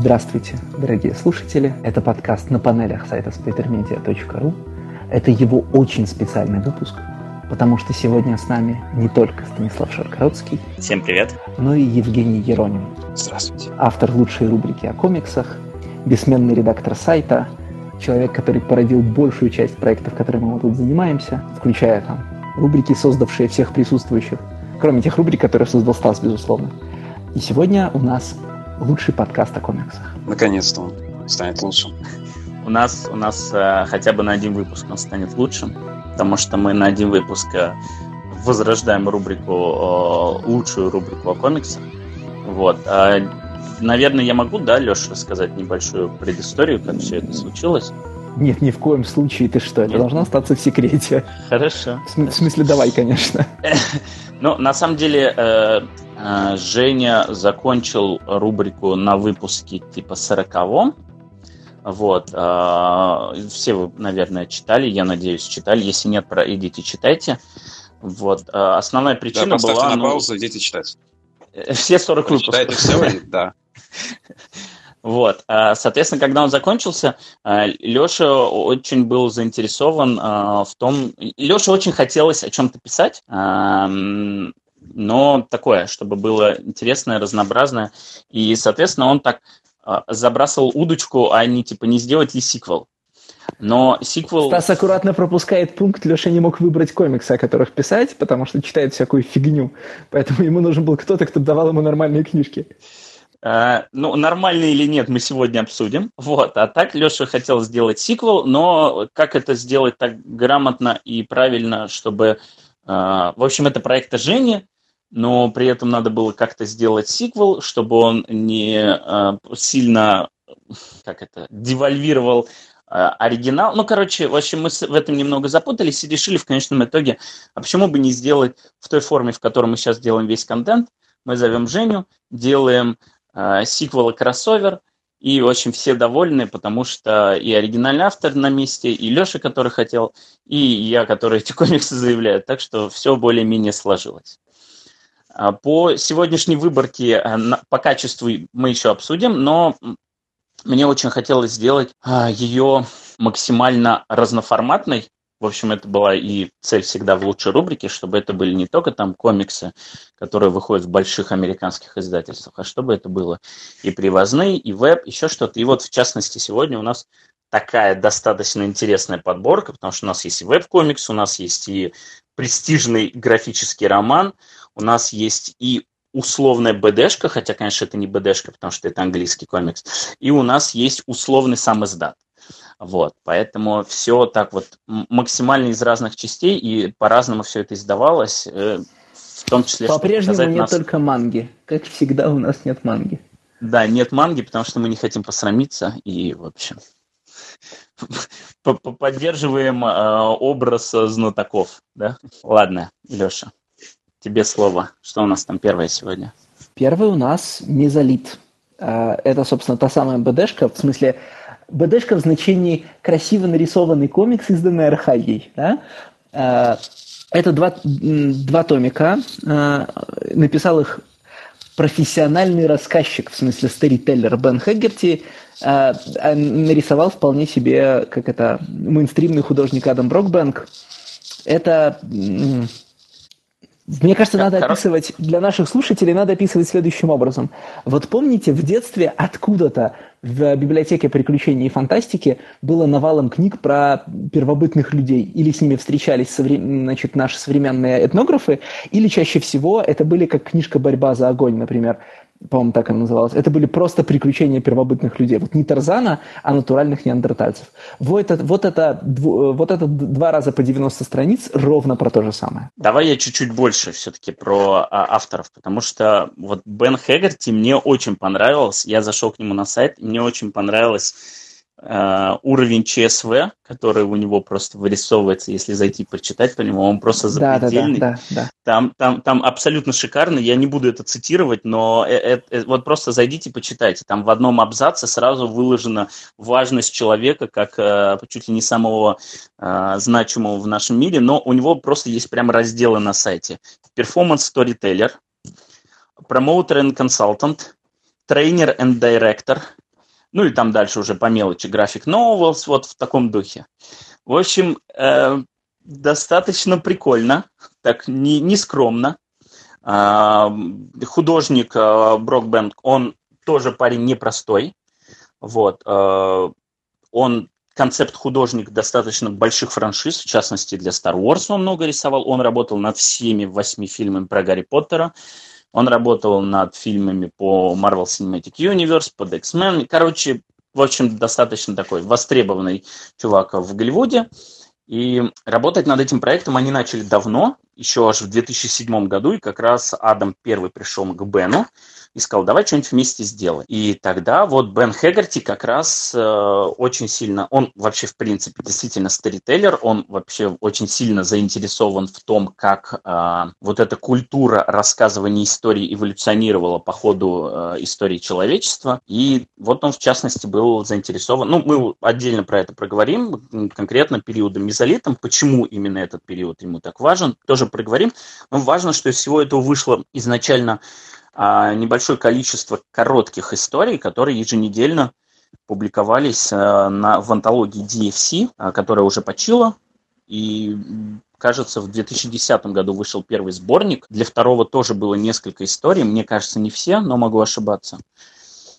Здравствуйте, дорогие слушатели. Это подкаст на панелях сайта splittermedia.ru. Это его очень специальный выпуск, потому что сегодня с нами не только Станислав Шаркородский. Всем привет. Но и Евгений Еронин. Здравствуйте. Автор лучшей рубрики о комиксах, бессменный редактор сайта, человек, который породил большую часть проектов, которыми мы тут занимаемся, включая там рубрики, создавшие всех присутствующих, кроме тех рубрик, которые создал Стас, безусловно. И сегодня у нас лучший подкаст о комиксах. Наконец-то он станет лучшим. У нас, у нас э, хотя бы на один выпуск он станет лучшим, потому что мы на один выпуск э, возрождаем рубрику, э, лучшую рубрику о комиксах. Вот. А, наверное, я могу, да, Леша, рассказать небольшую предысторию, как все это случилось? Нет, ни в коем случае. Ты что, это Нет. должно остаться в секрете. Хорошо. В, в смысле, давай, конечно. Ну, на самом деле, э, Женя закончил рубрику на выпуске типа сороковом. Вот. Э, все вы, наверное, читали, я надеюсь, читали. Если нет, идите читайте. Вот. Основная причина да, была... на ну, паузу, идите читать. Все 40 выпусков. Читайте все, да. Вот, соответственно, когда он закончился, Леша очень был заинтересован в том... Леше очень хотелось о чем-то писать, но такое, чтобы было интересное, разнообразное. И, соответственно, он так забрасывал удочку, а не типа не сделать ли сиквел. Но сиквел... Стас аккуратно пропускает пункт, Леша не мог выбрать комиксы, о которых писать, потому что читает всякую фигню. Поэтому ему нужен был кто-то, кто давал ему нормальные книжки. Uh, ну, нормально или нет, мы сегодня обсудим. Вот. А так Леша хотел сделать сиквел, но как это сделать так грамотно и правильно, чтобы... Uh, в общем, это проект Жени, но при этом надо было как-то сделать сиквел, чтобы он не uh, сильно, как это, девальвировал оригинал. Ну, короче, в общем, мы в этом немного запутались и решили в конечном итоге, а почему бы не сделать в той форме, в которой мы сейчас делаем весь контент. Мы зовем Женю, делаем э, сиквел и кроссовер, и очень все довольны, потому что и оригинальный автор на месте, и Леша, который хотел, и я, который эти комиксы заявляю. Так что все более-менее сложилось. А по сегодняшней выборке э, по качеству мы еще обсудим, но мне очень хотелось сделать а, ее максимально разноформатной, в общем, это была и цель всегда в лучшей рубрике, чтобы это были не только там комиксы, которые выходят в больших американских издательствах, а чтобы это было и привозные, и веб, еще что-то. И вот, в частности, сегодня у нас такая достаточно интересная подборка, потому что у нас есть и веб-комикс, у нас есть и престижный графический роман, у нас есть и условная БДшка, хотя, конечно, это не БДшка, потому что это английский комикс, и у нас есть условный сам издат. Вот, поэтому все так вот максимально из разных частей, и по-разному все это издавалось, э, в том числе... По-прежнему нет нас... только манги. Как всегда, у нас нет манги. Да, нет манги, потому что мы не хотим посрамиться, и, в общем, поддерживаем э, образ знатоков, да? Ладно, Леша, тебе слово. Что у нас там первое сегодня? Первый у нас мезолит. Э, это, собственно, та самая БДшка, в смысле, БДшка в значении красиво нарисованный комикс, изданный Архагией. Да? А, это два, два томика. А, написал их профессиональный рассказчик, в смысле старителлер Бен Хэггерти, а, нарисовал вполне себе, как это, мейнстримный художник Адам Брокбэнк. Это мне кажется, надо описывать, для наших слушателей надо описывать следующим образом. Вот помните, в детстве откуда-то в библиотеке приключений и фантастики было навалом книг про первобытных людей. Или с ними встречались значит, наши современные этнографы, или чаще всего это были как книжка «Борьба за огонь», например по-моему, так она называлась. Это были просто приключения первобытных людей. Вот не Тарзана, а натуральных неандертальцев. Вот это, вот это, вот это два раза по 90 страниц ровно про то же самое. Давай я чуть-чуть больше все-таки про а, авторов, потому что вот Бен Хэггерти мне очень понравилось. Я зашел к нему на сайт, мне очень понравилось Э, уровень ЧСВ, который у него просто вырисовывается, если зайти почитать по нему, он просто запредельный. Да, да, да, да. Там, там, там абсолютно шикарно, я не буду это цитировать, но это, э, вот просто зайдите, почитайте. Там в одном абзаце сразу выложена важность человека как э, чуть ли не самого значимого в нашем мире, но у него просто есть прям разделы на сайте. Performance Storyteller, Promoter and Consultant, Trainer and Director – Ну и там дальше уже по мелочи график novels, вот в таком духе. В общем, э, достаточно прикольно, так не, не скромно. Э, художник э, Брокбенд, он тоже парень непростой. Вот, э, он концепт-художник достаточно больших франшиз, в частности для Star Wars он много рисовал. Он работал над всеми восьми фильмами про Гарри Поттера. Он работал над фильмами по Marvel Cinematic Universe, под X-Men. Короче, в общем, достаточно такой востребованный чувак в Голливуде. И работать над этим проектом они начали давно, еще аж в 2007 году, и как раз Адам первый пришел к Бену и сказал, давай что-нибудь вместе сделаем. И тогда вот Бен Хеггарти как раз э, очень сильно, он вообще в принципе действительно старителлер, он вообще очень сильно заинтересован в том, как э, вот эта культура рассказывания истории эволюционировала по ходу э, истории человечества. И вот он в частности был заинтересован, ну мы отдельно про это проговорим, конкретно периодом мезолитом, почему именно этот период ему так важен, тоже проговорим. Но важно, что из всего этого вышло изначально небольшое количество коротких историй, которые еженедельно публиковались а, на, в антологии DFC, а, которая уже почила. И, кажется, в 2010 году вышел первый сборник. Для второго тоже было несколько историй. Мне кажется, не все, но могу ошибаться.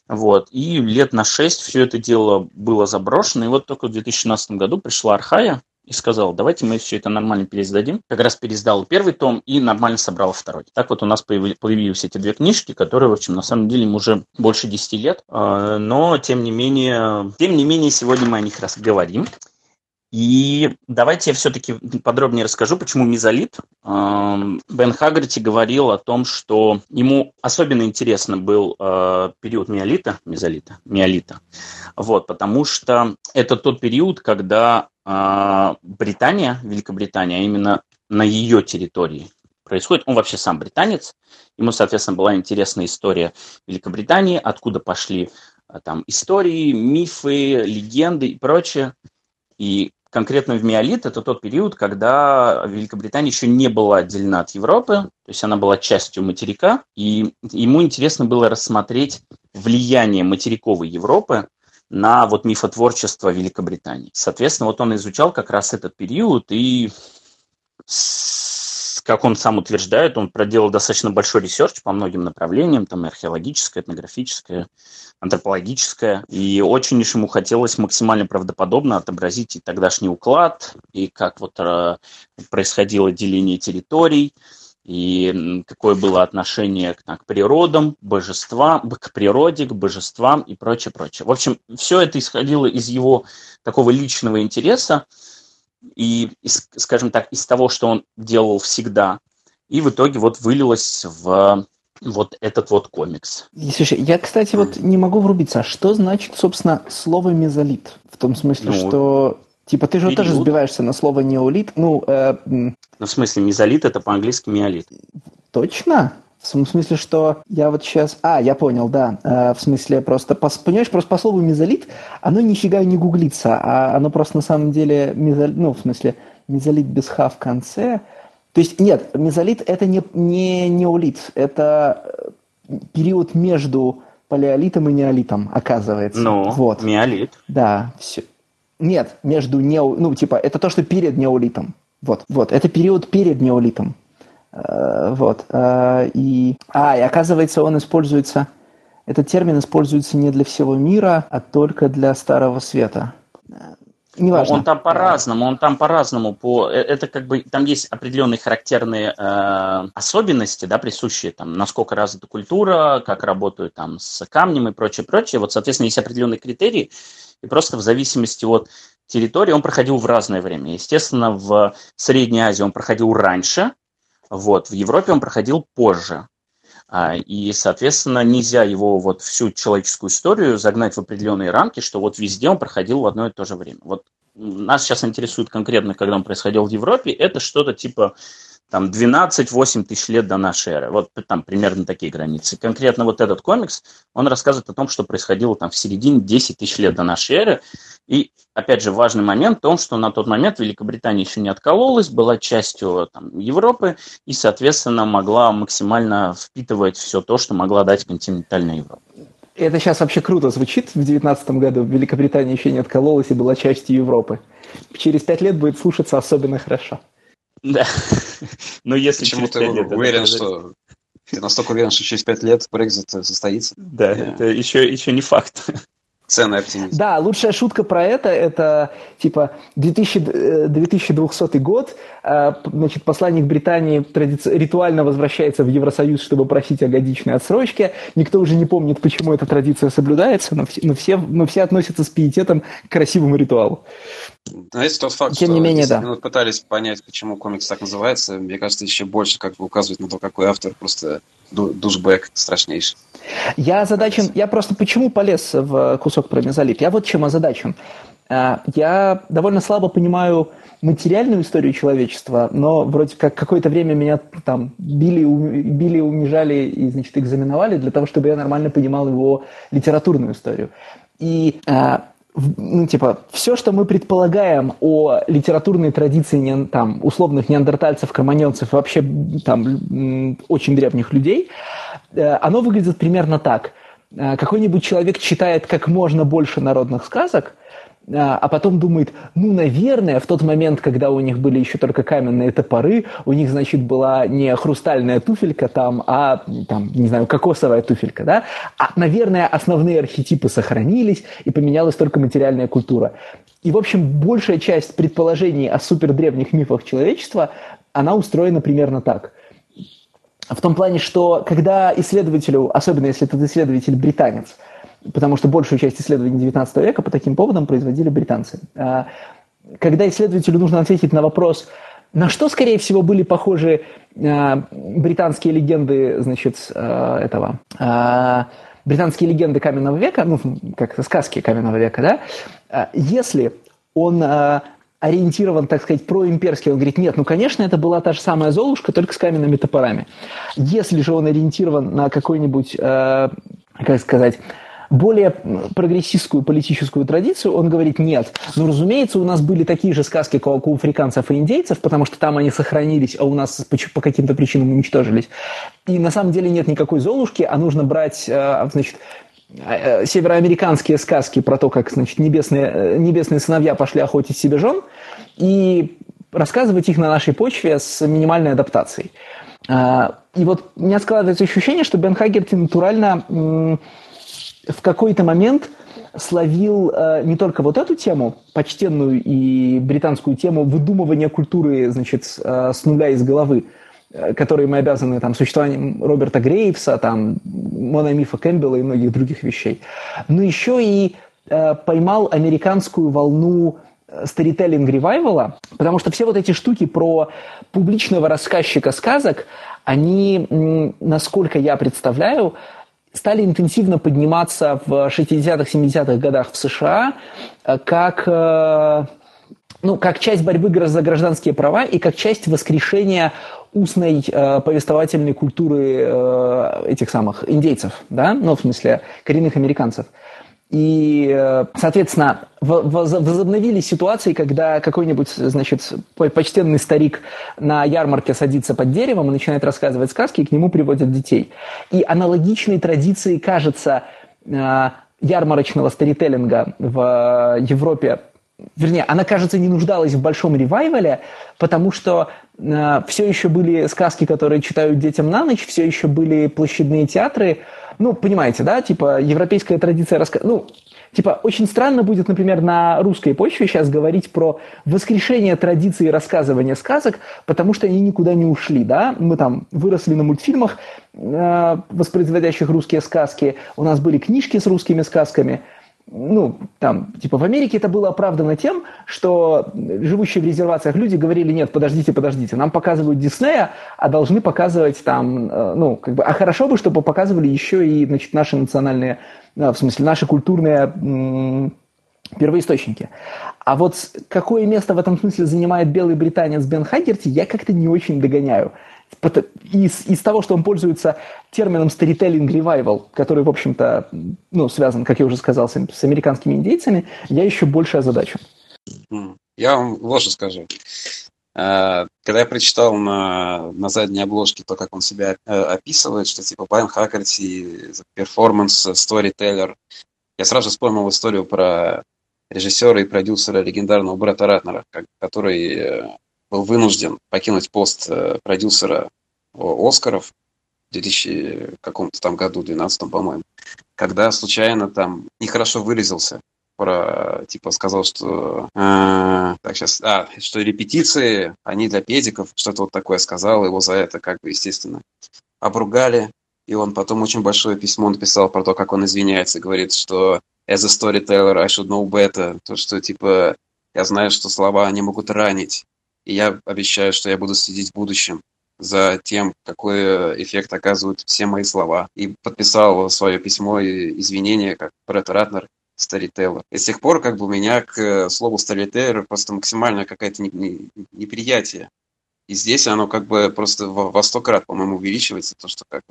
Вот. И лет на шесть все это дело было заброшено. И вот только в 2016 году пришла Архая, и сказал, давайте мы все это нормально пересдадим. Как раз пересдал первый том и нормально собрал второй. Так вот у нас появились эти две книжки, которые, в общем, на самом деле им уже больше 10 лет, а, но тем не менее, тем не менее сегодня мы о них разговариваем. И давайте я все-таки подробнее расскажу, почему мезолит. А, Бен Хаггарти говорил о том, что ему особенно интересно был а, период миолита, мезолита, миолита, вот, потому что это тот период, когда Британия, Великобритания, а именно на ее территории происходит. Он вообще сам британец. Ему, соответственно, была интересна история Великобритании, откуда пошли а, там истории, мифы, легенды и прочее. И конкретно в миолит это тот период, когда Великобритания еще не была отделена от Европы, то есть она была частью материка, и ему интересно было рассмотреть влияние материковой Европы на вот мифотворчество Великобритании. Соответственно, вот он изучал как раз этот период и как он сам утверждает, он проделал достаточно большой research по многим направлениям, там археологическое, этнографическое, антропологическое, и очень уж ему хотелось максимально правдоподобно отобразить и тогдашний уклад, и как вот э, происходило деление территорий, и какое было отношение к, к природам, божествам, к природе, к божествам и прочее, прочее. В общем, все это исходило из его такого личного интереса и, скажем так, из того, что он делал всегда, и в итоге вот вылилось в вот этот вот комикс. Слушай, я, кстати, вот не могу врубиться, а что значит, собственно, слово мезолит? В том смысле, ну, что Типа ты же период. тоже сбиваешься на слово неолит. Ну, э, ну, в смысле, мезолит это по-английски миолит. Точно? В смысле, что я вот сейчас... А, я понял, да. Э, в смысле, просто, по, понимаешь, просто по слову мезолит, оно нифига не гуглится, а оно просто на самом деле, мезолит, ну, в смысле, мезолит без ха в конце. То есть, нет, мезолит это не, не неолит, это э, период между палеолитом и неолитом, оказывается. Ну, вот. миолит. Да, все. Нет, между нео... Ну, типа, это то, что перед неолитом. Вот, вот, это период перед неолитом. Э, вот. Э, и... А, и оказывается, он используется... Этот термин используется не для всего мира, а только для Старого Света. Неважно. Он там по-разному, он там по-разному. По, э, это как бы там есть определенные характерные э, особенности, да, присущие там, насколько развита культура, как работают там с камнем и прочее, прочее. Вот, соответственно, есть определенные критерии, и просто в зависимости от территории он проходил в разное время. Естественно, в Средней Азии он проходил раньше, вот, в Европе он проходил позже. А, и, соответственно, нельзя его вот всю человеческую историю загнать в определенные рамки, что вот везде он проходил в одно и то же время. Вот нас сейчас интересует конкретно, когда он происходил в Европе, это что-то типа там 12-8 тысяч лет до нашей эры. Вот там примерно такие границы. Конкретно вот этот комикс, он рассказывает о том, что происходило там в середине 10 тысяч лет до нашей эры. И, опять же, важный момент в том, что на тот момент Великобритания еще не откололась, была частью там, Европы и, соответственно, могла максимально впитывать все то, что могла дать континентальная Европа. Это сейчас вообще круто звучит. В 2019 году Великобритания еще не откололась и была частью Европы. Через пять лет будет слушаться особенно хорошо. Да. Но если Почему ты лет... уверен, это- что... Ты настолько уверен, что через пять лет Брекзит состоится? Да, Я- это еще, еще не факт. Ценный оптимизм. Да, лучшая шутка про это, это типа 2000, э, 2200 год, э, п- значит, посланник Британии традици- ритуально возвращается в Евросоюз, чтобы просить о годичной отсрочке. Никто уже не помнит, почему эта традиция соблюдается, но все, но все, но все относятся с пиететом к красивому ритуалу. Знаете, тот факт, Тем что не менее, 10 да. минут пытались понять, почему комикс так называется, мне кажется, еще больше как бы указывает на то, какой автор просто ду- душбэк страшнейший. Я озадачен, я просто почему полез в кусок про мезолит? Я вот чем озадачен. А, Я довольно слабо понимаю материальную историю человечества, но вроде как какое-то время меня там били, били, унижали и, значит, экзаменовали для того, чтобы я нормально понимал его литературную историю. И а, ну, типа, все, что мы предполагаем о литературной традиции там, условных неандертальцев, кроманьонцев вообще там очень древних людей, э, оно выглядит примерно так. Э, Какой-нибудь человек читает как можно больше народных сказок, а потом думает, ну, наверное, в тот момент, когда у них были еще только каменные топоры, у них, значит, была не хрустальная туфелька там, а, там, не знаю, кокосовая туфелька, да? А, наверное, основные архетипы сохранились, и поменялась только материальная культура. И, в общем, большая часть предположений о супердревних мифах человечества, она устроена примерно так – в том плане, что когда исследователю, особенно если этот исследователь британец, потому что большую часть исследований 19 века по таким поводам производили британцы, а, когда исследователю нужно ответить на вопрос, на что, скорее всего, были похожи а, британские легенды, значит, а, этого, британские легенды каменного века, ну, как сказки каменного века, да, если он ориентирован, так сказать, проимперский, он говорит, нет, ну, конечно, это была та же самая Золушка, только с каменными топорами. Если же он ориентирован на какой-нибудь, э, как сказать, более прогрессистскую политическую традицию, он говорит, нет, ну, разумеется, у нас были такие же сказки, как у африканцев и индейцев, потому что там они сохранились, а у нас по, каким-то причинам уничтожились. И на самом деле нет никакой Золушки, а нужно брать, э, значит, э, североамериканские сказки про то, как, значит, небесные, э, небесные сыновья пошли охотить себе жен, и рассказывать их на нашей почве с минимальной адаптацией. А, И вот у меня складывается ощущение, что Бен Хагерти натурально в какой-то момент словил э, не только вот эту тему, почтенную и британскую тему выдумывания культуры, значит, э, с нуля из головы, э, которой мы обязаны там, существованием Роберта Грейвса, там, Мономифа Кэмпбелла и многих других вещей, но еще и э, поймал американскую волну старителлинг ревайвала, потому что все вот эти штуки про публичного рассказчика сказок, они, насколько я представляю, стали интенсивно подниматься в 60-х, 70-х годах в США э, как, э, ну, как часть борьбы за гражданские права и как часть воскрешения устной э, повествовательной культуры э, этих самых индейцев, да, ну, в смысле коренных американцев. И, э, соответственно, в- воз- возобновились ситуации, когда какой-нибудь, значит, по- почтенный старик на ярмарке садится под деревом и начинает рассказывать сказки, и к нему приводят детей. И аналогичной традицией, кажется, э, ярмарочного старителлинга в э, Европе вернее, она, кажется, не нуждалась в большом ревайвале, потому что все еще были сказки, которые читают детям на ночь, все еще были площадные театры. Ну, понимаете, да, типа европейская традиция раска... Ну, типа очень странно будет, например, на русской почве сейчас говорить про воскрешение традиции рассказывания сказок, потому что они никуда не ушли, да. Мы там выросли на мультфильмах, э, воспроизводящих русские сказки, у нас были книжки с русскими сказками – ну, там, типа, в Америке это было оправдано тем, что живущие в резервациях люди говорили, нет, подождите, подождите, нам показывают Диснея, а должны показывать там, э, ну, как бы, а хорошо бы, чтобы показывали еще и, значит, наши национальные, э, в смысле, наши культурные первоисточники. А вот какое место в этом смысле занимает белый британец Бен Хагерти, я как-то не очень догоняю. Из, из того, что он пользуется термином storytelling revival, который, в общем-то, ну, связан, как я уже сказал, с, с американскими индейцами, я еще больше озадачен. Я вам вот что скажу. Когда я прочитал на, на задней обложке то, как он себя описывает, что типа Бен Хаггерти, performance storyteller, я сразу вспомнил историю про режиссера и продюсера легендарного Брэда Ратнера, который был вынужден покинуть пост продюсера Оскаров в 2000 каком-то там году, 12 по-моему, когда случайно там нехорошо выразился про, типа, сказал, что, э, так, сейчас, а, что репетиции, они для педиков, что-то вот такое сказал, его за это, как бы, естественно, обругали, и он потом очень большое письмо написал про то, как он извиняется, говорит, что as a storyteller I should know better, то, что, типа, я знаю, что слова, они могут ранить, и я обещаю, что я буду следить в будущем за тем, какой эффект оказывают все мои слова. И подписал свое письмо и извинения, как Брэд Ратнер, Storyteller. И с тех пор как бы у меня к слову Storyteller просто максимально какое-то неприятие. И здесь оно как бы просто во сто крат, по-моему, увеличивается, то, что как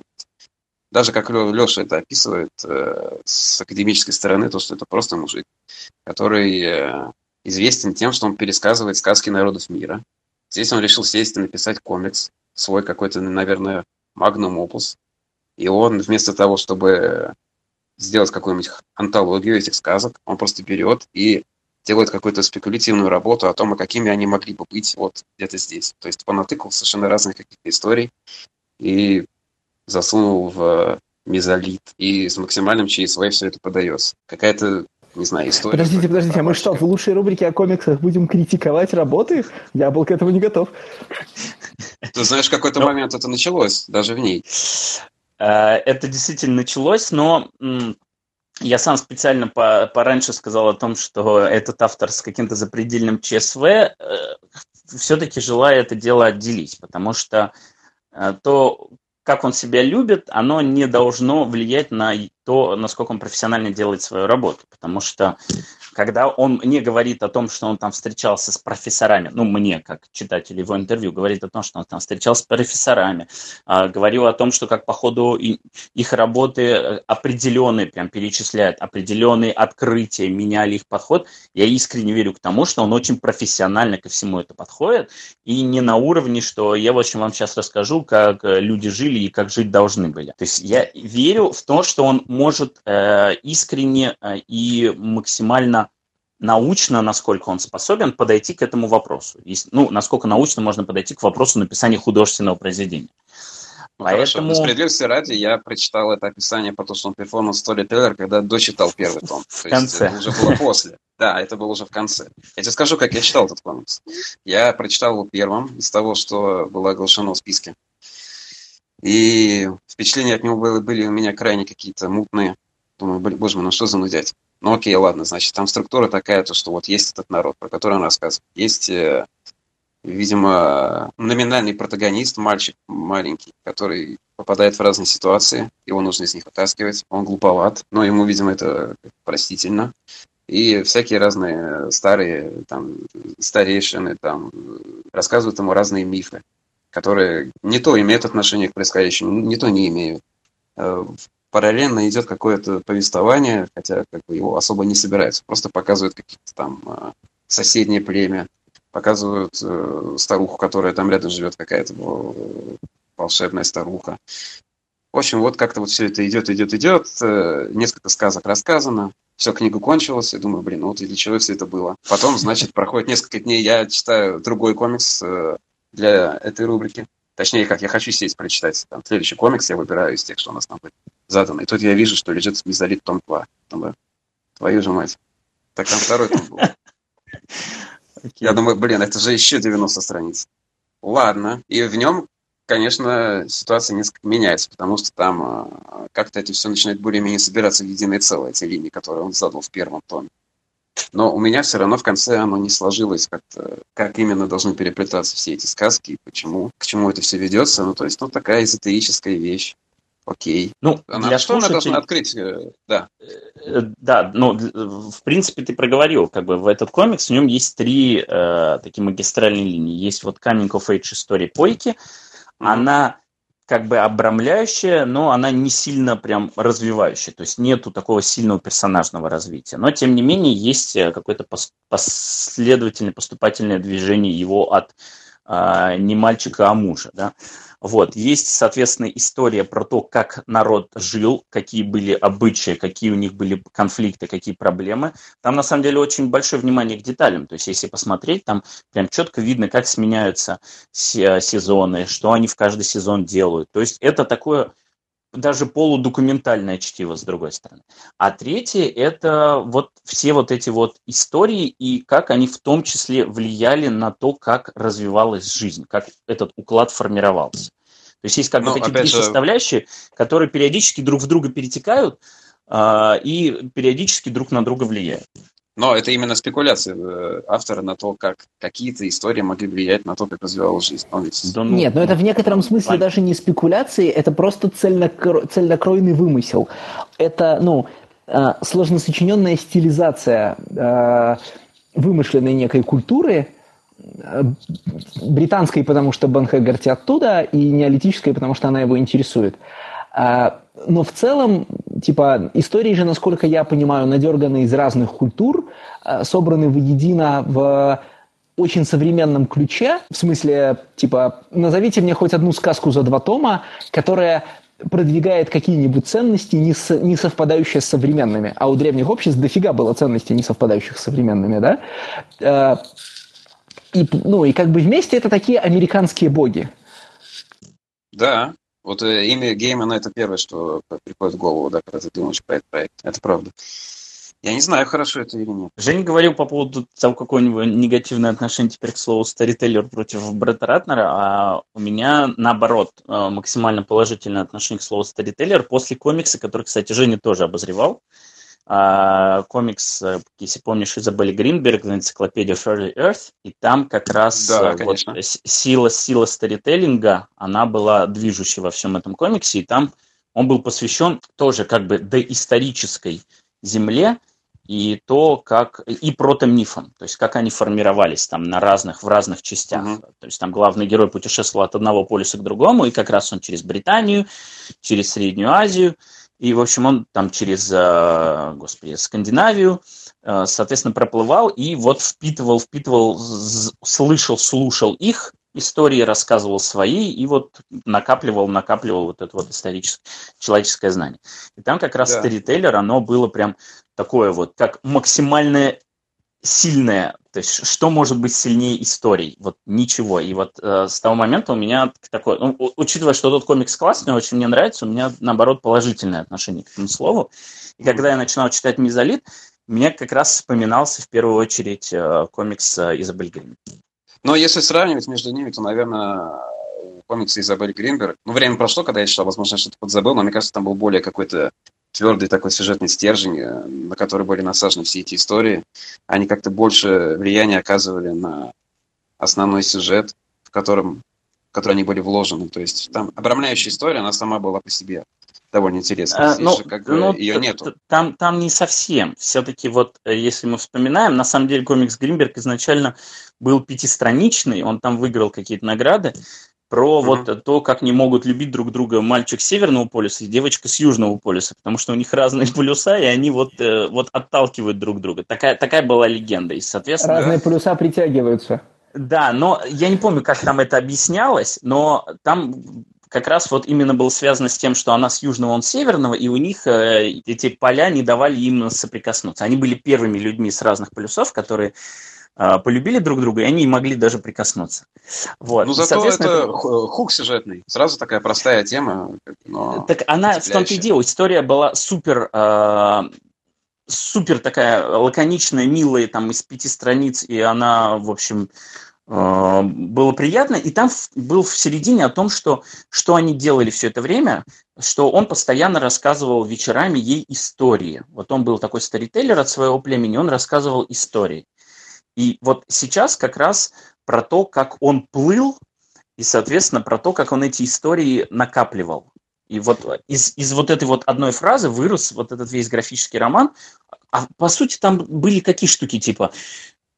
даже как Леша это описывает э, с академической стороны, то, что это просто мужик, который э, известен тем, что он пересказывает сказки народов мира. Здесь он решил сесть и написать комикс, свой какой-то, наверное, магнум опус. И он вместо того, чтобы сделать какую-нибудь антологию этих сказок, он просто берет и делает какую-то спекулятивную работу о том, а какими они могли бы быть вот где-то здесь. То есть понатыкал совершенно разных каких-то историй и засунул в мезолит, и с максимальным ЧСВ все это подается. Какая-то не знаю, история. Подождите, подождите, а мы что, в лучшей рубрике о комиксах будем критиковать работы их? Я был к этому не готов. Ты знаешь, в какой-то ну, момент это началось, даже в ней. Э, это действительно началось, но я сам специально по, пораньше сказал о том, что этот автор с каким-то запредельным ЧСВ э, все-таки желая это дело отделить, потому что э, то, как он себя любит, оно не должно влиять на то, насколько он профессионально делает свою работу. Потому что когда он мне говорит о том, что он там встречался с профессорами, ну, мне, как читателю его интервью, говорит о том, что он там встречался с профессорами, э, говорил о том, что как по ходу их работы э, определенные, прям перечисляют, определенные открытия меняли их подход, я искренне верю к тому, что он очень профессионально ко всему это подходит, и не на уровне, что я, в общем, вам сейчас расскажу, как люди жили и как жить должны были. То есть я верю в то, что он может э, искренне э, и максимально научно, насколько он способен подойти к этому вопросу. Ну, насколько научно можно подойти к вопросу написания художественного произведения. Поэтому... Хорошо, справедливости ради, я прочитал это описание по он перформанс Storyteller, когда дочитал первый том. В то конце. Есть, это уже было после. Да, это было уже в конце. Я тебе скажу, как я читал этот комикс. Я прочитал его первым из того, что было оглашено в списке. И впечатления от него были, были у меня крайне какие-то мутные. Думаю, боже мой, ну что за нудять? Ну окей, ладно, значит, там структура такая, то, что вот есть этот народ, про который он рассказывает. Есть, э, видимо, номинальный протагонист, мальчик маленький, который попадает в разные ситуации, его нужно из них вытаскивать. Он глуповат, но ему, видимо, это простительно. И всякие разные старые там, старейшины там, рассказывают ему разные мифы которые не то имеют отношение к происходящему, не то не имеют. Э, параллельно идет какое-то повествование, хотя как бы его особо не собирается, просто показывают какие-то там э, соседнее племя, показывают э, старуху, которая там рядом живет, какая-то волшебная старуха. В общем, вот как-то вот все это идет, идет, идет. Несколько сказок рассказано. Все, книга кончилась. Я думаю, блин, ну вот для чего все это было? Потом, значит, проходит несколько дней, я читаю другой комикс для этой рубрики. Точнее, как я хочу сесть прочитать там, следующий комикс, я выбираю из тех, что у нас там задано. И тут я вижу, что лежит мезолит том 2. Думаю, твою же мать. Так там второй том был. Я думаю, блин, это же еще 90 страниц. Ладно. И в нем, конечно, ситуация несколько меняется, потому что там а, как-то это все начинает более-менее собираться в единое целое, эти линии, которые он задал в первом томе. Но у меня все равно в конце оно не сложилось, как-то, как именно должны переплетаться все эти сказки, и почему, к чему это все ведется. Ну, то есть, ну, такая эзотерическая вещь. Окей. Ну, она, для что слушателей... она должна открыть? Э, да. Э, да, ну, в принципе, ты проговорил, как бы в этот комикс, в нем есть три э, такие магистральные линии. Есть вот Coming of Age история Пойки. Mm-hmm. Она как бы обрамляющая, но она не сильно прям развивающая, то есть нету такого сильного персонажного развития. Но, тем не менее, есть э, какое-то последовательное поступательное движение его от а, не мальчика, а мужа, да. Вот, есть, соответственно, история про то, как народ жил, какие были обычаи, какие у них были конфликты, какие проблемы. Там, на самом деле, очень большое внимание к деталям. То есть, если посмотреть, там прям четко видно, как сменяются сезоны, что они в каждый сезон делают. То есть, это такое даже полудокументальное чтиво, с другой стороны. А третье – это вот все вот эти вот истории и как они в том числе влияли на то, как развивалась жизнь, как этот уклад формировался. То есть есть как бы ну, такие две же... составляющие, которые периодически друг в друга перетекают э, и периодически друг на друга влияют. Но это именно спекуляции э, автора на то, как какие-то истории могли влиять на то, как развивалась жизнь. Он ведь... да, ну, Нет, но это в некотором смысле понятно. даже не спекуляции, это просто цельнокро... цельнокройный вымысел. Это, ну, э, сложно сочиненная стилизация э, вымышленной некой культуры, британской, потому что Бен Хэггарти оттуда, и неолитической, потому что она его интересует. А, но в целом, типа, истории же, насколько я понимаю, надерганы из разных культур, а, собраны воедино в очень современном ключе, в смысле, типа, назовите мне хоть одну сказку за два тома, которая продвигает какие-нибудь ценности, не, с, не совпадающие с современными. А у древних обществ дофига было ценностей, не совпадающих с современными, да? А, и, ну, и как бы вместе это такие американские боги. Да, вот э, имя Геймана это первое, что приходит в голову, да, когда ты думаешь про этот проект. Это правда. Я не знаю, хорошо это или нет. Женя говорил по поводу того, какое-нибудь негативное отношение теперь к слову старителлер против Бретта Ратнера, а у меня, наоборот, э, максимально положительное отношение к слову старителлер после комикса, который, кстати, Женя тоже обозревал. А, комикс, э, если помнишь, Изабель Гринберг, энциклопедия Further Earth, и там как раз да, э, вот, сила, сила старителлинга, она была движущей во всем этом комиксе, и там он был посвящен тоже как бы доисторической земле, и то, как и протомифам, то есть как они формировались там на разных, в разных частях. Uh-huh. То есть там главный герой путешествовал от одного полюса к другому, и как раз он через Британию, через Среднюю Азию, и, в общем, он там через, э, господи, Скандинавию, э, соответственно, проплывал и вот впитывал, впитывал, слышал, слушал их истории, рассказывал свои и вот накапливал, накапливал вот это вот историческое, человеческое знание. И там как раз да. сторителлер, оно было прям такое вот, как максимальное сильное, то есть что может быть сильнее историй? Вот ничего. И вот э, с того момента у меня такое, ну, учитывая, что тот комикс классный, очень мне нравится, у меня наоборот положительное отношение к этому слову. И когда я начинал читать Мизолит, мне как раз вспоминался в первую очередь э, комикс э, Изабель Грин. Но если сравнивать между ними, то, наверное, комиксы Изабель Гринберг. Ну, время прошло, когда я читал, возможно, что-то подзабыл, но мне кажется, там был более какой-то твердый такой сюжетный стержень, э, на который были насажены все эти истории. Они как-то больше влияния оказывали на основной сюжет, в котором в который они были вложены. То есть там обрамляющая история, она сама была по себе довольно интересная. А, ну, же, как ну, ее нету. Там, там не совсем. Все-таки вот, э, если мы вспоминаем, на самом деле комикс Гринберг изначально был пятистраничный, он там выиграл какие-то награды, про mm-hmm. вот то, как не могут любить друг друга мальчик с Северного полюса и девочка с Южного полюса, потому что у них разные полюса, и они вот, э, вот отталкивают друг друга. Такая, такая была легенда, и, соответственно... Разные полюса притягиваются. Да, но я не помню, как там это объяснялось, но там как раз вот именно было связано с тем, что она с южного, он с северного, и у них э, эти поля не давали им соприкоснуться. Они были первыми людьми с разных полюсов, которые полюбили друг друга, и они не могли даже прикоснуться. Вот. Ну, зато это, это хук сюжетный. Сразу такая простая тема. Но так она в том-то и дело. История была супер, э, супер такая лаконичная, милая, там, из пяти страниц, и она, в общем, э, было приятно. И там был в середине о том, что, что они делали все это время, что он постоянно рассказывал вечерами ей истории. Вот он был такой старителлер от своего племени, он рассказывал истории. И вот сейчас как раз про то, как он плыл, и, соответственно, про то, как он эти истории накапливал. И вот из, из вот этой вот одной фразы вырос вот этот весь графический роман. А по сути там были какие штуки, типа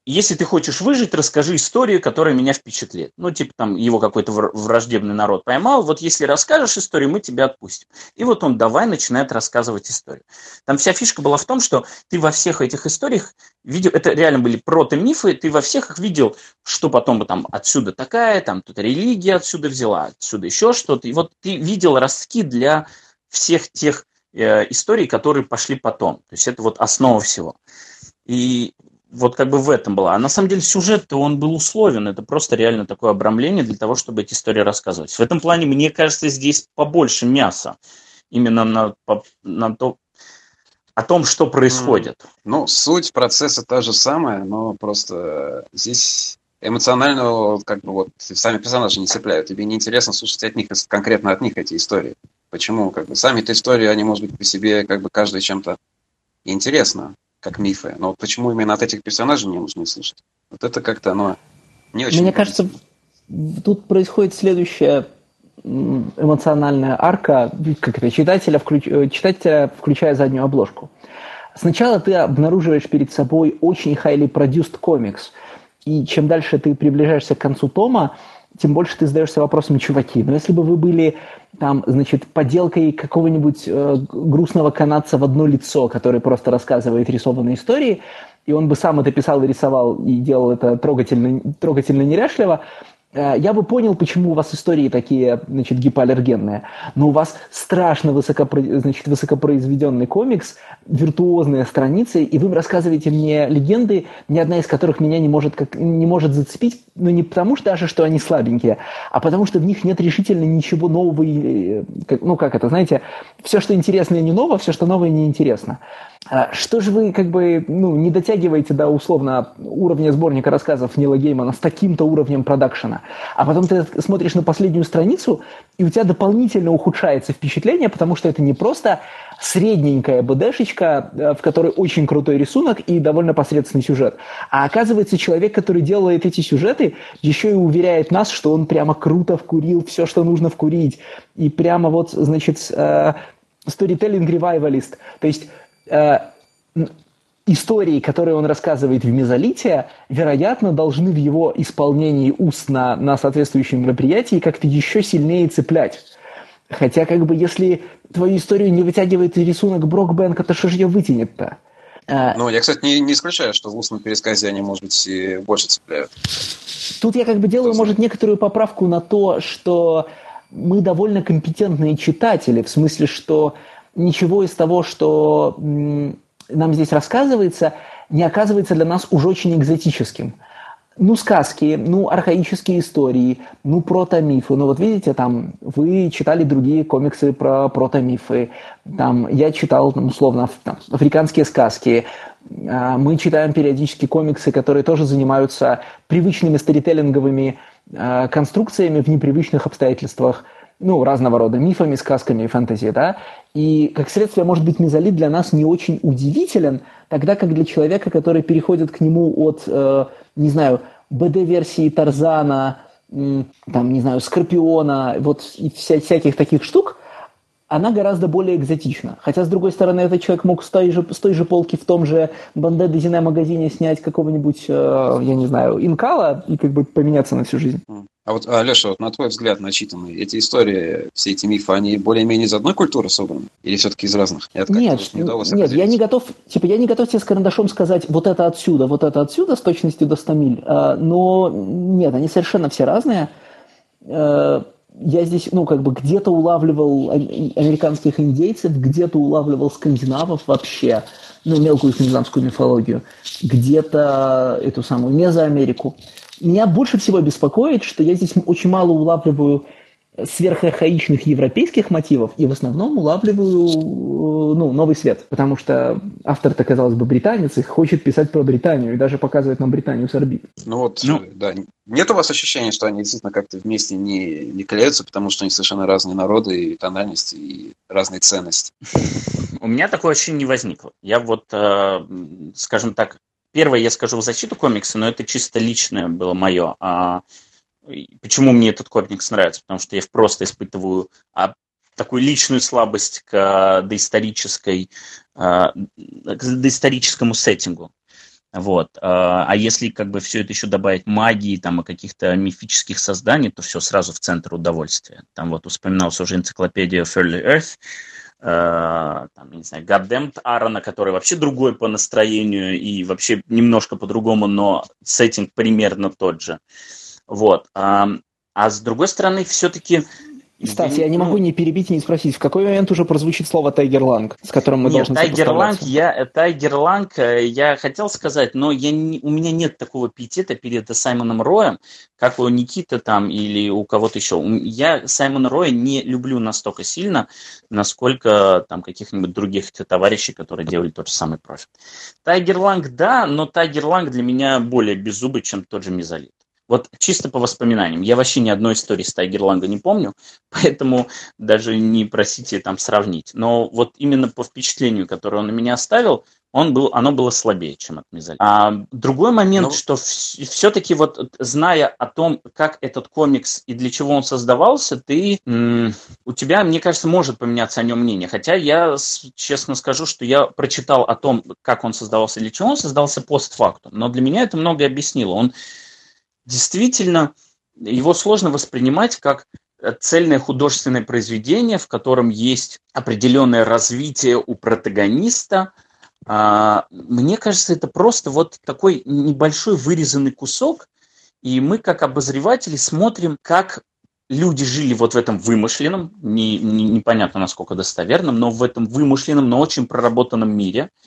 если ты хочешь выжить, расскажи историю, которая меня впечатлит. Ну, типа там его какой-то враждебный народ поймал. Вот если расскажешь историю, мы тебя отпустим. И вот он давай начинает рассказывать историю. Там вся фишка была в том, что ты во всех этих историях видел, это реально были прото-мифы, ты во всех их видел, что потом там отсюда такая, там тут религия отсюда взяла, отсюда еще что-то. И вот ты видел ростки для всех тех э, историй, которые пошли потом. То есть это вот основа всего. И вот как бы в этом была. А на самом деле сюжет он был условен. Это просто реально такое обрамление для того, чтобы эти истории рассказывать. В этом плане, мне кажется, здесь побольше мяса. Именно на, на то, о том, что происходит. Ну, суть процесса та же самая, но просто здесь эмоционально, как бы вот сами персонажи не цепляют. Тебе неинтересно слушать от них, конкретно от них эти истории. Почему? Как бы сами эти истории, они, может быть, по себе, как бы каждый чем-то интересно как мифы. Но вот почему именно от этих персонажей мне нужно слушать? Вот это как-то оно не очень... Мне кажется, тут происходит следующая эмоциональная арка, как это, читателя, включ... Э, читателя, включая заднюю обложку. Сначала ты обнаруживаешь перед собой очень highly produced комикс, и чем дальше ты приближаешься к концу тома, тем больше ты задаешься вопросом, чуваки, но если бы вы были там, значит, поделкой какого-нибудь э, грустного канадца в одно лицо, который просто рассказывает рисованные истории, и он бы сам это писал и рисовал, и делал это трогательно, трогательно неряшливо, я бы понял, почему у вас истории такие, значит, гипоаллергенные. Но у вас страшно высокопро... значит, высокопроизведенный комикс, виртуозные страницы, и вы рассказываете мне легенды, ни одна из которых меня не может, как... не может зацепить, но не потому что даже, что они слабенькие, а потому что в них нет решительно ничего нового. Э, ну, как это, знаете, все, что интересное, не ново, все, что новое, не интересно. А что же вы как бы ну, не дотягиваете до условно уровня сборника рассказов Нила Геймана с таким-то уровнем продакшена, а потом ты смотришь на последнюю страницу, и у тебя дополнительно ухудшается впечатление, потому что это не просто средненькая БДшечка, э, в которой очень крутой рисунок и довольно посредственный сюжет, а оказывается человек, который делает эти сюжеты, еще и уверяет нас, что он прямо круто вкурил все, что нужно вкурить, и прямо вот, значит, storytelling revivalist, то есть э, истории, которые он рассказывает в мезолите, вероятно, должны в его исполнении устно на соответствующем мероприятии как-то еще сильнее цеплять. Хотя, как бы, если твою историю не вытягивает рисунок Брокбенка, то что же ее вытянет-то? Э, ну, я, кстати, не, не исключаю, что в устном пересказе они, может быть, и больше цепляют. Тут я как бы делаю, может, некоторую поправку на то, что мы довольно компетентные читатели, в смысле, что ничего из того, что нам здесь рассказывается, не оказывается для нас уж очень экзотическим. Ну, сказки, ну, архаические истории, ну, протомифы. Ну, вот видите, там, вы читали другие комиксы про протомифы. Там, я читал, там, условно, там, африканские сказки. А, мы читаем периодически комиксы, которые тоже занимаются привычными сторителлинговыми а, конструкциями в непривычных обстоятельствах – ну, разного рода мифами, сказками и фэнтези, да, и, как следствие, может быть, мезолит для нас не очень удивителен, тогда как для человека, который переходит к нему от, э, не знаю, БД-версии Тарзана, там, не знаю, Скорпиона, вот и вся, всяких таких штук, она гораздо более экзотична. Хотя, с другой стороны, этот человек мог с той же, с той же полки в том же Банде Дезине магазине снять какого-нибудь, э, я не знаю, инкала и как бы поменяться на всю жизнь. А вот, Алеша, вот на твой взгляд начитанные, эти истории, все эти мифы, они более-менее из одной культуры собраны? Или все-таки из разных? нет, не нет я не готов, типа, я не готов тебе с карандашом сказать, вот это отсюда, вот это отсюда с точностью до 100 миль. А, но нет, они совершенно все разные. Я здесь, ну, как бы где-то улавливал американских индейцев, где-то улавливал скандинавов вообще, ну, мелкую скандинавскую мифологию, где-то эту самую Мезоамерику. Меня больше всего беспокоит, что я здесь очень мало улавливаю сверхархаичных европейских мотивов и в основном улавливаю ну, новый свет, потому что автор-то, казалось бы, британец и хочет писать про Британию и даже показывает нам Британию с орбит. Ну вот, ну, да. Нет у вас ощущения, что они действительно как-то вместе не, не клеются, потому что они совершенно разные народы и тональности, и разные ценности? У меня такое ощущение не возникло. Я вот, э, скажем так, Первое, я скажу в защиту комикса, но это чисто личное было мое. Почему мне этот комикс нравится? Потому что я просто испытываю а, такую личную слабость к доисторической, а, к доисторическому сеттингу. Вот. А, а если как бы все это еще добавить магии, там, и каких-то мифических созданий, то все сразу в центр удовольствия. Там вот упоминалась уже энциклопедия Early Earth, э, там, не знаю, Goddamned Аарона, который вообще другой по настроению и вообще немножко по-другому, но сеттинг примерно тот же. Вот. А, а с другой стороны, все-таки Стас, я не могу не перебить и не спросить, в какой момент уже прозвучит слово Tiger Lung, с которым мы Нет, должны Tiger Lung, я, Tiger Lung, э, я хотел сказать, но я не, у меня нет такого пиетета перед Саймоном Роем, как у Никиты там или у кого-то еще. Я Саймона Роя не люблю настолько сильно, насколько там каких-нибудь других товарищей, которые делали тот же самый профит. Tiger Lung, да, но Tiger Lung для меня более беззубый, чем тот же Мезолит. Вот чисто по воспоминаниям. Я вообще ни одной истории с Тайгерланга не помню, поэтому даже не просите там сравнить. Но вот именно по впечатлению, которое он на меня оставил, он был, оно было слабее, чем от Мизали. А другой момент, ну, что все-таки вот зная о том, как этот комикс и для чего он создавался, ты у тебя, мне кажется, может поменяться о нем мнение. Хотя я честно скажу, что я прочитал о том, как он создавался и для чего он создался постфактум. Но для меня это многое объяснило. Он действительно его сложно воспринимать как э, цельное художественное произведение, в котором есть определенное развитие у протагониста. А, мне кажется, это просто вот такой небольшой вырезанный кусок, и мы, как обозреватели, смотрим, как люди жили вот в этом вымышленном, не, не, непонятно насколько достоверном, но в этом вымышленном, но очень проработанном мире –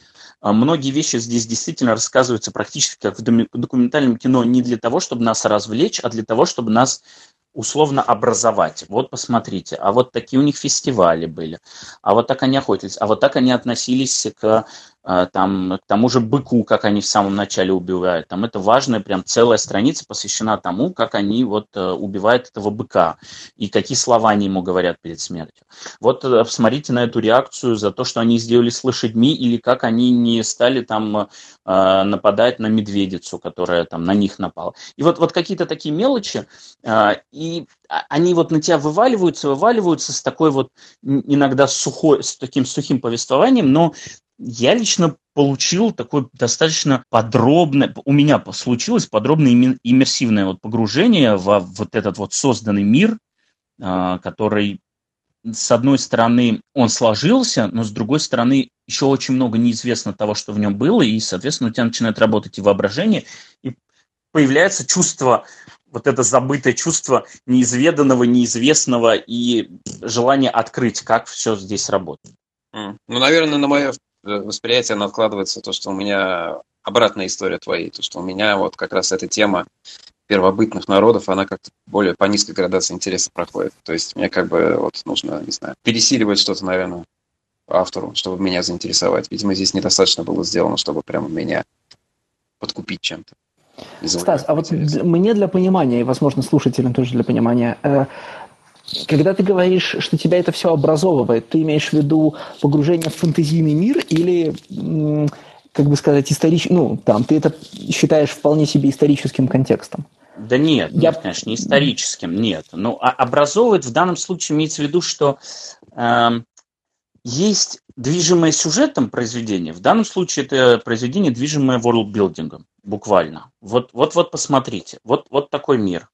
многие вещи здесь действительно рассказываются практически как в документальном кино не для того, чтобы нас развлечь, а для того, чтобы нас условно образовать. Вот посмотрите, а вот такие у них фестивали были, а вот так они охотились, а вот так они относились к а, там, к тому же быку, как они в самом начале убивают. Там это важная прям целая страница посвящена тому, как они вот э, убивают этого быка и какие слова они ему говорят перед смертью. Вот э, посмотрите на эту реакцию за то, что они сделали с лошадьми или как они не стали там э, нападать на медведицу, которая там на них напала. И вот, вот какие-то такие мелочи, и они вот на тебя вываливаются, вываливаются с такой вот иногда сухой, с таким сухим повествованием, но я лично получил такое достаточно подробное, у меня случилось подробное иммерсивное вот погружение в вот этот вот созданный мир, а, который с одной стороны он сложился, но с другой стороны еще очень много неизвестно того, что в нем было, и, соответственно, у тебя начинает работать и воображение, и появляется чувство, вот это забытое чувство неизведанного, неизвестного и желание открыть, как все здесь работает. Ну, наверное, на мое восприятие откладывается то, что у меня обратная история твоей, то, что у меня вот как раз эта тема первобытных народов, она как-то более по низкой градации интереса проходит. То есть мне как бы вот нужно, не знаю, пересиливать что-то, наверное, автору, чтобы меня заинтересовать. Видимо, здесь недостаточно было сделано, чтобы прямо меня подкупить чем-то. Стас, а вот мне для понимания, и, возможно, слушателям тоже для понимания, э, когда ты говоришь, что тебя это все образовывает, ты имеешь в виду погружение в фэнтезийный мир или, как бы сказать, исторический, ну, там, ты это считаешь вполне себе историческим контекстом? Да нет, Я... нет, конечно, не историческим, нет. Ну, а образовывает в данном случае имеется в виду, что э, есть движимое сюжетом произведение. В данном случае это произведение, движимое ворлдбилдингом, буквально. Вот, вот, вот посмотрите, вот, вот такой мир.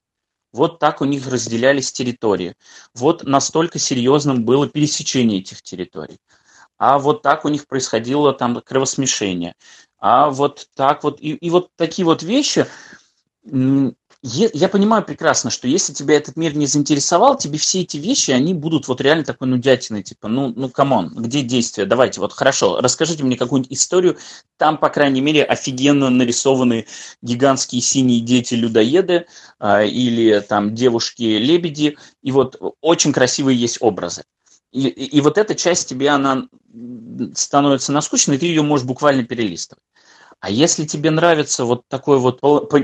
Вот так у них разделялись территории. Вот настолько серьезным было пересечение этих территорий. А вот так у них происходило там кровосмешение. А вот так вот. И, и вот такие вот вещи я понимаю прекрасно, что если тебя этот мир не заинтересовал, тебе все эти вещи, они будут вот реально такой нудятиной, типа, ну, ну, come on, где действие? Давайте, вот хорошо, расскажите мне какую-нибудь историю, там, по крайней мере, офигенно нарисованы гигантские синие дети-людоеды а, или там девушки-лебеди, и вот очень красивые есть образы. И, и, и вот эта часть тебе, она становится наскучной, и ты ее можешь буквально перелистывать. А если тебе нравится вот такое вот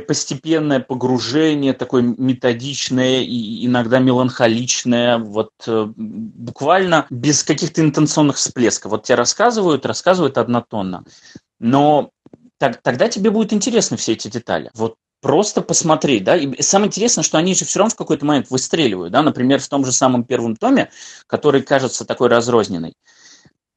постепенное погружение, такое методичное и иногда меланхоличное, вот э, буквально без каких-то интенционных всплесков. Вот тебе рассказывают, рассказывают однотонно. Но так, тогда тебе будет интересны все эти детали. Вот просто посмотреть, да, и самое интересное, что они же все равно в какой-то момент выстреливают, да, например, в том же самом первом томе, который кажется такой разрозненный,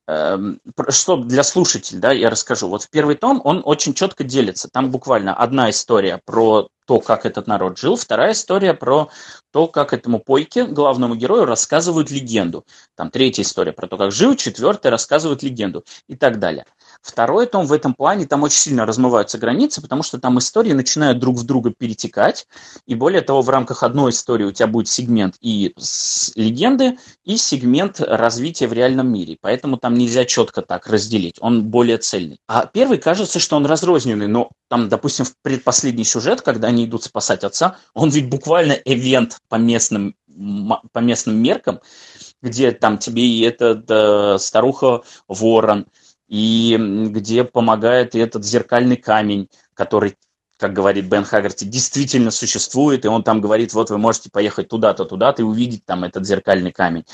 что для слушателей, да, я расскажу. Вот первый том он очень четко делится. Там буквально одна история про то, как этот народ жил, вторая история про то, как этому Пойке, главному герою, рассказывают легенду. Там третья история про то, как жил, четвертая рассказывают легенду и так далее. Второй том в этом плане, там очень сильно размываются границы, потому что там истории начинают друг в друга перетекать, и более того, в рамках одной истории у тебя будет сегмент и легенды, и сегмент развития в реальном мире. Поэтому там нельзя четко так разделить, он более цельный. А первый кажется, что он разрозненный, но там, допустим, в предпоследний сюжет, когда они идут спасать отца, он ведь буквально эвент по местным, по местным меркам, где там тебе и этот э, старуха Ворон, и где помогает и этот зеркальный камень, который, как говорит Бен Хаггарти, действительно существует, и он там говорит, вот вы можете поехать туда-то, туда-то и увидеть там этот зеркальный камень.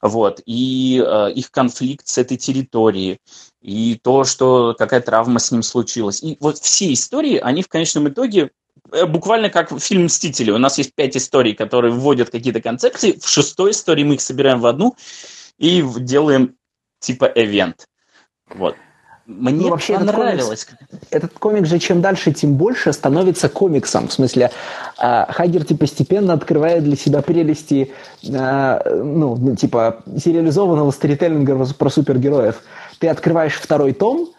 Вот. И э, их конфликт с этой территорией, и то, что какая травма с ним случилась. И вот все истории, они в конечном итоге буквально как фильм «Мстители». У нас есть пять историй, которые вводят какие-то концепции. В шестой истории мы их собираем в одну и делаем типа эвент. Вот. Мне ну, вообще понравилось. Этот комикс, этот комик же чем дальше, тем больше становится комиксом. В смысле, э, Хагерти постепенно открывает для себя прелести э, ну, ну, типа сериализованного сторителлинга про супергероев. Ты открываешь второй том,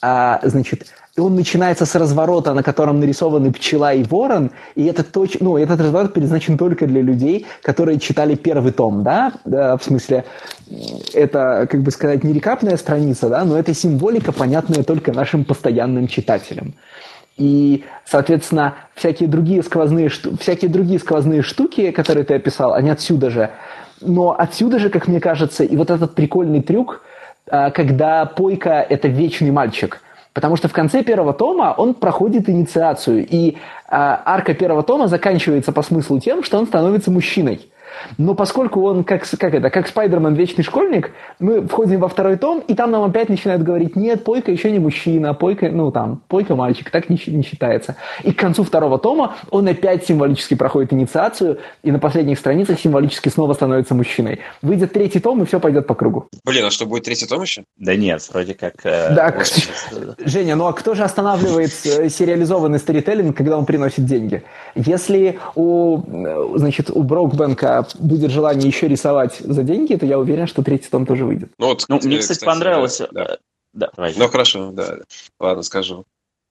а, значит, он начинается с разворота, на котором нарисованы пчела и ворон, и это точ... ну, этот разворот предназначен только для людей, которые читали первый том, да, да в смысле, это, как бы сказать, не рекапная страница, да, но это символика, понятная только нашим постоянным читателям. И, соответственно, всякие другие сквозные, всякие другие сквозные штуки, которые ты описал, они отсюда же. Но отсюда же, как мне кажется, и вот этот прикольный трюк, а, когда Пойка – это вечный мальчик – Потому что в конце первого тома он проходит инициацию, и э, арка первого тома заканчивается по смыслу тем, что он становится мужчиной. Но поскольку он как, как это, как Спайдермен вечный школьник, мы входим во второй том, и там нам опять начинают говорить, нет, Пойка еще не мужчина, Пойка, ну там, Пойка мальчик, так не, не считается. И к концу второго тома он опять символически проходит инициацию, и на последних страницах символически снова становится мужчиной. Выйдет третий том, и все пойдет по кругу. Блин, а что, будет третий том еще? Да нет, вроде как... Э, да, вот Женя, ну а кто же останавливает э, сериализованный сторителлинг, когда он приносит деньги? Если у, э, значит, у Брокбенка будет желание еще рисовать за деньги, то я уверен, что третий том тоже выйдет. Ну, вот, ну мне, кстати, кстати понравилось. Да. Да, ну, хорошо, да. Ладно, скажу.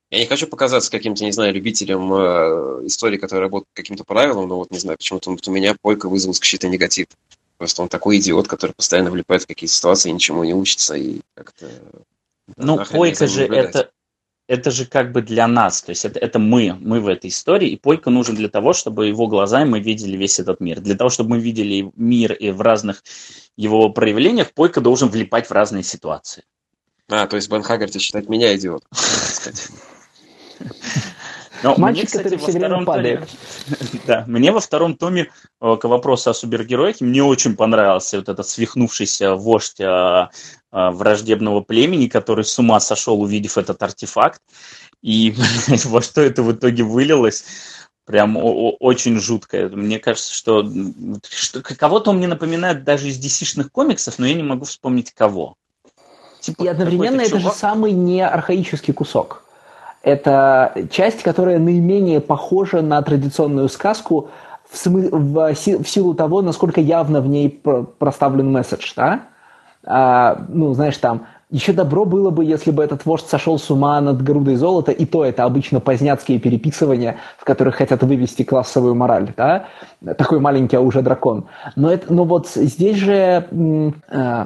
Я не хочу показаться каким-то, не знаю, любителем э, истории, которая работает каким-то правилам, но вот не знаю, почему-то вот у меня Пойка вызвал какой-то негатив. Просто он такой идиот, который постоянно влипает в какие-то ситуации, ничему не учится и как-то... Ну, Пойка же это, это же как бы для нас, то есть это, это мы, мы в этой истории, и Пойка нужен для того, чтобы его глазами мы видели весь этот мир. Для того, чтобы мы видели мир и в разных его проявлениях, Пойка должен влипать в разные ситуации. А, то есть Бен Хаггарти считает меня идиот. Но Мальчик, мне, кстати, который все время падает. Томе, да, мне во втором томе э, к вопросу о супергероике мне очень понравился вот этот свихнувшийся вождь а, а, враждебного племени, который с ума сошел, увидев этот артефакт. И во что это в итоге вылилось, прям очень жутко. Мне кажется, что, что кого-то он мне напоминает даже из DC-шных комиксов, но я не могу вспомнить кого. Типа, и одновременно это чувак... же самый не архаический кусок. Это часть, которая наименее похожа на традиционную сказку в, смы... в, в силу того, насколько явно в ней проставлен месседж, да? А, ну, знаешь, там, еще добро было бы, если бы этот вождь сошел с ума над грудой золота, и то это обычно поздняцкие переписывания, в которых хотят вывести классовую мораль, да? Такой маленький, а уже дракон. Но, это, но вот здесь же, э,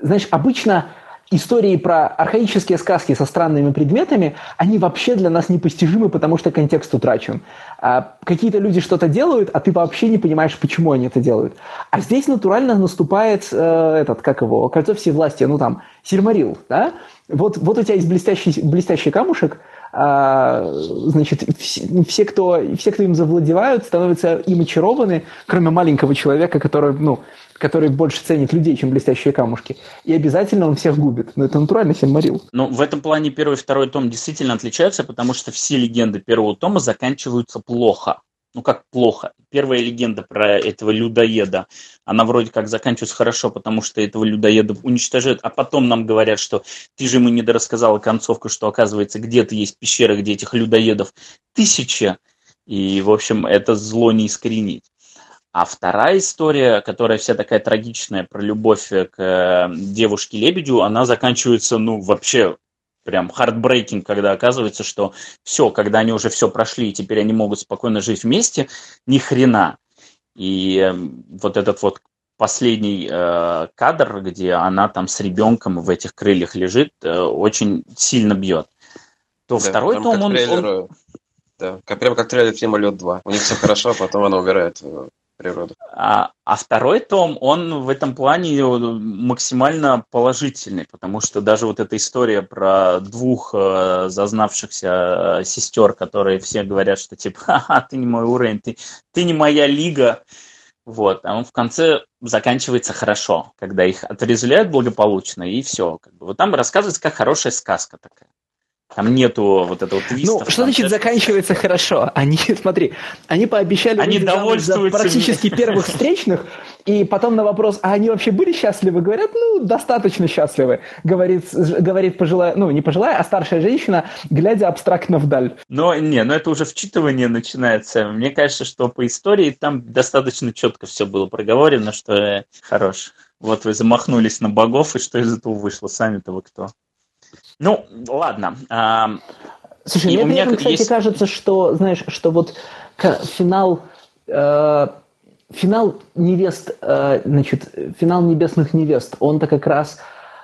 знаешь, обычно истории про архаические сказки со странными предметами, они вообще для нас непостижимы, потому что контекст утрачен. А какие-то люди что-то делают, а ты вообще не понимаешь, почему они это делают. А здесь натурально наступает э, этот, как его, кольцо всевластия, ну там, Сильмарил, да? Вот, вот у тебя есть блестящий, блестящий камушек, а, значит, все, все, кто, все, кто им завладевают, становятся им очарованы, кроме маленького человека, который, ну, который больше ценит людей, чем блестящие камушки. И обязательно он всех губит. Но это натурально Сильмарил. Ну, в этом плане первый и второй том действительно отличаются, потому что все легенды первого тома заканчиваются плохо. ну как плохо. Первая легенда про этого людоеда, она вроде как заканчивается хорошо, потому что этого людоеда уничтожают, а потом нам говорят, что ты же ему не дорассказала концовку, что оказывается где-то есть пещера, где этих людоедов тысяча, и, в общем, это зло не искоренить. А вторая история, которая вся такая трагичная про любовь к э, девушке-лебедю, она заканчивается, ну, вообще прям heartbreaking, когда оказывается, что все, когда они уже все прошли, и теперь они могут спокойно жить вместе, ни хрена. И э, вот этот вот последний э, кадр, где она там с ребенком в этих крыльях лежит, э, очень сильно бьет. То да, второй том, он, трейлер, он... Да, как, прямо как трейлер фильма «Лед 2». У них все хорошо, а потом она умирает природу. А, а второй том, он в этом плане максимально положительный, потому что даже вот эта история про двух э, зазнавшихся э, сестер, которые все говорят, что типа, ха-ха, ты не мой уровень, ты, ты не моя лига, вот, а он в конце заканчивается хорошо, когда их отрезвляют благополучно, и все. Как бы. Вот там рассказывается, как хорошая сказка такая. Там нету вот этого твиста. Ну, что значит заканчивается хорошо? Они, смотри, они пообещали они за практически первых встречных, и потом на вопрос, а они вообще были счастливы? Говорят, ну, достаточно счастливы, говорит, говорит пожилая, ну, не пожилая, а старшая женщина, глядя абстрактно вдаль. Но, не, но это уже вчитывание начинается. Мне кажется, что по истории там достаточно четко все было проговорено, что э, хорош. Вот вы замахнулись на богов, и что из этого вышло? Сами-то вы кто? Ну, ладно. Слушай, и мне при этом, кстати, есть... кажется, что, знаешь, что вот финал, э, финал невест, э, значит, финал небесных невест, он-то как раз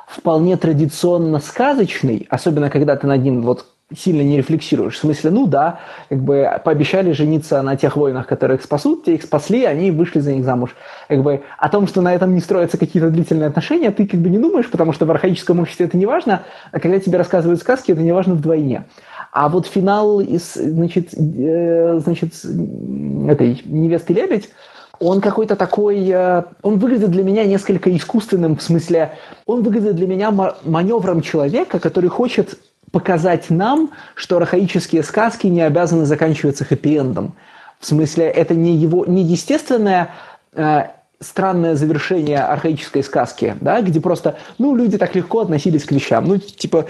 вполне традиционно сказочный, особенно когда ты над ним вот сильно не рефлексируешь. В смысле, ну да, как бы пообещали жениться на тех воинах, которые их спасут, те их спасли, они вышли за них замуж. Как бы о том, что на этом не строятся какие-то длительные отношения, ты как бы не думаешь, потому что в архаическом обществе это не важно, а когда тебе рассказывают сказки, это не важно вдвойне. А вот финал из, значит, э, значит, этой невесты лебедь, он какой-то такой, э, он выглядит для меня несколько искусственным, в смысле, он выглядит для меня маневром человека, который хочет показать нам, что архаические сказки не обязаны заканчиваться хэппи-эндом. В смысле, это не его, не естественное э, странное завершение архаической сказки, да, где просто, ну, люди так легко относились к вещам. Ну, типа,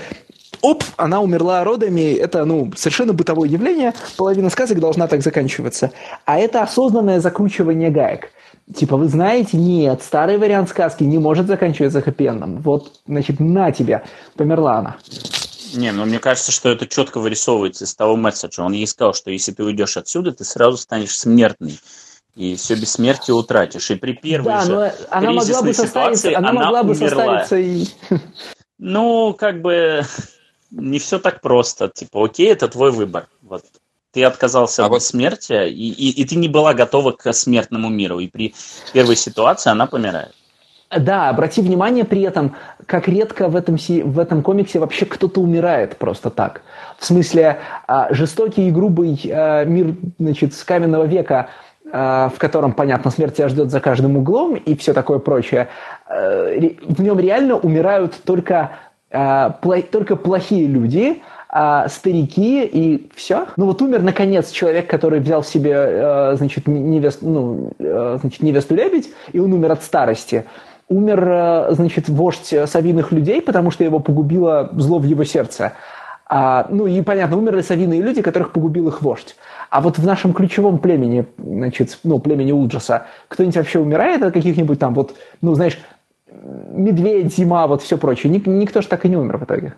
оп, она умерла родами, это, ну, совершенно бытовое явление, половина сказок должна так заканчиваться. А это осознанное закручивание гаек. Типа, вы знаете, нет, старый вариант сказки не может заканчиваться хэппи-эндом. Вот, значит, на тебе, померла она. Не, ну мне кажется, что это четко вырисовывается из того месседжа. Он ей сказал, что если ты уйдешь отсюда, ты сразу станешь смертный. И все бессмертие утратишь. И при первой да, же она могла бы ситуации она, она могла бы умерла. и... Ну, как бы не все так просто. Типа, окей, это твой выбор. Вот. Ты отказался а от вот... бессмертия, и, и, и ты не была готова к смертному миру. И при первой ситуации она помирает. Да, обрати внимание при этом, как редко в этом, в этом комиксе вообще кто-то умирает просто так. В смысле, а, жестокий и грубый а, мир значит, с каменного века, а, в котором, понятно, смерть тебя ждет за каждым углом и все такое прочее, в нем реально умирают только, только плохие люди, старики и все. Ну вот умер, наконец, человек, который взял себе, значит, невест, ну, значит, невесту лебедь, и он умер от старости умер, э, значит, вождь совиных людей, потому что его погубило зло в его сердце. А, ну и понятно, умерли совиные люди, которых погубил их вождь. А вот в нашем ключевом племени, значит, ну, племени Улджаса, кто-нибудь вообще умирает от каких-нибудь там вот, ну, знаешь, медведь, зима, вот все прочее. Ник- никто же так и не умер в итоге.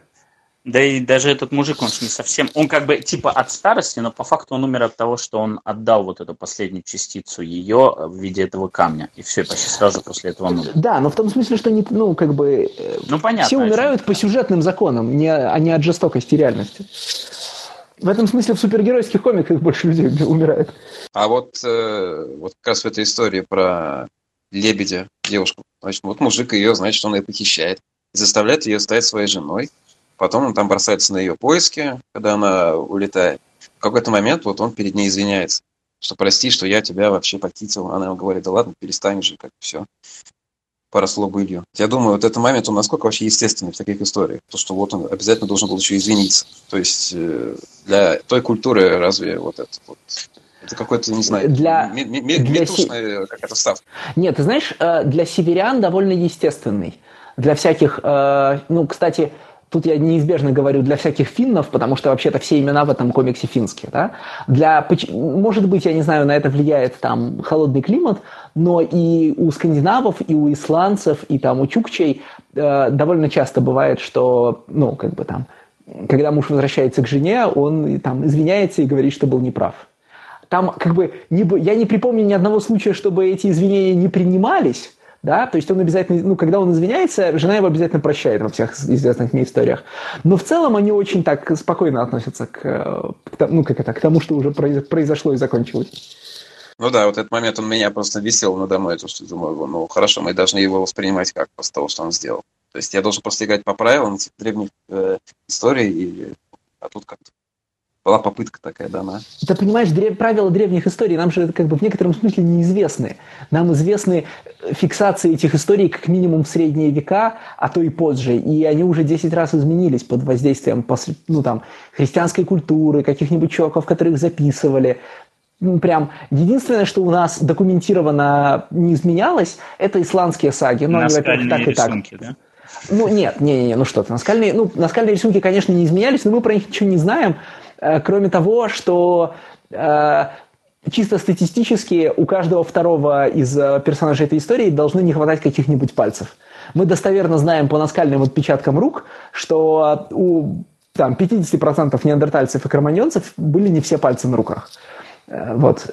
Да и даже этот мужик, он же не совсем... Он как бы типа от старости, но по факту он умер от того, что он отдал вот эту последнюю частицу ее в виде этого камня. И все, почти сразу после этого умер. Да, но в том смысле, что не, ну, как бы... Э, ну, понятно. Все умирают по сюжетным законам, не, а не от жестокости реальности. В этом смысле в супергеройских комиках больше людей умирает. А вот, э, вот как раз в этой истории про лебедя, девушку, значит, вот мужик ее, значит, он ее похищает, заставляет ее стать своей женой, Потом он там бросается на ее поиски, когда она улетает. В какой-то момент вот он перед ней извиняется, что прости, что я тебя вообще похитил. Она ему говорит, да ладно, перестань же, как все. Поросло былью. Я думаю, вот этот момент, он насколько вообще естественный в таких историях. То, что вот он обязательно должен был еще извиниться. То есть э, для той культуры разве вот это вот Это какой-то, не знаю, для, метушная какая-то ставка. Нет, ты знаешь, э, для северян довольно естественный. Для всяких, э, ну, кстати, тут я неизбежно говорю для всяких финнов, потому что вообще-то все имена в этом комиксе финские, да? Для, может быть, я не знаю, на это влияет там холодный климат, но и у скандинавов, и у исландцев, и там у чукчей э, довольно часто бывает, что, ну, как бы там, когда муж возвращается к жене, он там извиняется и говорит, что был неправ. Там как бы не, я не припомню ни одного случая, чтобы эти извинения не принимались, да, то есть он обязательно, ну, когда он извиняется, жена его обязательно прощает во всех известных мне историях. Но в целом они очень так спокойно относятся к, к, ну, как это, к тому, что уже произошло и закончилось. Ну да, вот этот момент он меня просто висел надо мной, то что думаю, ну хорошо, мы должны его воспринимать как после того, что он сделал. То есть я должен просто играть по правилам этих древних э, историй, и, а тут как-то была попытка такая дана. Ты понимаешь, древ... правила древних историй нам же как бы в некотором смысле неизвестны. Нам известны фиксации этих историй как минимум в средние века, а то и позже. И они уже 10 раз изменились под воздействием ну, там, христианской культуры, каких-нибудь чуваков, которых записывали. Ну, прям единственное, что у нас документировано не изменялось, это исландские саги. Но они, во-первых, так и так. Да? Ну, нет, не, не, ну что ты, наскальные, ну, наскальные рисунки, конечно, не изменялись, но мы про них ничего не знаем, Э, кроме того, что э, чисто статистически у каждого второго из э, персонажей этой истории должны не хватать каких-нибудь пальцев. Мы достоверно знаем по наскальным отпечаткам рук, что у там, 50% неандертальцев и кроманьонцев были не все пальцы на руках. Вот.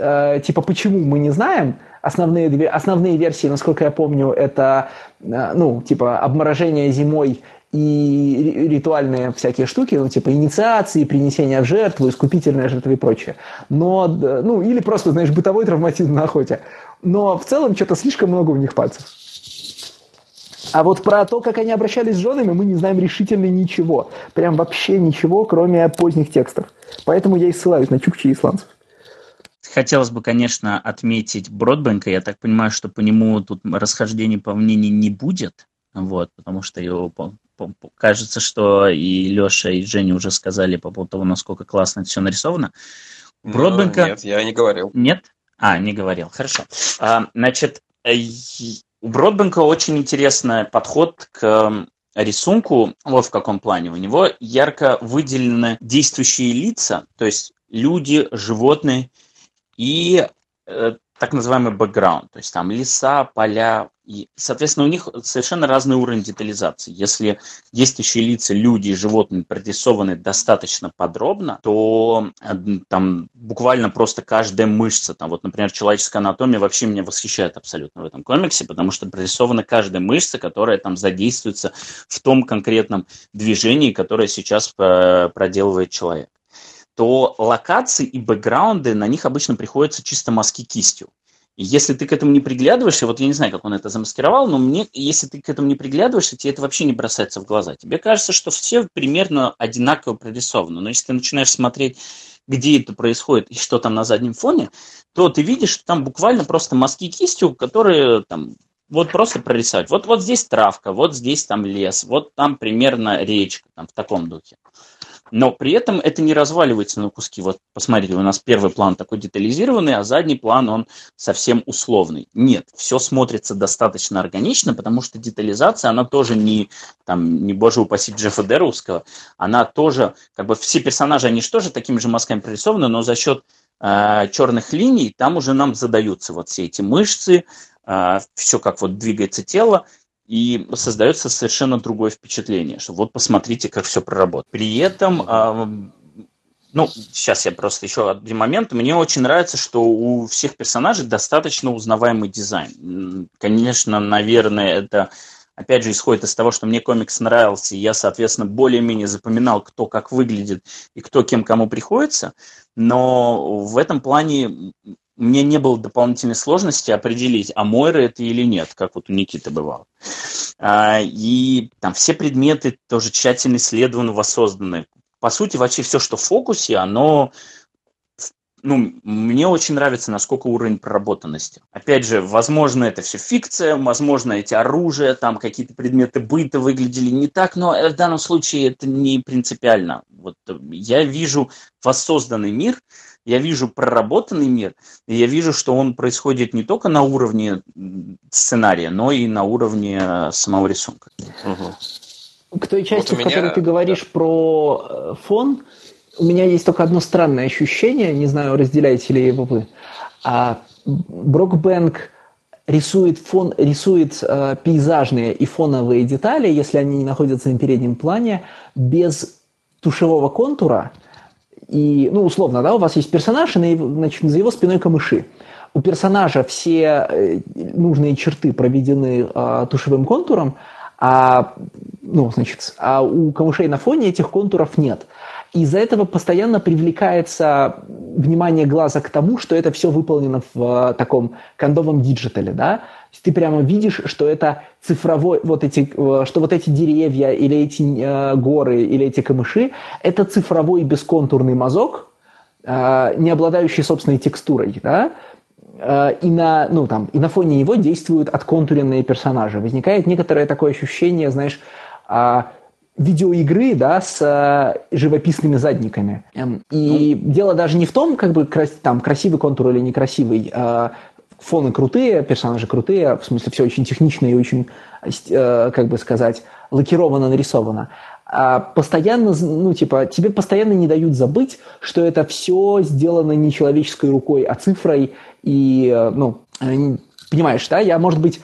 Типа, почему мы не знаем? Основные, основные версии, насколько я помню, это, ну, типа, обморожение зимой и ритуальные всякие штуки, ну, типа инициации, принесения в жертву, искупительная жертва и прочее. Но, ну, или просто, знаешь, бытовой травматизм на охоте. Но в целом что-то слишком много у них пальцев. А вот про то, как они обращались с женами, мы не знаем решительно ничего. Прям вообще ничего, кроме поздних текстов. Поэтому я и ссылаюсь на чукчи и исландцев. Хотелось бы, конечно, отметить Бродбенка. Я так понимаю, что по нему тут расхождений по мнению не будет. Вот, потому что его кажется, что и Леша, и Женя уже сказали по поводу того, насколько классно это все нарисовано. Ну, Бродбенка... нет, я не говорил. Нет? А, не говорил. Хорошо. А, значит, э, у Бродбенка очень интересный подход к рисунку. Вот в каком плане. У него ярко выделены действующие лица, то есть люди, животные и э, так называемый бэкграунд, то есть там леса, поля, и, соответственно, у них совершенно разный уровень детализации. Если действующие лица, люди и животные прорисованы достаточно подробно, то э, там буквально просто каждая мышца, там вот, например, человеческая анатомия вообще меня восхищает абсолютно в этом комиксе, потому что прорисована каждая мышца, которая там задействуется в том конкретном движении, которое сейчас э, проделывает человек то локации и бэкграунды, на них обычно приходится чисто мазки кистью. И если ты к этому не приглядываешься, вот я не знаю, как он это замаскировал, но мне, если ты к этому не приглядываешься, тебе это вообще не бросается в глаза. Тебе кажется, что все примерно одинаково прорисовано. Но если ты начинаешь смотреть, где это происходит и что там на заднем фоне, то ты видишь, что там буквально просто мазки кистью, которые там вот просто прорисовать. Вот, вот здесь травка, вот здесь там лес, вот там примерно речка, там в таком духе. Но при этом это не разваливается на куски. Вот посмотрите, у нас первый план такой детализированный, а задний план он совсем условный. Нет, все смотрится достаточно органично, потому что детализация, она тоже не, там, не боже упаси Джеффа Дерусского, она тоже, как бы все персонажи, они же тоже такими же мазками прорисованы, но за счет э, черных линий там уже нам задаются вот все эти мышцы, э, все как вот двигается тело, и создается совершенно другое впечатление, что вот посмотрите, как все проработано. При этом, ну, сейчас я просто еще один момент. Мне очень нравится, что у всех персонажей достаточно узнаваемый дизайн. Конечно, наверное, это опять же, исходит из того, что мне комикс нравился, и я, соответственно, более-менее запоминал, кто как выглядит и кто кем кому приходится. Но в этом плане меня не было дополнительной сложности определить, а Мойра это или нет, как вот у Никиты бывало. А, и там все предметы тоже тщательно исследованы, воссозданы. По сути, вообще все, что в фокусе, оно ну, мне очень нравится, насколько уровень проработанности. Опять же, возможно, это все фикция, возможно, эти оружия, там какие-то предметы быта выглядели не так, но в данном случае это не принципиально. Вот я вижу воссозданный мир, я вижу проработанный мир, и я вижу, что он происходит не только на уровне сценария, но и на уровне э, самого рисунка. К той части, вот меня... в которой ты говоришь да. про э, фон, у меня есть только одно странное ощущение, не знаю, разделяете ли его вы. А Брокбэнк рисует, фон, рисует э, пейзажные и фоновые детали, если они не находятся на переднем плане, без тушевого контура. И, ну, условно, да, у вас есть персонаж, и значит, за его спиной камыши. У персонажа все э, нужные черты проведены э, тушевым контуром, а, ну, значит, а у камышей на фоне этих контуров нет. Из-за этого постоянно привлекается внимание глаза к тому, что это все выполнено в э, таком кондовом digital е, да. Ты прямо видишь, что это цифровой, вот эти, э, что вот эти деревья или эти э, горы или эти камыши, это цифровой бесконтурный мазок, э, не обладающий собственной текстурой, да, э, и на, ну, там, и на фоне него действуют отконтуренные персонажи. Возникает некоторое такое ощущение, знаешь, э, видеоигры, да, с э, живописными задниками. Эм, и ну. дело даже не в том, как бы крас, там красивый контур или некрасивый. Э, фоны крутые, персонажи крутые, в смысле все очень технично и очень, э, как бы сказать, лакировано, нарисовано. А постоянно, ну, типа, тебе постоянно не дают забыть, что это все сделано не человеческой рукой, а цифрой. И, э, ну, э, понимаешь, да, я, может быть,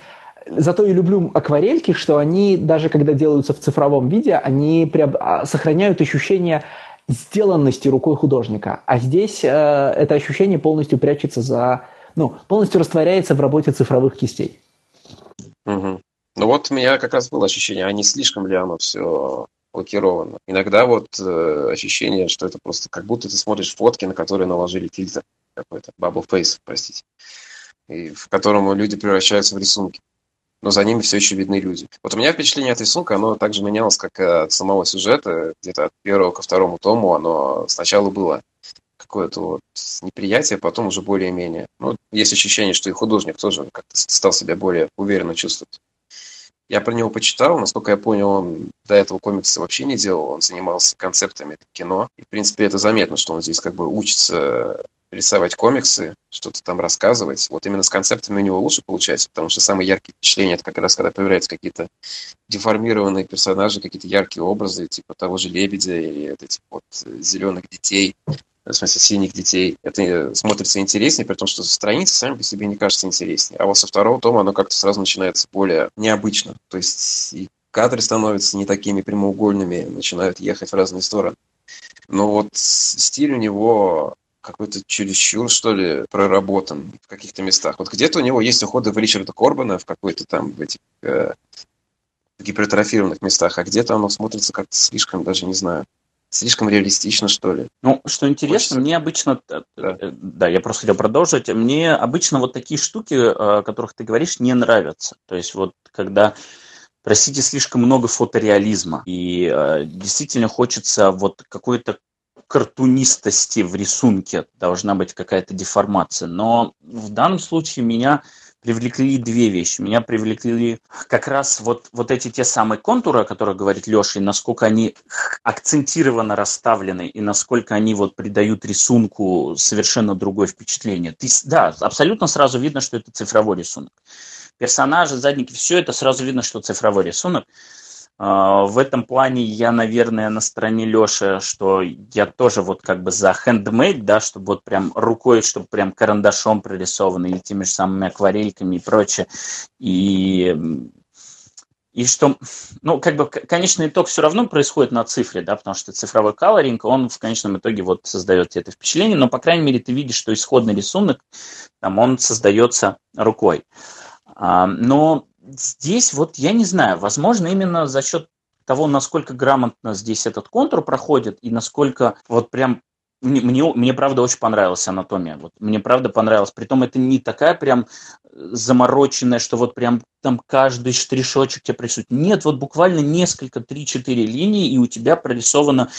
Зато и люблю акварельки, что они, даже когда делаются в цифровом виде, они приоб... А, сохраняют ощущение сделанности рукой художника. А здесь э, это ощущение полностью прячется за... Ну, полностью растворяется в работе цифровых кистей. Угу. Ну вот у меня как раз было ощущение, а не слишком ли оно все лакировано. Иногда вот э, ощущение, что это просто как будто ты смотришь фотки, на которые наложили фильтр какой-то, bubble face, простите, и в котором люди превращаются в рисунки но за ними все еще видны люди. Вот у меня впечатление от рисунка, оно также менялось, как от самого сюжета, где-то от первого ко второму тому оно сначала было какое-то вот неприятие, потом уже более-менее. Ну, есть ощущение, что и художник тоже как-то стал себя более уверенно чувствовать. Я про него почитал, насколько я понял, он до этого комикса вообще не делал, он занимался концептами кино. И, в принципе, это заметно, что он здесь как бы учится рисовать комиксы, что-то там рассказывать. Вот именно с концептами у него лучше получается, потому что самые яркие впечатления это как раз когда появляются какие-то деформированные персонажи, какие-то яркие образы, типа того же лебедя или этих вот зеленых детей, в смысле синих детей. Это смотрится интереснее, при том, что страницы сами по себе не кажутся интереснее. А вот со второго тома оно как-то сразу начинается более необычно. То есть и кадры становятся не такими прямоугольными, начинают ехать в разные стороны. Но вот стиль у него какой-то чересчур, что ли, проработан в каких-то местах. Вот где-то у него есть уходы в Ричарда Корбана в какой-то там в этих э, гипертрофированных местах, а где-то оно смотрится как-то слишком, даже не знаю, слишком реалистично, что ли. Ну, что интересно, Хочется... мне обычно, э, да. Э, да, я просто хотел продолжить, мне обычно вот такие штуки, о которых ты говоришь, не нравятся. То есть вот когда простите, слишком много фотореализма. И э, действительно хочется вот какой-то картунистости в рисунке, должна быть какая-то деформация. Но в данном случае меня привлекли две вещи. Меня привлекли как раз вот, вот эти те самые контуры, о которых говорит Леша, и насколько они акцентированно расставлены, и насколько они вот придают рисунку совершенно другое впечатление. Ты, да, абсолютно сразу видно, что это цифровой рисунок. Персонажи, задники, все это сразу видно, что цифровой рисунок. А, в этом плане я, наверное, на стороне Леши, что я тоже вот как бы за handmade, да, чтобы вот прям рукой, чтобы прям карандашом прорисовано, или теми же самыми акварельками и прочее. И и что, ну, как бы конечный итог все равно происходит на цифре, да, потому что цифровой колоринг, он в конечном итоге вот создает это впечатление, но, по крайней мере, ты видишь, что исходный рисунок, там, он создается рукой. А, но здесь вот я не знаю, возможно, именно за счет того, насколько грамотно здесь этот контур проходит и насколько вот прям мне, мне, правда очень понравилась анатомия. Вот, мне правда понравилось. Притом это не такая прям замороченная, что вот прям там каждый штришочек тебе присутствует. Нет, вот буквально несколько, три-четыре линии, и у тебя прорисовано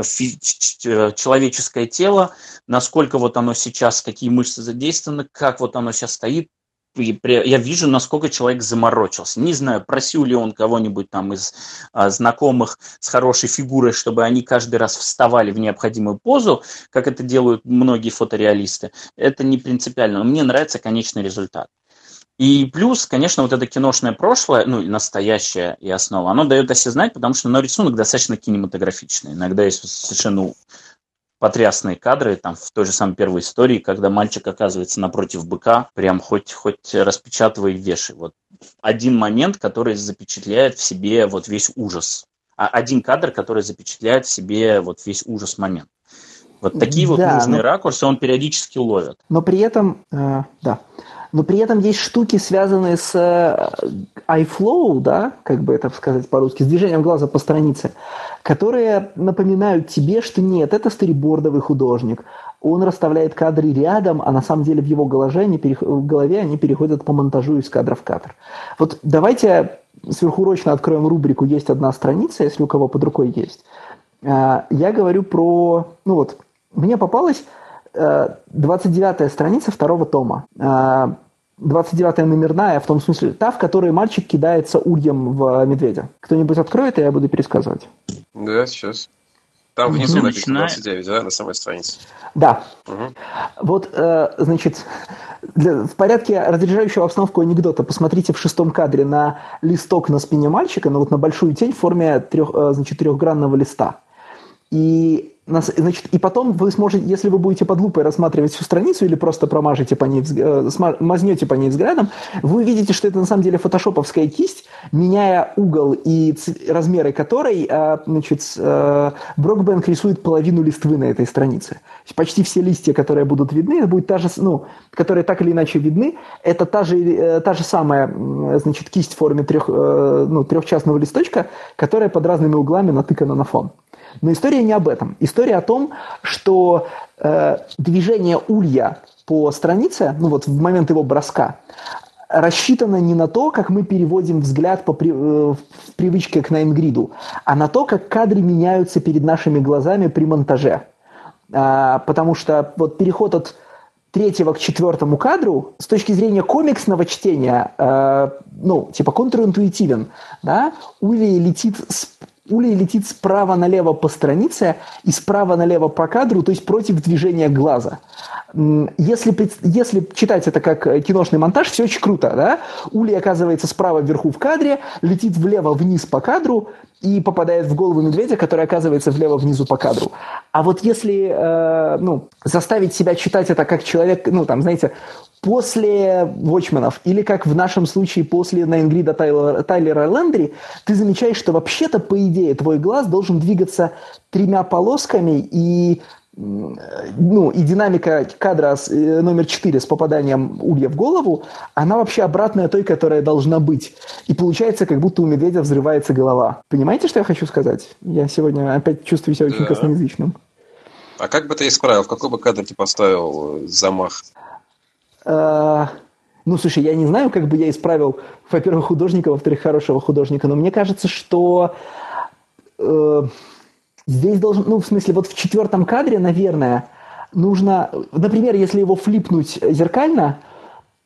фи- человеческое тело, насколько вот оно сейчас, какие мышцы задействованы, как вот оно сейчас стоит, я вижу, насколько человек заморочился. Не знаю, просил ли он кого-нибудь там из а, знакомых с хорошей фигурой, чтобы они каждый раз вставали в необходимую позу, как это делают многие фотореалисты. Это не принципиально, но мне нравится конечный результат. И плюс, конечно, вот это киношное прошлое, ну, настоящее и основа, оно дает осознать, потому что ну, рисунок достаточно кинематографичный. Иногда есть совершенно потрясные кадры, там, в той же самой первой истории, когда мальчик оказывается напротив быка, прям хоть, хоть распечатывай и вешай. Вот один момент, который запечатляет в себе вот весь ужас. А один кадр, который запечатляет в себе вот весь ужас момент. Вот такие да, вот нужные но... ракурсы он периодически ловит. Но при этом, э, да, но при этом есть штуки, связанные с э, iFlow, да, как бы это сказать по-русски, с движением глаза по странице, которые напоминают тебе, что нет, это сторибордовый художник. Он расставляет кадры рядом, а на самом деле в его голове они, перех... в голове они переходят по монтажу из кадра в кадр. Вот давайте сверхурочно откроем рубрику «Есть одна страница», если у кого под рукой есть. Э, я говорю про... Ну вот, мне попалась 29-я страница второго тома. 29-я номерная, в том смысле, та, в которой мальчик кидается ульем в медведя. Кто-нибудь откроет, и я буду пересказывать. Да, сейчас. Там внизу угу. написано 29, да, на самой странице? Да. Угу. Вот, э, значит, для, в порядке разряжающего обстановку анекдота посмотрите в шестом кадре на листок на спине мальчика, ну вот на большую тень в форме трех, э, значит, трехгранного листа. И Значит, и потом вы сможете, если вы будете под лупой рассматривать всю страницу или просто промажете по ней, э, мазнете по ней взглядом, вы увидите, что это на самом деле фотошоповская кисть, меняя угол и размеры которой, э, значит, э, Брокбэнк рисует половину листвы на этой странице. Почти все листья, которые будут видны, это будет та же, ну, которые так или иначе видны, это та же, та же самая, значит, кисть в форме трех, ну, трехчастного листочка, которая под разными углами натыкана на фон. Но история не об этом. История о том, что э, движение улья по странице, ну вот в момент его броска, рассчитано не на то, как мы переводим взгляд по при, э, в привычке к найнгриду, а на то, как кадры меняются перед нашими глазами при монтаже. А, потому что вот переход от третьего к четвертому кадру с точки зрения комиксного чтения, э, ну, типа контринтуитивен, да, Ули летит с Улей летит справа налево по странице и справа налево по кадру, то есть против движения глаза. Если, если читать это как киношный монтаж, все очень круто. Да? Улей оказывается справа вверху в кадре, летит влево вниз по кадру и попадает в голову медведя, который оказывается влево внизу по кадру. А вот если э, ну, заставить себя читать это как человек, ну там, знаете, после Watchmen'ов, или как в нашем случае после Найнгрида Тайлера, Тайлера Лендри, ты замечаешь, что вообще-то, по идее, твой глаз должен двигаться тремя полосками, и, ну, и динамика кадра с, э, номер 4 с попаданием улья в голову, она вообще обратная той, которая должна быть. И получается, как будто у медведя взрывается голова. Понимаете, что я хочу сказать? Я сегодня опять чувствую себя очень да. косноязычным. А как бы ты исправил? В какой бы кадр ты поставил э, замах? Э, ну, слушай, я не знаю, как бы я исправил, во-первых, художника, во-вторых, хорошего художника, но мне кажется, что э, здесь должен, ну, в смысле, вот в четвертом кадре, наверное, нужно, например, если его флипнуть зеркально,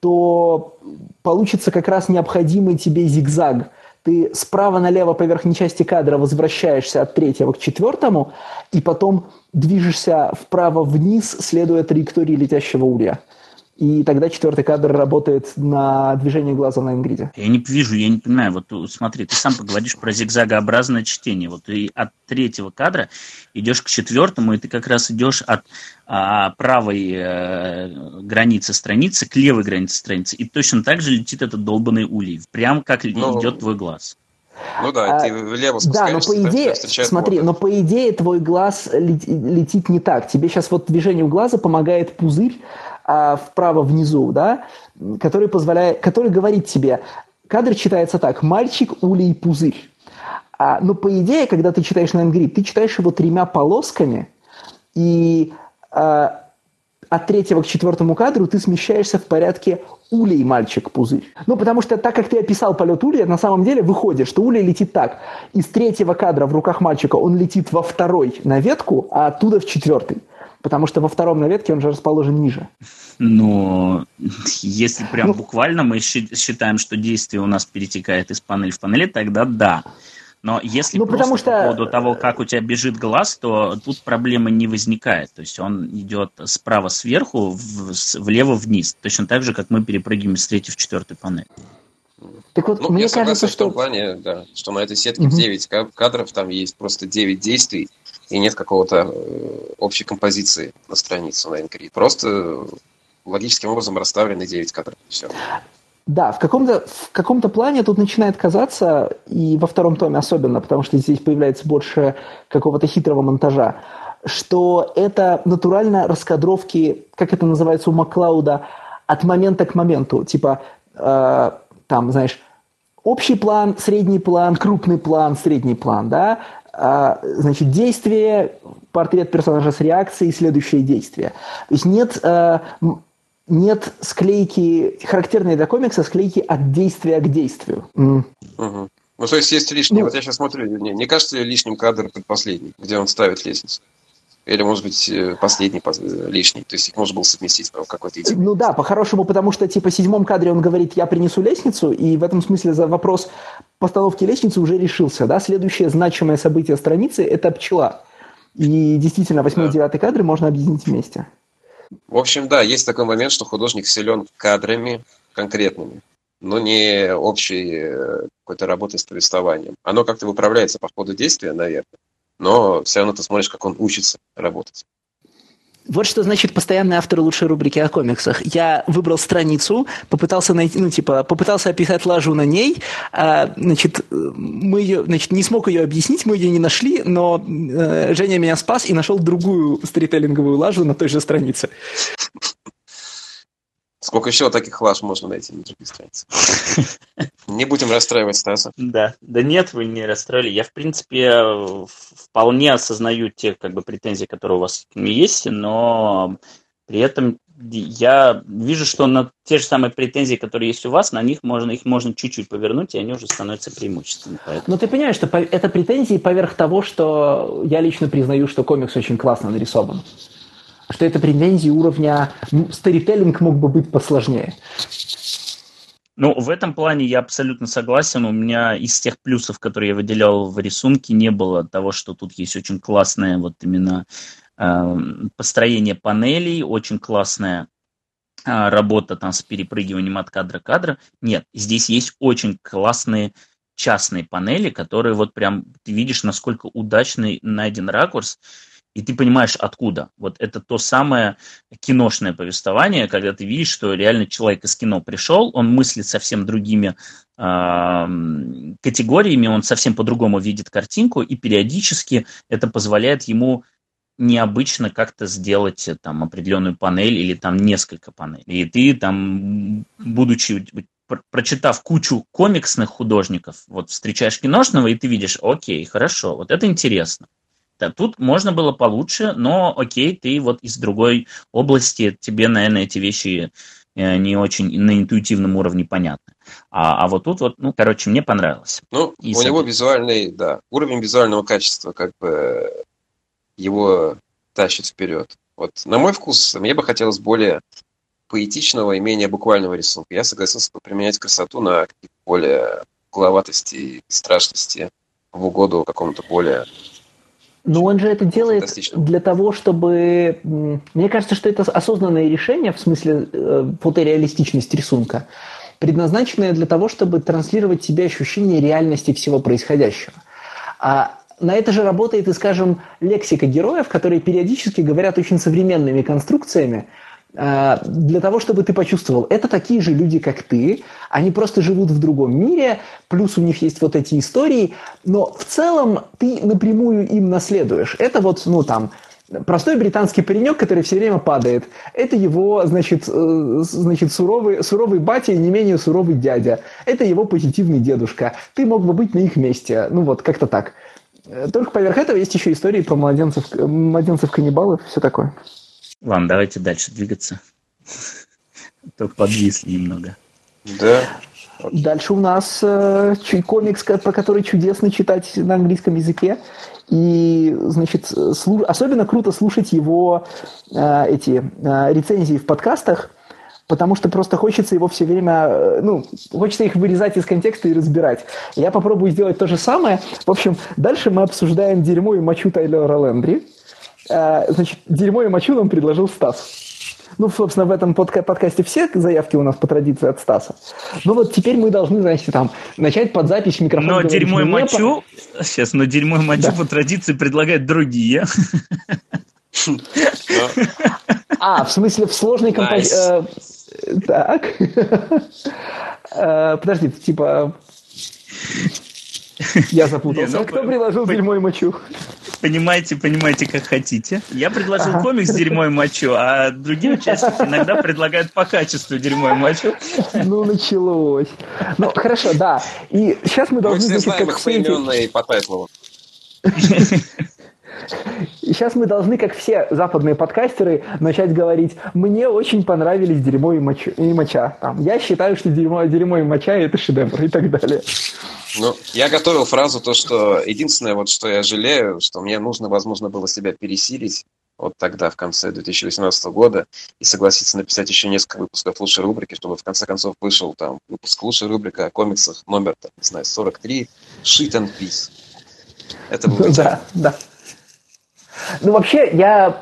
то получится как раз необходимый тебе зигзаг. Ты справа налево по верхней части кадра возвращаешься от третьего к четвертому, и потом движешься вправо вниз, следуя траектории летящего улья и тогда четвертый кадр работает на движение глаза на ингриде. Я не вижу, я не понимаю. Вот смотри, ты сам поговоришь про зигзагообразное чтение. Вот ты от третьего кадра идешь к четвертому, и ты как раз идешь от а, правой а, границы страницы к левой границе страницы. И точно так же летит этот долбанный улей. Прям как ну, идет твой глаз. Ну да, а, ты влево Да, но по идее, смотри, но по идее твой глаз летит не так. Тебе сейчас вот движением глаза помогает пузырь, а, вправо внизу, да, который позволяет, который говорит тебе, кадр читается так, мальчик, улей, пузырь. А, но по идее, когда ты читаешь на Grid, ты читаешь его тремя полосками, и а, от третьего к четвертому кадру ты смещаешься в порядке улей, мальчик, пузырь. Ну, потому что так как ты описал полет улья, на самом деле выходит, что улей летит так. Из третьего кадра в руках мальчика он летит во второй на ветку, а оттуда в четвертый. Потому что во втором на ветке он же расположен ниже. Но если прям ну, буквально мы считаем, что действие у нас перетекает из панели в панели, тогда да. Но если ну, просто что... по поводу того, как у тебя бежит глаз, то тут проблемы не возникает. То есть он идет справа сверху, в, влево вниз. Точно так же, как мы перепрыгиваем с третьей в четвертую панель. Так вот, ну, мне я кажется, что... в том плане, да, что на этой сетке угу. 9 кадров, там есть просто 9 действий, и нет какого-то э, общей композиции на странице на Encrypt. Просто логическим образом расставлены 9 кадров. Все. Да, в каком-то в каком-то плане тут начинает казаться, и во втором томе особенно, потому что здесь появляется больше какого-то хитрого монтажа, что это натурально раскадровки, как это называется у Маклауда, от момента к моменту. Типа, э, там, знаешь, общий план, средний план, крупный план, средний план, да, э, значит, действие, портрет персонажа с реакцией, следующее действие. То есть нет э, нет склейки, характерной для комикса склейки от действия к действию. Угу. Ну, то есть есть лишний. Ну, вот я сейчас смотрю, не, не кажется ли лишним кадр предпоследний, где он ставит лестницу? Или, может быть, э, последний э, лишний. То есть их можно было совместить в какой-то идее. Ну да, по-хорошему, потому что, типа, в седьмом кадре он говорит, я принесу лестницу, и в этом смысле за вопрос постановки лестницы уже решился. Да? Следующее значимое событие страницы – это пчела. И действительно, восьмой и девятый кадры можно объединить вместе. В общем, да, есть такой момент, что художник силен кадрами конкретными, но не общей э, какой-то работой с повествованием. Оно как-то выправляется по ходу действия, наверное, но все равно ты смотришь, как он учится работать. Вот что значит постоянный автор лучшей рубрики о комиксах. Я выбрал страницу, попытался найти, ну, типа, попытался описать лажу на ней, а, значит, мы ее, значит, не смог ее объяснить, мы ее не нашли, но э, Женя меня спас и нашел другую сторителлинговую лажу на той же странице. Сколько еще таких лаж можно найти на других страницах? Не будем расстраивать Стаса. Да, да нет, вы не расстроили. Я, в принципе, вполне осознаю те как бы, претензии, которые у вас к ним есть, но при этом я вижу, что на те же самые претензии, которые есть у вас, на них можно, их можно чуть-чуть повернуть, и они уже становятся преимуществами. Поэтому... Но ты понимаешь, что это претензии поверх того, что я лично признаю, что комикс очень классно нарисован что это претензии уровня старителлинг мог бы быть посложнее. Ну, в этом плане я абсолютно согласен. У меня из тех плюсов, которые я выделял в рисунке, не было того, что тут есть очень классное вот именно э, построение панелей, очень классная э, работа там с перепрыгиванием от кадра к кадра. Нет, здесь есть очень классные частные панели, которые вот прям ты видишь, насколько удачный найден ракурс и ты понимаешь, откуда. Вот это то самое киношное повествование, когда ты видишь, что реально человек из кино пришел, он мыслит совсем другими э, категориями, он совсем по-другому видит картинку, и периодически это позволяет ему необычно как-то сделать там определенную панель или там несколько панелей. И ты там, будучи прочитав кучу комиксных художников, вот встречаешь киношного, и ты видишь, окей, хорошо, вот это интересно. Да, тут можно было получше, но окей, ты вот из другой области, тебе, наверное, эти вещи э, не очень на интуитивном уровне понятны. А, а вот тут вот, ну, короче, мне понравилось. Ну, И у него визуальный, да, уровень визуального качества, как бы его тащит вперед. Вот, на мой вкус, мне бы хотелось более поэтичного и менее буквального рисунка. Я согласился бы применять красоту на более угловатости и страшности в угоду какому-то более но он же это делает для того, чтобы... Мне кажется, что это осознанное решение, в смысле э, фотореалистичность рисунка, предназначенное для того, чтобы транслировать себе ощущение реальности всего происходящего. А на это же работает и, скажем, лексика героев, которые периодически говорят очень современными конструкциями, для того, чтобы ты почувствовал, это такие же люди, как ты, они просто живут в другом мире, плюс у них есть вот эти истории, но в целом ты напрямую им наследуешь. Это вот, ну там, простой британский паренек, который все время падает. Это его, значит, э, значит суровый, суровый батя и не менее суровый дядя. Это его позитивный дедушка. Ты мог бы быть на их месте. Ну вот, как-то так. Э, только поверх этого есть еще истории про младенцев, младенцев-каннибалов и все такое. Ладно, давайте дальше двигаться. Только подвисли немного. Да. Дальше у нас э, комикс, про который чудесно читать на английском языке. И, значит, слу... особенно круто слушать его э, эти э, рецензии в подкастах, потому что просто хочется его все время, э, ну, хочется их вырезать из контекста и разбирать. Я попробую сделать то же самое. В общем, дальше мы обсуждаем дерьмо и мочу Тайлера Лендри. Э, значит, дерьмо и мочу нам предложил Стас. Ну, собственно, в этом подка- подкасте все заявки у нас по традиции от Стаса. Ну вот теперь мы должны, значит, там начать под запись микрофона. Но дерьмо и мочу, по... сейчас, но дерьмо и мочу да. по традиции предлагают другие. А, в смысле, в сложной композиции... Э, так. Э, подожди, типа... Я запутался. Ну, Кто предложил дерьмо и мочу? Понимаете, понимаете, как хотите. Я предложил ага. комикс «Дерьмо и мочу», а другие участники иногда предлагают по качеству «Дерьмо и мочу». Ну, началось. Ну, хорошо, да. И сейчас мы должны... Мы все знаем их и по тайтлу. И сейчас мы должны, как все западные подкастеры, начать говорить, мне очень понравились дерьмо и, мочу, и моча. Там, я считаю, что дерьмо, дерьмо и моча – это шедевр и так далее. Ну, я готовил фразу, то, что единственное, вот, что я жалею, что мне нужно, возможно, было себя пересилить вот тогда, в конце 2018 года, и согласиться написать еще несколько выпусков лучшей рубрики, чтобы в конце концов вышел там выпуск лучшей рубрики о комиксах номер, там, не знаю, 43, Shit and Peace. Это было Да, да. Ну, вообще, я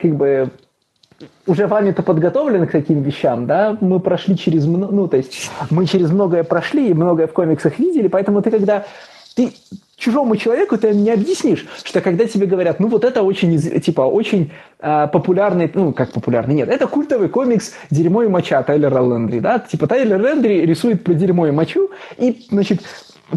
как бы уже вами-то подготовлены к таким вещам, да, мы прошли через, ну, то есть мы через многое прошли и многое в комиксах видели, поэтому ты когда, ты чужому человеку ты не объяснишь, что когда тебе говорят, ну вот это очень, типа, очень э, популярный, ну как популярный, нет, это культовый комикс «Дерьмо и моча» Тайлера Лендри, да, типа Тайлер Лендри рисует про дерьмо и мочу, и, значит,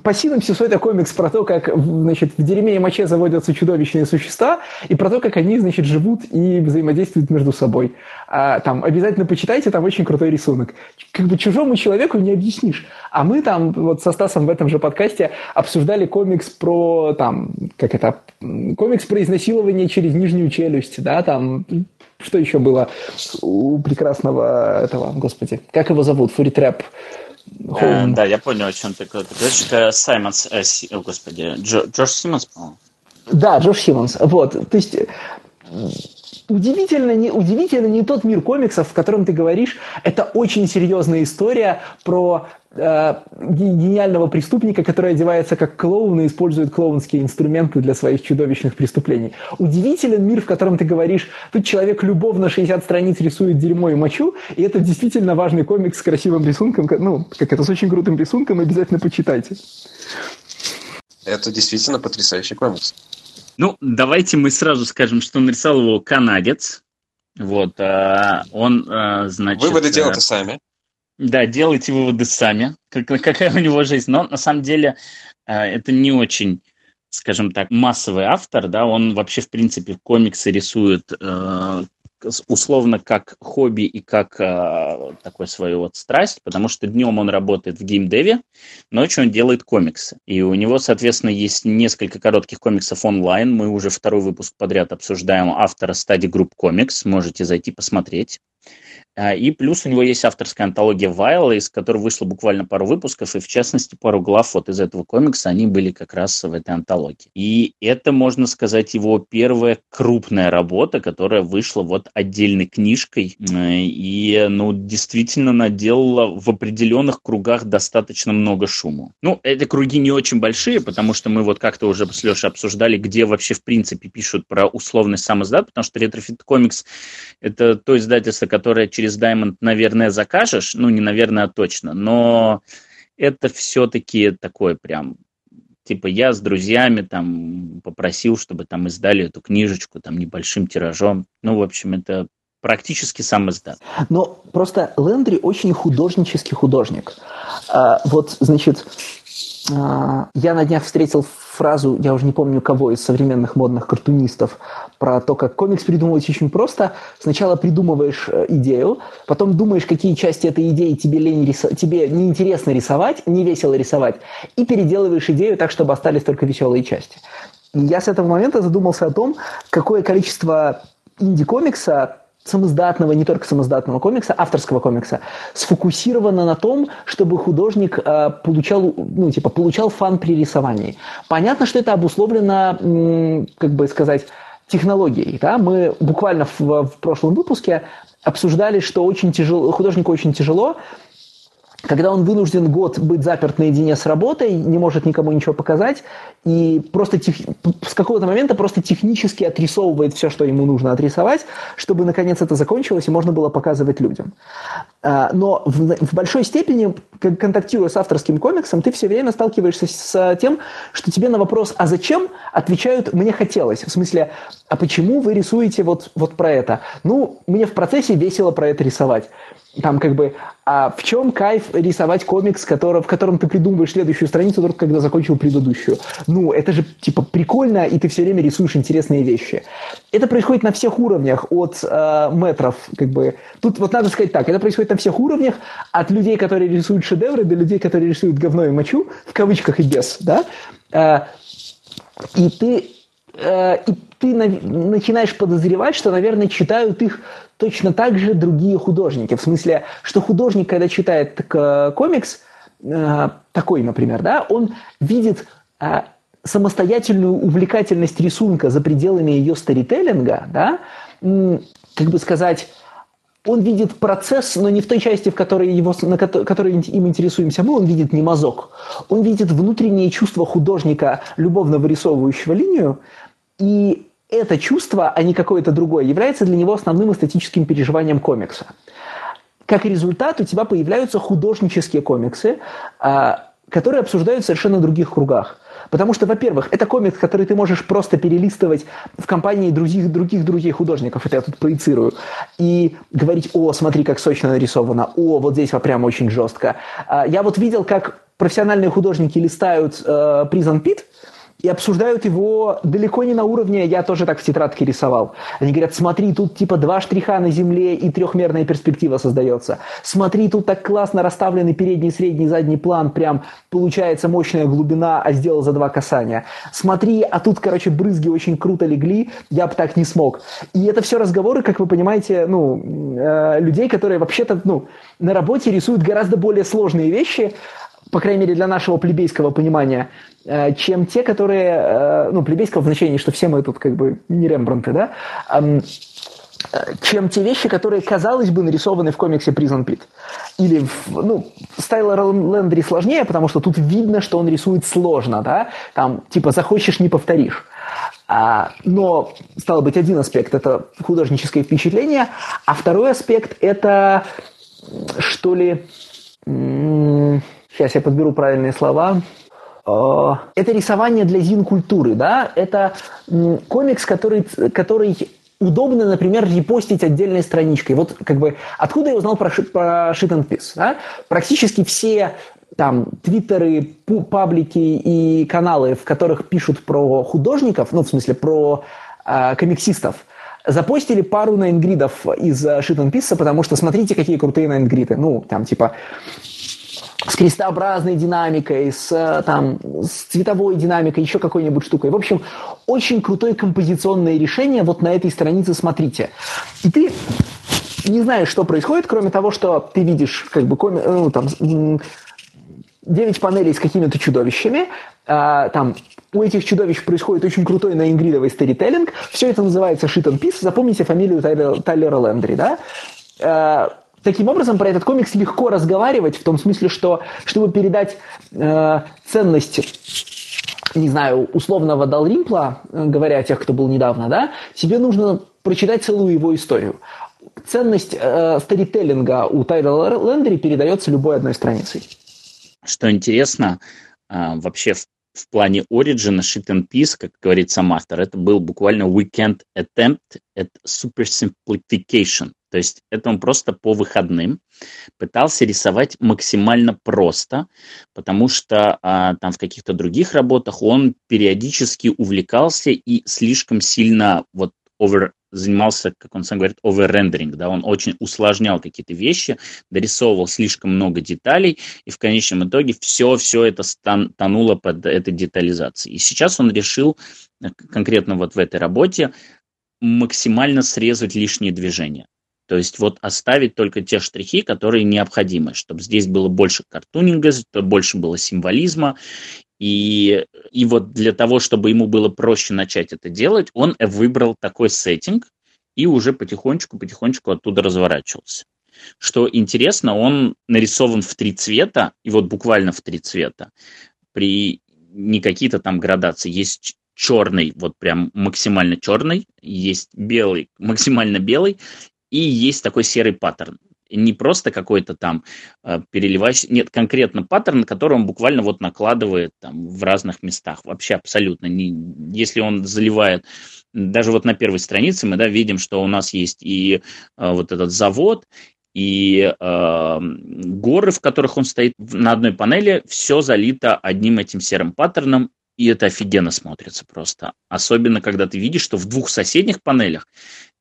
по синопсису это комикс про то, как значит, в дерьме и моче заводятся чудовищные существа, и про то, как они значит, живут и взаимодействуют между собой. А, там, обязательно почитайте, там очень крутой рисунок. Как бы чужому человеку не объяснишь. А мы там вот со Стасом в этом же подкасте обсуждали комикс про, там, как это, комикс про изнасилование через нижнюю челюсть, да, там, что еще было у прекрасного этого, господи, как его зовут, Фуритряп, Э, да, я понял, о чем ты говоришь. Это Саймонс, э, си, о, господи, Джо, Джош Симмонс, по-моему. Да, Джош Симмонс. Вот, то есть удивительно не, удивительно не тот мир комиксов, в котором ты говоришь, это очень серьезная история про э, гениального преступника, который одевается как клоун и использует клоунские инструменты для своих чудовищных преступлений. Удивителен мир, в котором ты говоришь, тут человек любовно 60 страниц рисует дерьмо и мочу, и это действительно важный комикс с красивым рисунком, ну, как это с очень крутым рисунком, обязательно почитайте. Это действительно потрясающий комикс. Ну, давайте мы сразу скажем, что нарисовал его канадец. Вот, а, он, а, значит... Выводы делайте сами. Да, делайте выводы сами, как, какая у него жизнь. Но на самом деле а, это не очень, скажем так, массовый автор, да, он вообще, в принципе, комиксы рисует условно как хобби и как э, такой свою вот страсть, потому что днем он работает в геймдеве, ночью он делает комиксы. И у него, соответственно, есть несколько коротких комиксов онлайн. Мы уже второй выпуск подряд обсуждаем автора Study Group Comics. Можете зайти посмотреть. А, и плюс у него есть авторская антология Вайла, из которой вышло буквально пару выпусков, и в частности пару глав вот из этого комикса, они были как раз в этой антологии. И это, можно сказать, его первая крупная работа, которая вышла вот отдельной книжкой, и, ну, действительно наделала в определенных кругах достаточно много шума. Ну, эти круги не очень большие, потому что мы вот как-то уже с Лешей обсуждали, где вообще в принципе пишут про условность сам издат, потому что Retrofit Comics – это то издательство, которое через через Diamond, наверное, закажешь, ну, не наверное, а точно, но это все-таки такое прям, типа, я с друзьями там попросил, чтобы там издали эту книжечку там небольшим тиражом. Ну, в общем, это практически сам издат. Но просто Лендри очень художнический художник. А, вот, значит, а, я на днях встретил фразу, я уже не помню кого из современных модных картунистов, про то, как комикс придумывать очень просто. Сначала придумываешь э, идею, потом думаешь, какие части этой идеи тебе, лень рис... тебе неинтересно рисовать, не весело рисовать, и переделываешь идею так, чтобы остались только веселые части. Я с этого момента задумался о том, какое количество инди-комикса самоздатного, не только самоздатного комикса, авторского комикса, сфокусировано на том, чтобы художник э, получал, ну, типа, получал фан при рисовании. Понятно, что это обусловлено, м, как бы сказать, технологией. Да? Мы буквально в, в прошлом выпуске обсуждали, что очень тяжело, художнику очень тяжело когда он вынужден год быть заперт наедине с работой, не может никому ничего показать, и просто тех... с какого-то момента просто технически отрисовывает все, что ему нужно отрисовать, чтобы наконец это закончилось и можно было показывать людям. А, но в, большой степени, контактируя с авторским комиксом, ты все время сталкиваешься с тем, что тебе на вопрос «а зачем?» отвечают «мне хотелось». В смысле «а почему вы рисуете вот, вот про это?» Ну, мне в процессе весело про это рисовать там как бы, а в чем кайф рисовать комикс, который, в котором ты придумываешь следующую страницу только когда закончил предыдущую? Ну, это же типа прикольно, и ты все время рисуешь интересные вещи. Это происходит на всех уровнях, от э, метров, как бы. Тут вот надо сказать так, это происходит на всех уровнях, от людей, которые рисуют шедевры, до людей, которые рисуют говно и мочу, в кавычках и без, да? Э, и ты э, и ты начинаешь подозревать, что, наверное, читают их точно так же другие художники. В смысле, что художник, когда читает комикс, э, такой, например, да, он видит э, самостоятельную увлекательность рисунка за пределами ее старителлинга, да, как бы сказать, он видит процесс, но не в той части, в которой, его, на которой им интересуемся мы, он видит не мазок. Он видит внутренние чувства художника, любовно вырисовывающего линию, и это чувство, а не какое-то другое, является для него основным эстетическим переживанием комикса. Как результат, у тебя появляются художнические комиксы, а, которые обсуждают в совершенно других кругах. Потому что, во-первых, это комикс, который ты можешь просто перелистывать в компании других, других друзей художников, это я тут проецирую, и говорить, о, смотри, как сочно нарисовано, о, вот здесь вот прям очень жестко. А, я вот видел, как профессиональные художники листают э, Prison Pit, и обсуждают его далеко не на уровне, я тоже так в тетрадке рисовал. Они говорят, смотри, тут типа два штриха на земле и трехмерная перспектива создается. Смотри, тут так классно расставленный передний, средний, задний план, прям получается мощная глубина, а сделал за два касания. Смотри, а тут, короче, брызги очень круто легли, я бы так не смог. И это все разговоры, как вы понимаете, ну, э, людей, которые вообще-то, ну, на работе рисуют гораздо более сложные вещи, по крайней мере, для нашего плебейского понимания, э, чем те, которые, э, ну, плебейского в значении, что все мы тут как бы не Рембранты, да, э, чем те вещи, которые, казалось бы, нарисованы в комиксе Prison Pit. Или, в, ну, с Тайлер Лендри сложнее, потому что тут видно, что он рисует сложно, да, там, типа, захочешь, не повторишь. А, но, стало быть, один аспект – это художническое впечатление, а второй аспект – это, что ли, Сейчас я подберу правильные слова. А, это рисование для зин-культуры, да? Это комикс, который, который удобно, например, репостить отдельной страничкой. Вот как бы откуда я узнал про, про Shit and Piece? Да? Практически все там твиттеры, паблики и каналы, в которых пишут про художников, ну, в смысле, про э, комиксистов, запостили пару найнгридов из Shit and Piece, потому что смотрите, какие крутые найнгриды. Ну, там, типа, с крестообразной динамикой, с, э, там, с цветовой динамикой, еще какой-нибудь штукой. В общем, очень крутое композиционное решение вот на этой странице смотрите. И ты не знаешь, что происходит, кроме того, что ты видишь как бы коми, ну, там, 9 панелей с какими-то чудовищами, а, там у этих чудовищ происходит очень крутой наингридовый старителлинг, все это называется shit and piece, запомните фамилию Тайлера, Тайлера Лендри, да? Таким образом, про этот комикс легко разговаривать, в том смысле, что чтобы передать э, ценность не знаю, условного Далримпла, э, говоря о тех, кто был недавно, да, тебе нужно прочитать целую его историю. Ценность э, старителлинга у Тайра Лендери передается любой одной страницей. Что интересно, э, вообще в, в плане Origin, Shit and Peace, как говорит сам автор, это был буквально weekend attempt at super simplification. То есть это он просто по выходным пытался рисовать максимально просто, потому что а, там в каких-то других работах он периодически увлекался и слишком сильно вот over занимался, как он сам говорит, оверрендеринг, да, он очень усложнял какие-то вещи, дорисовывал слишком много деталей, и в конечном итоге все-все это стан, тонуло под этой детализацией. И сейчас он решил э, конкретно вот в этой работе максимально срезать лишние движения. То есть вот оставить только те штрихи, которые необходимы, чтобы здесь было больше картунинга, больше было символизма. И, и вот для того, чтобы ему было проще начать это делать, он выбрал такой сеттинг и уже потихонечку-потихонечку оттуда разворачивался. Что интересно, он нарисован в три цвета, и вот буквально в три цвета, при не какие-то там градации. Есть черный, вот прям максимально черный, есть белый, максимально белый, и есть такой серый паттерн. Не просто какой-то там э, переливающий, нет, конкретно паттерн, который он буквально вот накладывает там в разных местах. Вообще абсолютно. Не, если он заливает, даже вот на первой странице мы да, видим, что у нас есть и э, вот этот завод, и э, горы, в которых он стоит на одной панели, все залито одним этим серым паттерном, и это офигенно смотрится просто. Особенно, когда ты видишь, что в двух соседних панелях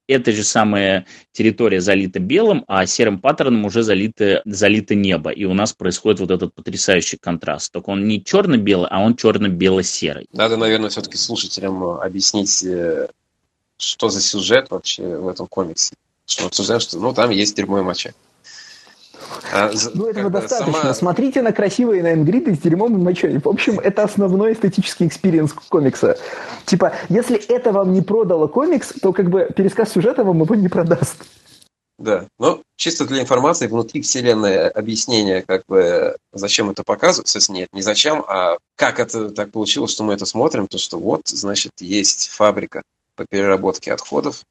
эта же самая территория залита белым, а серым паттерном уже залито, залито небо. И у нас происходит вот этот потрясающий контраст. Только он не черно-белый, а он черно-бело-серый. Надо, наверное, все-таки слушателям объяснить, э, что за сюжет вообще в этом комиксе. Что мы что ну, там есть дерьмо и моча. А, ну, этого достаточно. Сама... Смотрите на красивые nine-grid ы с дерьмом и мочой. В общем, это основной эстетический experience комикса. Типа, если это вам не продало комикс, то как бы пересказ сюжета вам его не продаст. Да, но чисто для информации, внутри вселенной объяснение, как бы, зачем это показывается, нет, не зачем, а как это так получилось, что мы это смотрим, то что вот, значит, есть фабрика по переработке отходов,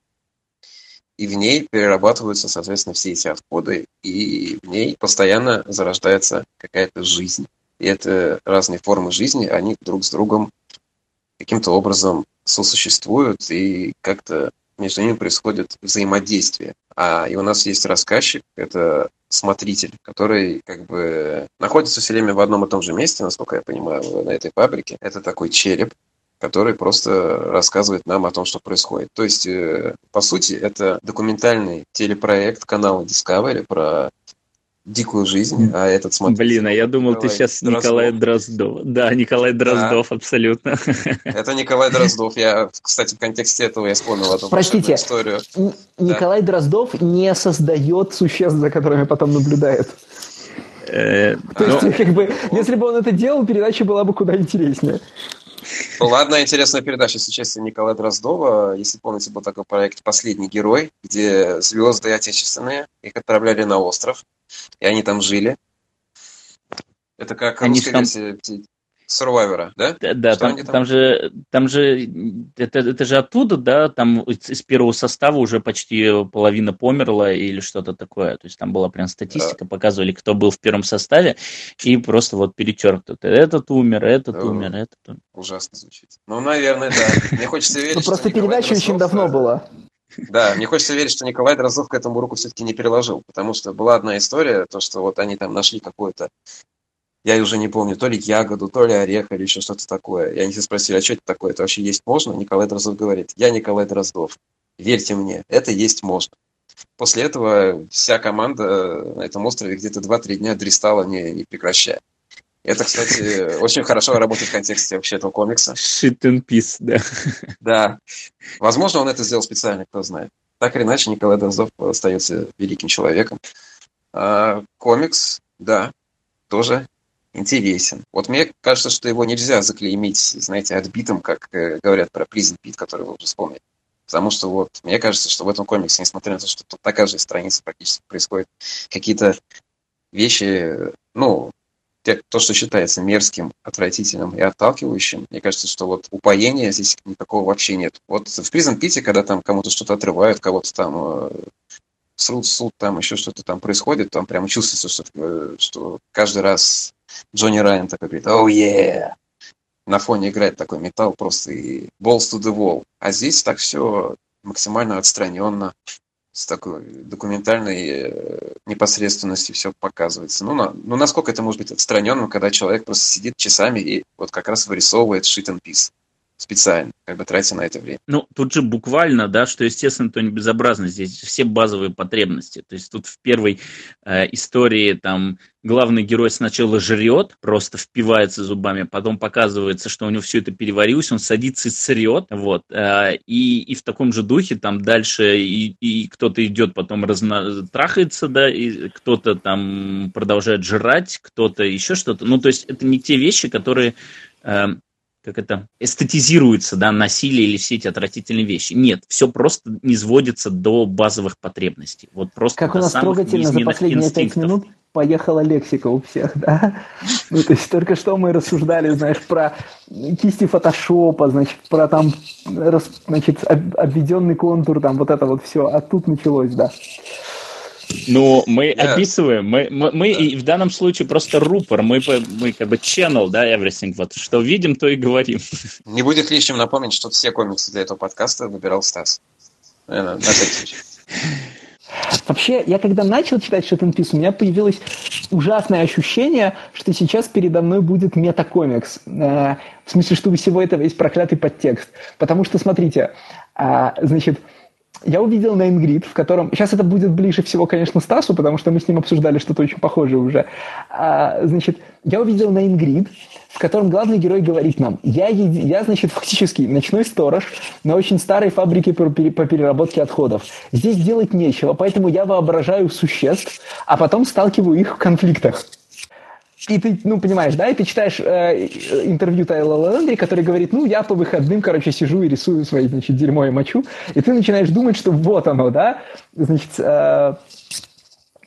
и в ней перерабатываются, соответственно, все эти отходы, и в ней постоянно зарождается какая-то жизнь. И это разные формы жизни, они друг с другом каким-то образом сосуществуют, и как-то между ними происходит взаимодействие. А и у нас есть рассказчик, это смотритель, который как бы находится все время в одном и том же месте, насколько я понимаю, на этой фабрике. Это такой череп, который просто рассказывает нам о том, что происходит. То есть, э, по сути, это документальный телепроект канала Discovery про дикую жизнь, а этот смотрит. Блин, а я думал, Николай ты сейчас Дроздов. Николай Дроздов. Да, Николай Дроздов, да. абсолютно. Это Николай Дроздов. Я, кстати, в контексте этого я вспомнил эту Простите, историю. Николай да. Дроздов не создает существ, за которыми потом наблюдает. Э, То есть, ну, как бы, если бы он это делал, передача была бы куда интереснее. Была одна интересная передача с участием Николая Дроздова. Если помните, был такой проект «Последний герой», где звезды отечественные, их отправляли на остров, и они там жили. Это как они русская там... версия Survivor, да? Да, да там, там? там же, там же это, это же оттуда, да, там из первого состава уже почти половина померла или что-то такое. То есть там была прям статистика, да. показывали, кто был в первом составе, и просто вот перечеркнут. Этот умер, этот да. умер, этот умер. Ужасно звучит. Ну, наверное, да. Мне хочется верить, Ну, просто передача очень давно была. Да, мне хочется верить, что Николай Дроздов к этому руку все-таки не переложил, потому что была одна история, то, что вот они там нашли какую-то я уже не помню, то ли ягоду, то ли орех, или еще что-то такое. И они все спросили, а что это такое? Это вообще есть можно? Николай Дроздов говорит, я Николай Дроздов. Верьте мне, это есть можно. После этого вся команда на этом острове где-то 2-3 дня дристала, не, не прекращая. Это, кстати, очень хорошо работает в контексте вообще этого комикса. Shit and peace, да. Да. Возможно, он это сделал специально, кто знает. Так или иначе, Николай Дроздов остается великим человеком. А комикс, да, тоже интересен. Вот мне кажется, что его нельзя заклеймить, знаете, отбитым, как э, говорят про Prison Pit, который вы уже вспомнили. Потому что вот мне кажется, что в этом комиксе, несмотря на то, что тут такая же страница практически происходит, какие-то вещи, ну, то, что считается мерзким, отвратительным и отталкивающим, мне кажется, что вот упоения здесь никакого вообще нет. Вот в Prison Pit, когда там кому-то что-то отрывают, кого-то там э, срут, суд, там еще что-то там происходит, там прямо чувствуется, что, э, что каждый раз Джонни Райан такой говорит, oh yeah, на фоне играет такой металл просто и balls to the wall. А здесь так все максимально отстраненно, с такой документальной э, непосредственностью все показывается. Ну, на, ну, насколько это может быть отстраненным, когда человек просто сидит часами и вот как раз вырисовывает shit and piece. Специально, как бы тратя на это время. Ну, тут же буквально, да, что, естественно, то не безобразно, здесь все базовые потребности. То есть тут в первой э, истории там главный герой сначала жрет, просто впивается зубами, потом показывается, что у него все это переварилось, он садится и срет, вот, э, и, и в таком же духе там дальше и, и кто-то идет потом разно... трахается, да, и кто-то там продолжает жрать, кто-то еще что-то. Ну, то есть это не те вещи, которые э, как это, эстетизируется, да, насилие или все эти отвратительные вещи. Нет, все просто не сводится до базовых потребностей. Вот просто как у нас трогательно за последние пять минут поехала лексика у всех, да? Ну, то есть только что мы рассуждали, знаешь, про кисти фотошопа, значит, про там, значит, обведенный контур, там, вот это вот все, а тут началось, да. Ну, мы yeah. описываем, мы, мы, мы yeah. и в данном случае просто рупор, мы, мы как бы channel, да, everything, вот, что видим, то и говорим. Не будет лишним напомнить, что все комиксы для этого подкаста выбирал Стас. Наверное, на всякий случай. Вообще, я когда начал читать Шеттенпис, у меня появилось ужасное ощущение, что сейчас передо мной будет метакомикс. Э, в смысле, что у всего этого есть проклятый подтекст. Потому что, смотрите, э, значит, я увидел Найнгрид, в котором... Сейчас это будет ближе всего, конечно, Стасу, потому что мы с ним обсуждали что-то очень похожее уже. А, значит, я увидел Найнгрид, в котором главный герой говорит нам, я, я, значит, фактически ночной сторож на очень старой фабрике по переработке отходов. Здесь делать нечего, поэтому я воображаю существ, а потом сталкиваю их в конфликтах. И ты, ну, понимаешь, да, и ты читаешь э, интервью Тайла Лендри, который говорит, ну, я по выходным, короче, сижу и рисую свои, значит, дерьмо и мочу, и ты начинаешь думать, что вот оно, да, значит, э,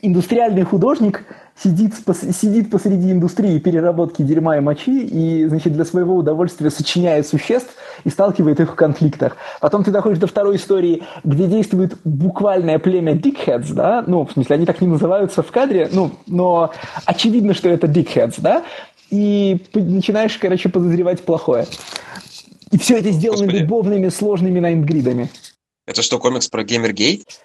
индустриальный художник сидит, сидит посреди индустрии переработки дерьма и мочи и, значит, для своего удовольствия сочиняет существ и сталкивает их в конфликтах. Потом ты доходишь до второй истории, где действует буквальное племя Dickheads, да, ну, в смысле, они так не называются в кадре, ну, но очевидно, что это Dickheads, да, и начинаешь, короче, подозревать плохое. И все это сделано Господи. любовными, сложными найнгридами. Это что, комикс про Геймергейт?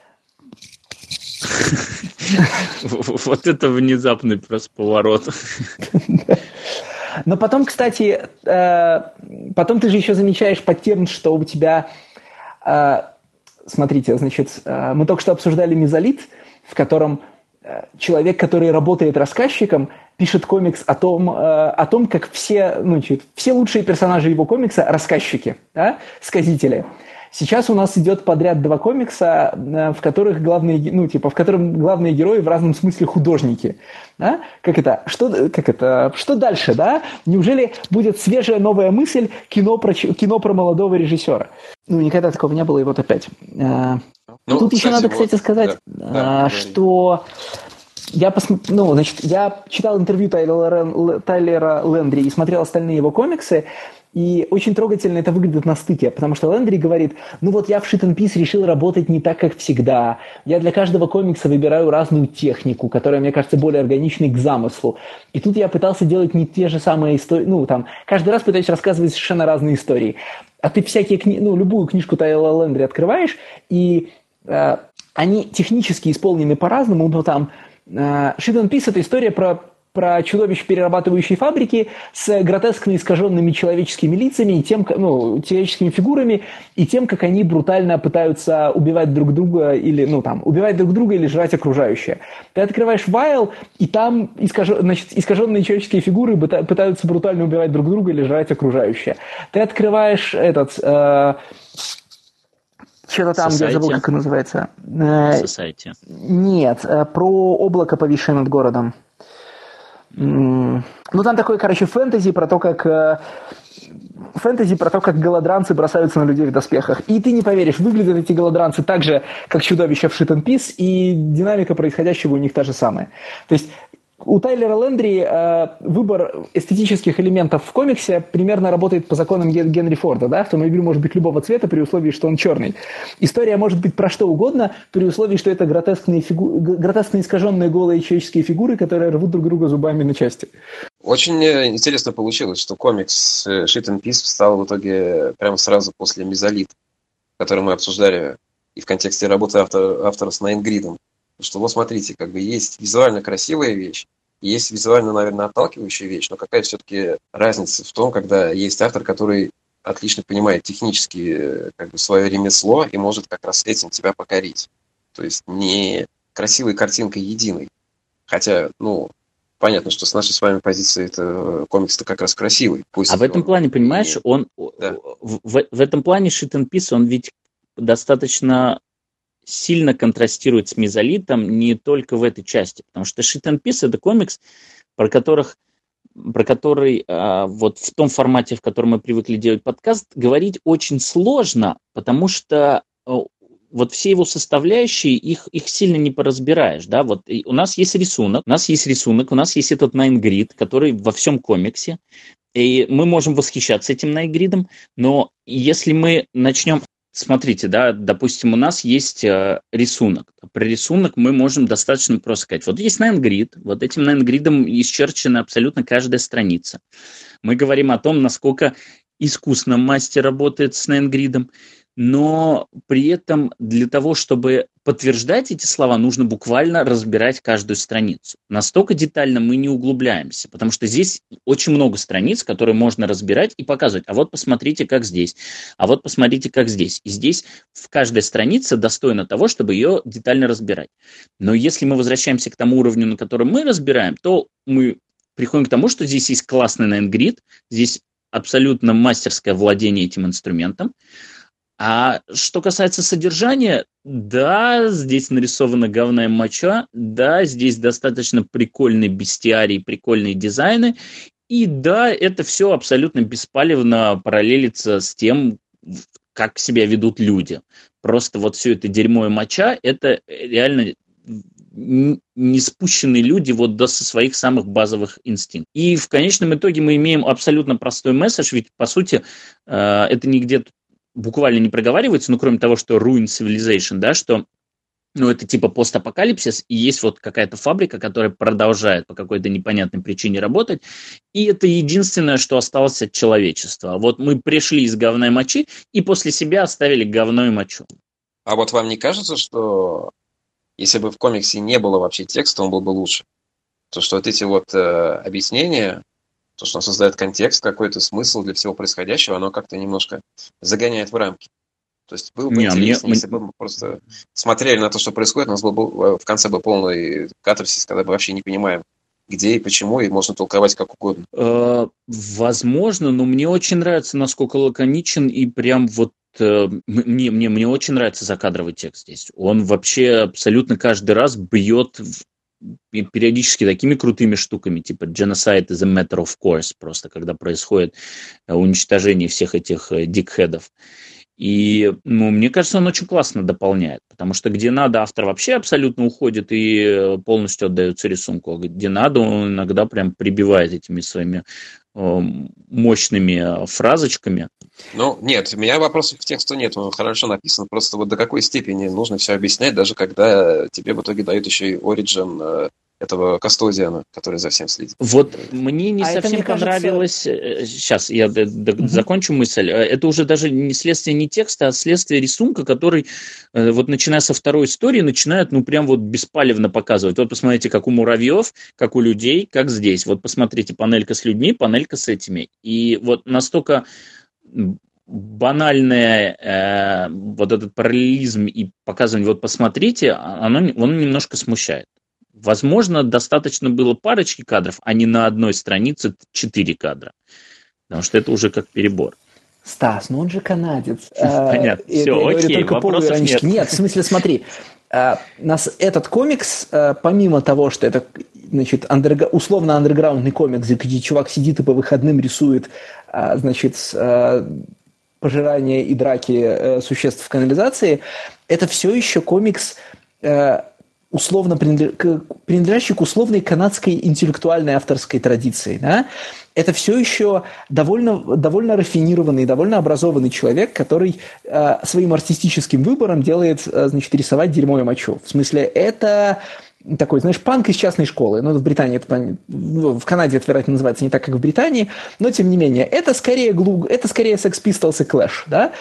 Вот это внезапный просто поворот. Но потом, кстати, э, потом ты же еще замечаешь паттерн, что у тебя... Э, смотрите, значит, э, мы только что обсуждали мезолит, в котором человек, который работает рассказчиком, пишет комикс о том, о том как все, ну, все лучшие персонажи его комикса – рассказчики, да, сказители. Сейчас у нас идет подряд два комикса, э, в которых главные, ну, типа, в котором главные герои в разном смысле художники. Да? Как это? Что, как это? Что дальше, да? Неужели будет свежая новая мысль кино про, кино про молодого режиссера? Ну, никогда такого не было, и вот опять. Э, ну, Тут кстати, еще надо, кстати, вот, сказать, да, да, что я, пос... ну, значит, я читал интервью Тайлера, Тайлера Лендри и смотрел остальные его комиксы, и очень трогательно это выглядит на стыке, потому что Лендри говорит, ну вот я в Shit and Peace решил работать не так, как всегда. Я для каждого комикса выбираю разную технику, которая, мне кажется, более органичной к замыслу. И тут я пытался делать не те же самые истории, ну там, каждый раз пытаюсь рассказывать совершенно разные истории. А ты всякие книги, ну, любую книжку Тайла Лендри открываешь, и э, они технически исполнены по-разному, но там э, Shit and это история про про чудовищ перерабатывающей фабрики с гротескно искаженными человеческими лицами и тем, ну, человеческими фигурами и тем, как они брутально пытаются убивать друг друга или, ну, там, убивать друг друга или жрать окружающее. Ты открываешь файл, и там искаж... значит, искаженные человеческие фигуры пытаются брутально убивать друг друга или жрать окружающее. Ты открываешь этот... Э... Что-то там, Society. я забыл, как называется. Э, Society. Нет, э, про облако, повисшее над городом. Ну, там такой, короче, фэнтези про то, как э, фэнтези про то, как голодранцы бросаются на людей в доспехах. И ты не поверишь, выглядят эти голодранцы так же, как чудовища в Shit Peace, и динамика происходящего у них та же самая. То есть у Тайлера Лендри э, выбор эстетических элементов в комиксе примерно работает по законам Генри Форда. Да? Автомобиль может быть любого цвета при условии, что он черный. История может быть про что угодно при условии, что это гротескные, фигу... гротескные искаженные голые человеческие фигуры, которые рвут друг друга зубами на части. Очень э, интересно получилось, что комикс э, Shit and Peace встал в итоге прямо сразу после Мезолит, который мы обсуждали и в контексте работы автора, автора с Найнгридом что вот смотрите, как бы есть визуально красивая вещь, есть визуально, наверное, отталкивающая вещь, но какая все-таки разница в том, когда есть автор, который отлично понимает технически э, как бы, свое ремесло и может как раз этим тебя покорить. То есть не красивой картинкой единой. Хотя, ну, понятно, что с нашей с вами позиции это э, комикс-то как раз красивый. Пусть а в этом плане, понимаешь, он да. в, в, этом плане Shit and он ведь достаточно сильно контрастирует с мезолитом не только в этой части, потому что Shit and Piece это комикс, про которых про который а, вот в том формате, в котором мы привыкли делать подкаст, говорить очень сложно, потому что вот все его составляющие, их, их сильно не поразбираешь, да, вот у нас есть рисунок, у нас есть рисунок, у нас есть этот Nine который во всем комиксе, и мы можем восхищаться этим Grid, но если мы начнем Смотрите, да, допустим, у нас есть э, рисунок. Про рисунок мы можем достаточно просто сказать. Вот есть Nine Grid, вот этим Nine Grid исчерчена абсолютно каждая страница. Мы говорим о том, насколько искусно мастер работает с Nine Grid, но при этом для того, чтобы подтверждать эти слова, нужно буквально разбирать каждую страницу. Настолько детально мы не углубляемся, потому что здесь очень много страниц, которые можно разбирать и показывать. А вот посмотрите, как здесь. А вот посмотрите, как здесь. И здесь в каждой странице достойна того, чтобы ее детально разбирать. Но если мы возвращаемся к тому уровню, на котором мы разбираем, то мы приходим к тому, что здесь есть классный NameGrid, здесь абсолютно мастерское владение этим инструментом. А что касается содержания, да, здесь нарисована говная моча, да, здесь достаточно прикольный бестиарий, прикольные дизайны, и да, это все абсолютно беспалевно параллелится с тем, как себя ведут люди. Просто вот все это дерьмо и моча, это реально не спущенные люди вот до своих самых базовых инстинктов. И в конечном итоге мы имеем абсолютно простой месседж, ведь по сути э, это не где-то буквально не проговаривается, ну, кроме того, что Ruin Civilization, да, что ну, это типа постапокалипсис, и есть вот какая-то фабрика, которая продолжает по какой-то непонятной причине работать, и это единственное, что осталось от человечества. Вот мы пришли из говной мочи, и после себя оставили говно и мочу. А вот вам не кажется, что если бы в комиксе не было вообще текста, он был бы лучше? То, что вот эти вот э, объяснения, то, что он создает контекст, какой-то смысл для всего происходящего, оно как-то немножко загоняет в рамки. То есть было бы не, интереснее, мне... если бы мы просто смотрели на то, что происходит, у нас был бы э, в конце бы полный катарсис, когда мы вообще не понимаем, где и почему, и можно толковать как угодно. Э, возможно, но мне очень нравится, насколько лаконичен и прям вот э, мне, мне, мне очень нравится закадровый текст здесь. Он вообще абсолютно каждый раз бьет периодически такими крутыми штуками, типа genocide is a matter of course, просто когда происходит э, уничтожение всех этих э, дикхедов. И ну, мне кажется, он очень классно дополняет, потому что где надо, автор вообще абсолютно уходит и э, полностью отдается рисунку, а где надо, он иногда прям прибивает этими своими мощными фразочками. Ну, нет, у меня вопросов к тексту нет, он хорошо написан, просто вот до какой степени нужно все объяснять, даже когда тебе в итоге дают еще и origin этого кастодиана, который за всем следит. Вот мне не а совсем это, понравилось... Кажется... Сейчас я угу. закончу мысль. Э, это уже даже не следствие не текста, а следствие рисунка, который э, вот начиная со второй истории начинает ну прям вот беспалевно показывать. Вот посмотрите, как у муравьев, как у людей, как здесь. Вот посмотрите, панелька с людьми, панелька с этими. И вот настолько банальное э, вот этот параллелизм и показывание, вот посмотрите, оно, он немножко смущает. Возможно, достаточно было парочки кадров, а не на одной странице четыре кадра. Потому что это уже как перебор. Стас, ну он же канадец. Понятно. Все, окей, вопросов нет. Нет, в смысле, смотри, а, нас этот комикс, а, помимо того, что это значит, условно андерграундный комикс, где чувак сидит и по выходным рисует, а, значит, пожирание и драки э, существ в канализации, это все еще комикс э, условно принадлежащий к условной канадской интеллектуальной авторской традиции, да, это все еще довольно, довольно рафинированный, довольно образованный человек, который э, своим артистическим выбором делает, э, значит, рисовать дерьмо и мочу. В смысле, это такой, знаешь, панк из частной школы. Ну, в Британии это, ну, в Канаде это, вероятно, называется не так, как в Британии, но, тем не менее, это скорее, глу, это скорее Sex Pistols и Clash, да,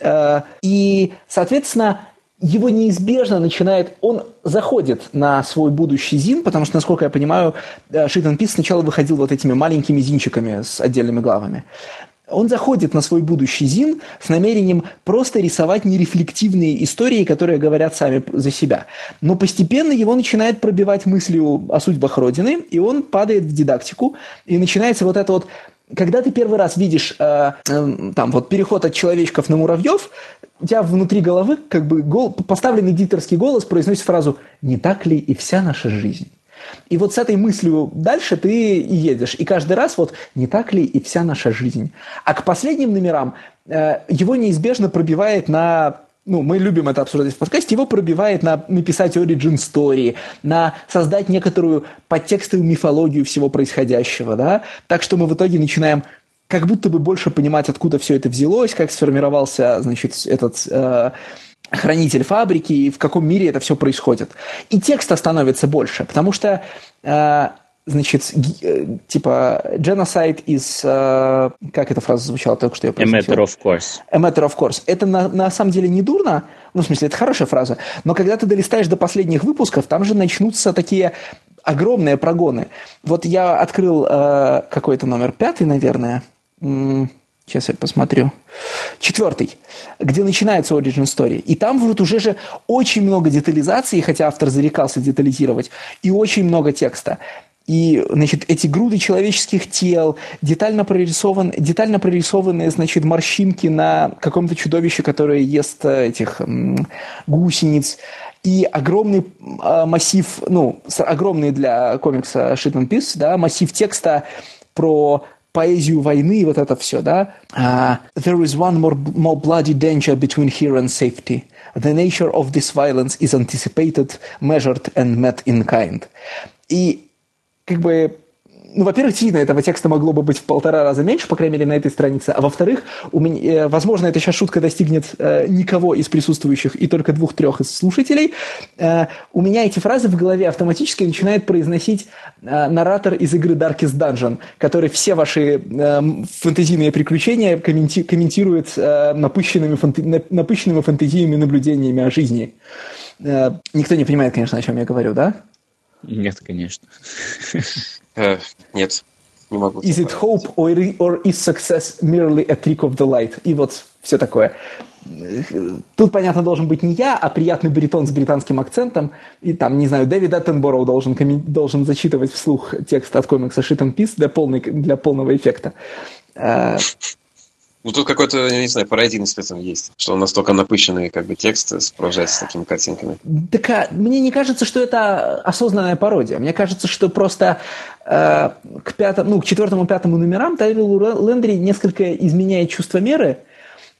э, и, соответственно, его неизбежно начинает, он заходит на свой будущий зин, потому что, насколько я понимаю, Шит Пис сначала выходил вот этими маленькими зинчиками с отдельными главами. Он заходит на свой будущий ЗИН с намерением просто рисовать нерефлективные истории, которые говорят сами за себя. Но постепенно его начинает пробивать мыслью о судьбах Родины, и он падает в дидактику, и начинается вот это вот когда ты первый раз видишь э, э, там вот переход от человечков на муравьев, у тебя внутри головы как бы гол, поставленный диктор голос произносит фразу «Не так ли и вся наша жизнь?» И вот с этой мыслью дальше ты и едешь. И каждый раз вот не так ли и вся наша жизнь. А к последним номерам э, его неизбежно пробивает на ну, мы любим это обсуждать в подкасте, его пробивает на написать origin story, на создать некоторую подтекстовую мифологию всего происходящего, да, так что мы в итоге начинаем как будто бы больше понимать, откуда все это взялось, как сформировался, значит, этот э, хранитель фабрики и в каком мире это все происходит. И текста становится больше, потому что э, значит, э, типа, genocide из, э, как эта фраза звучала только что я произносил? A matter of course. A matter of course. Это на, на самом деле не дурно, ну, в смысле, это хорошая фраза, но когда ты долистаешь до последних выпусков, там же начнутся такие огромные прогоны. Вот я открыл э, какой-то номер пятый, наверное, Сейчас я посмотрю. Четвертый, где начинается origin story. И там вот уже же очень много детализации, хотя автор зарекался детализировать, и очень много текста. И, значит, эти груды человеческих тел, детально, прорисован, детально прорисованные, значит, морщинки на каком-то чудовище, которое ест э, этих м, гусениц, и огромный э, массив, ну, огромный для комикса Shit and Peace, да, массив текста про поэзию войны и вот это все, да. Uh, There is one more, more bloody danger between here and safety. The nature of this violence is anticipated, measured and met in kind. И как бы ну, во-первых, действительно, этого текста могло бы быть в полтора раза меньше, по крайней мере, на этой странице. А во-вторых, у меня, э, возможно, эта сейчас шутка достигнет э, никого из присутствующих и только двух-трех из слушателей. Э, у меня эти фразы в голове автоматически начинает произносить э, наратор из игры Darkest Dungeon, который все ваши э, фэнтезийные приключения комменти- комментирует э, напыщенными, фант- напыщенными фэнтезийными наблюдениями о жизни. Э, никто не понимает, конечно, о чем я говорю, да? Нет, конечно. Э, нет, не могу. Is it hope or, or is success merely a trick of the light? И вот все такое. Тут, понятно, должен быть не я, а приятный бритон с британским акцентом. И там, не знаю, Дэвид Аттенбороу должен, должен зачитывать вслух текст от комикса Shit and Peace для, полной, для полного эффекта. Ну, тут какой-то, не знаю, пародийность в этом есть, что он настолько напыщенный как бы текст сопровождается с такими картинками. Так а, мне не кажется, что это осознанная пародия. Мне кажется, что просто э, к, пятому, ну, к четвертому, пятому номерам Тайлеру Лендри несколько изменяет чувство меры,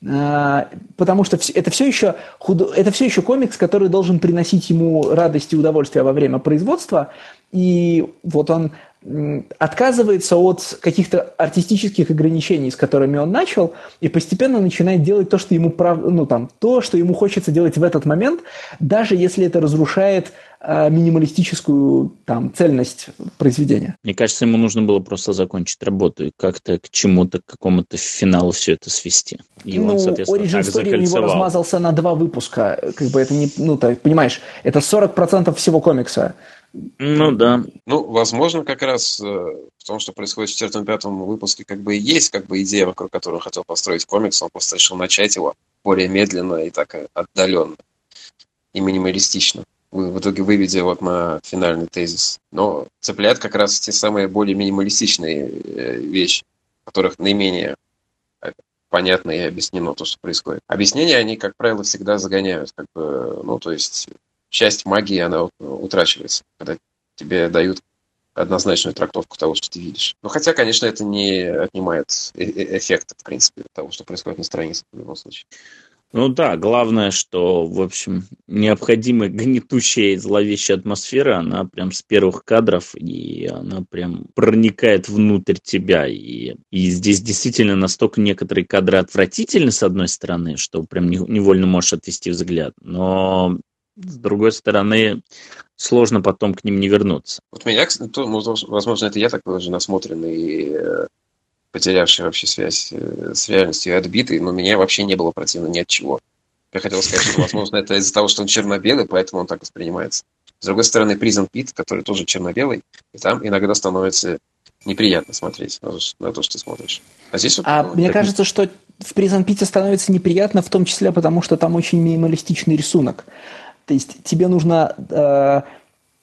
э, потому что это все, еще худо, это все еще комикс, который должен приносить ему радость и удовольствие во время производства, и вот он отказывается от каких-то артистических ограничений, с которыми он начал, и постепенно начинает делать то, что ему прав... ну, там, то, что ему хочется делать в этот момент, даже если это разрушает э, минималистическую там, цельность произведения. Мне кажется, ему нужно было просто закончить работу и как-то к чему-то, к какому-то финалу все это свести. И ну, он, соответственно, Origin Story у него размазался на два выпуска. Как бы это не, ну, ты понимаешь, это 40% всего комикса. Ну да. Ну, возможно, как раз э, в том, что происходит в четвертом-пятом выпуске, как бы и есть как бы идея, вокруг которой он хотел построить комикс, он просто решил начать его более медленно и так отдаленно и минималистично, в итоге выведя вот на финальный тезис. Но цепляет как раз те самые более минималистичные э, вещи, которых наименее э, понятно и объяснено то, что происходит. Объяснения, они, как правило, всегда загоняют, как бы, ну, то есть часть магии, она утрачивается, когда тебе дают однозначную трактовку того, что ты видишь. Но хотя, конечно, это не отнимает э, э, эффекта, в принципе, того, что происходит на странице в любом случае. Ну да, главное, что, в общем, необходимая гнетущая и зловещая атмосфера, она прям с первых кадров, и она прям проникает внутрь тебя. И, и здесь действительно настолько некоторые кадры отвратительны, с одной стороны, что прям невольно можешь отвести взгляд. Но с другой стороны, сложно потом к ним не вернуться. Вот меня, то, возможно, это я такой уже насмотренный и э, потерявший вообще связь э, с реальностью и отбитый, но меня вообще не было противно ни от чего. Я хотел сказать, что, возможно, это из-за того, что он черно-белый, поэтому он так воспринимается. С другой стороны, Призм Пит, который тоже черно-белый, и там иногда становится неприятно смотреть на, то, что ты смотришь. А здесь вот, а ну, мне кажется, что в Prison Pit становится неприятно, в том числе потому, что там очень минималистичный рисунок. То есть тебе нужно э,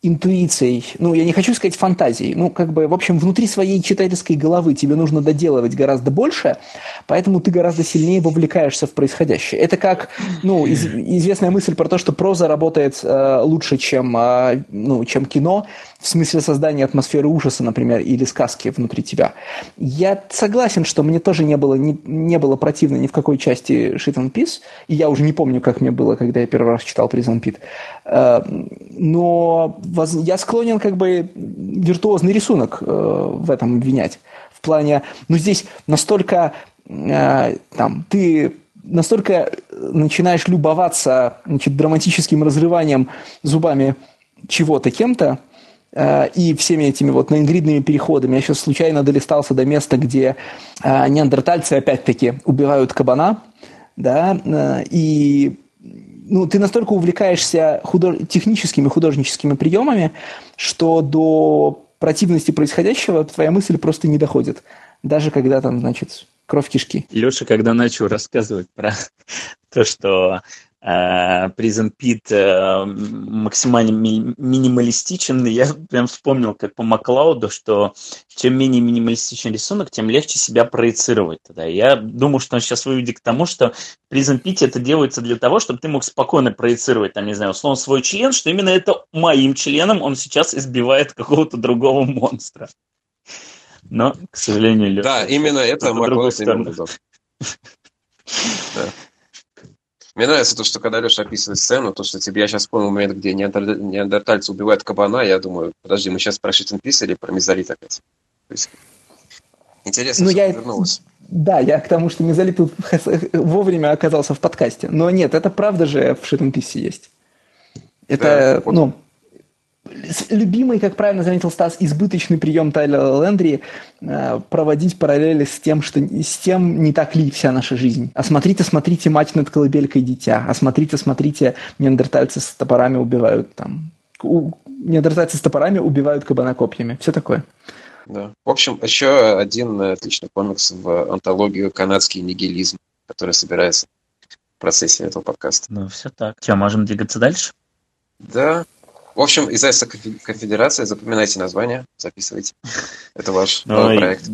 интуицией, ну, я не хочу сказать фантазией, ну, как бы, в общем, внутри своей читательской головы тебе нужно доделывать гораздо больше, поэтому ты гораздо сильнее вовлекаешься в происходящее. Это как, ну, из, известная мысль про то, что проза работает э, лучше, чем, э, ну, чем кино, в смысле создания атмосферы ужаса, например, или сказки внутри тебя. Я согласен, что мне тоже не было, не, не было противно ни в какой части Shit and Peace, и я уже не помню, как мне было, когда я первый раз читал Prison Pit. Э, но я склонен как бы виртуозный рисунок э, в этом обвинять. В плане, ну здесь настолько э, там, ты настолько начинаешь любоваться значит, драматическим разрыванием зубами чего-то кем-то, и всеми этими вот наингридными переходами. Я сейчас случайно долистался до места, где э, неандертальцы опять-таки убивают кабана, да, э, и ну, ты настолько увлекаешься худож... техническими художническими приемами, что до противности происходящего твоя мысль просто не доходит. Даже когда там, значит, кровь кишки. Леша, когда начал рассказывать про то, что Prison Pit максимально ми- минималистичен. Я прям вспомнил, как по Маклауду, что чем менее минималистичен рисунок, тем легче себя проецировать тогда. Я думаю, что он сейчас выведет к тому, что Prison Pit это делается для того, чтобы ты мог спокойно проецировать, там, не знаю, условно, свой член, что именно это моим членом он сейчас избивает какого-то другого монстра. Но, к сожалению, Леша, Да, именно это Маклауд имел Да. Мне нравится то, что когда Леша описывает сцену, то, что тебе я сейчас понял момент, где неандертальцы убивают кабана, я думаю, подожди, мы сейчас про Шитин или про Мезолит опять? То есть, интересно, ну, я... вернулось. Да, я к тому, что Мезолит вовремя оказался в подкасте. Но нет, это правда же в Шитин есть. Это, да, ну, любимый, как правильно заметил Стас, избыточный прием Тайлера Лендри э, проводить параллели с тем, что с тем, не так ли вся наша жизнь. А смотрите, смотрите, мать над колыбелькой дитя. А смотрите, смотрите, неандертальцы с топорами убивают там. У, неандертальцы с топорами убивают кабана копьями. Все такое. Да. В общем, еще один отличный комикс в антологию «Канадский нигилизм», который собирается в процессе этого подкаста. Ну, все так. Что, можем двигаться дальше? Да, в общем, издательство Конфедерация, запоминайте название, записывайте. Это ваш новый проект.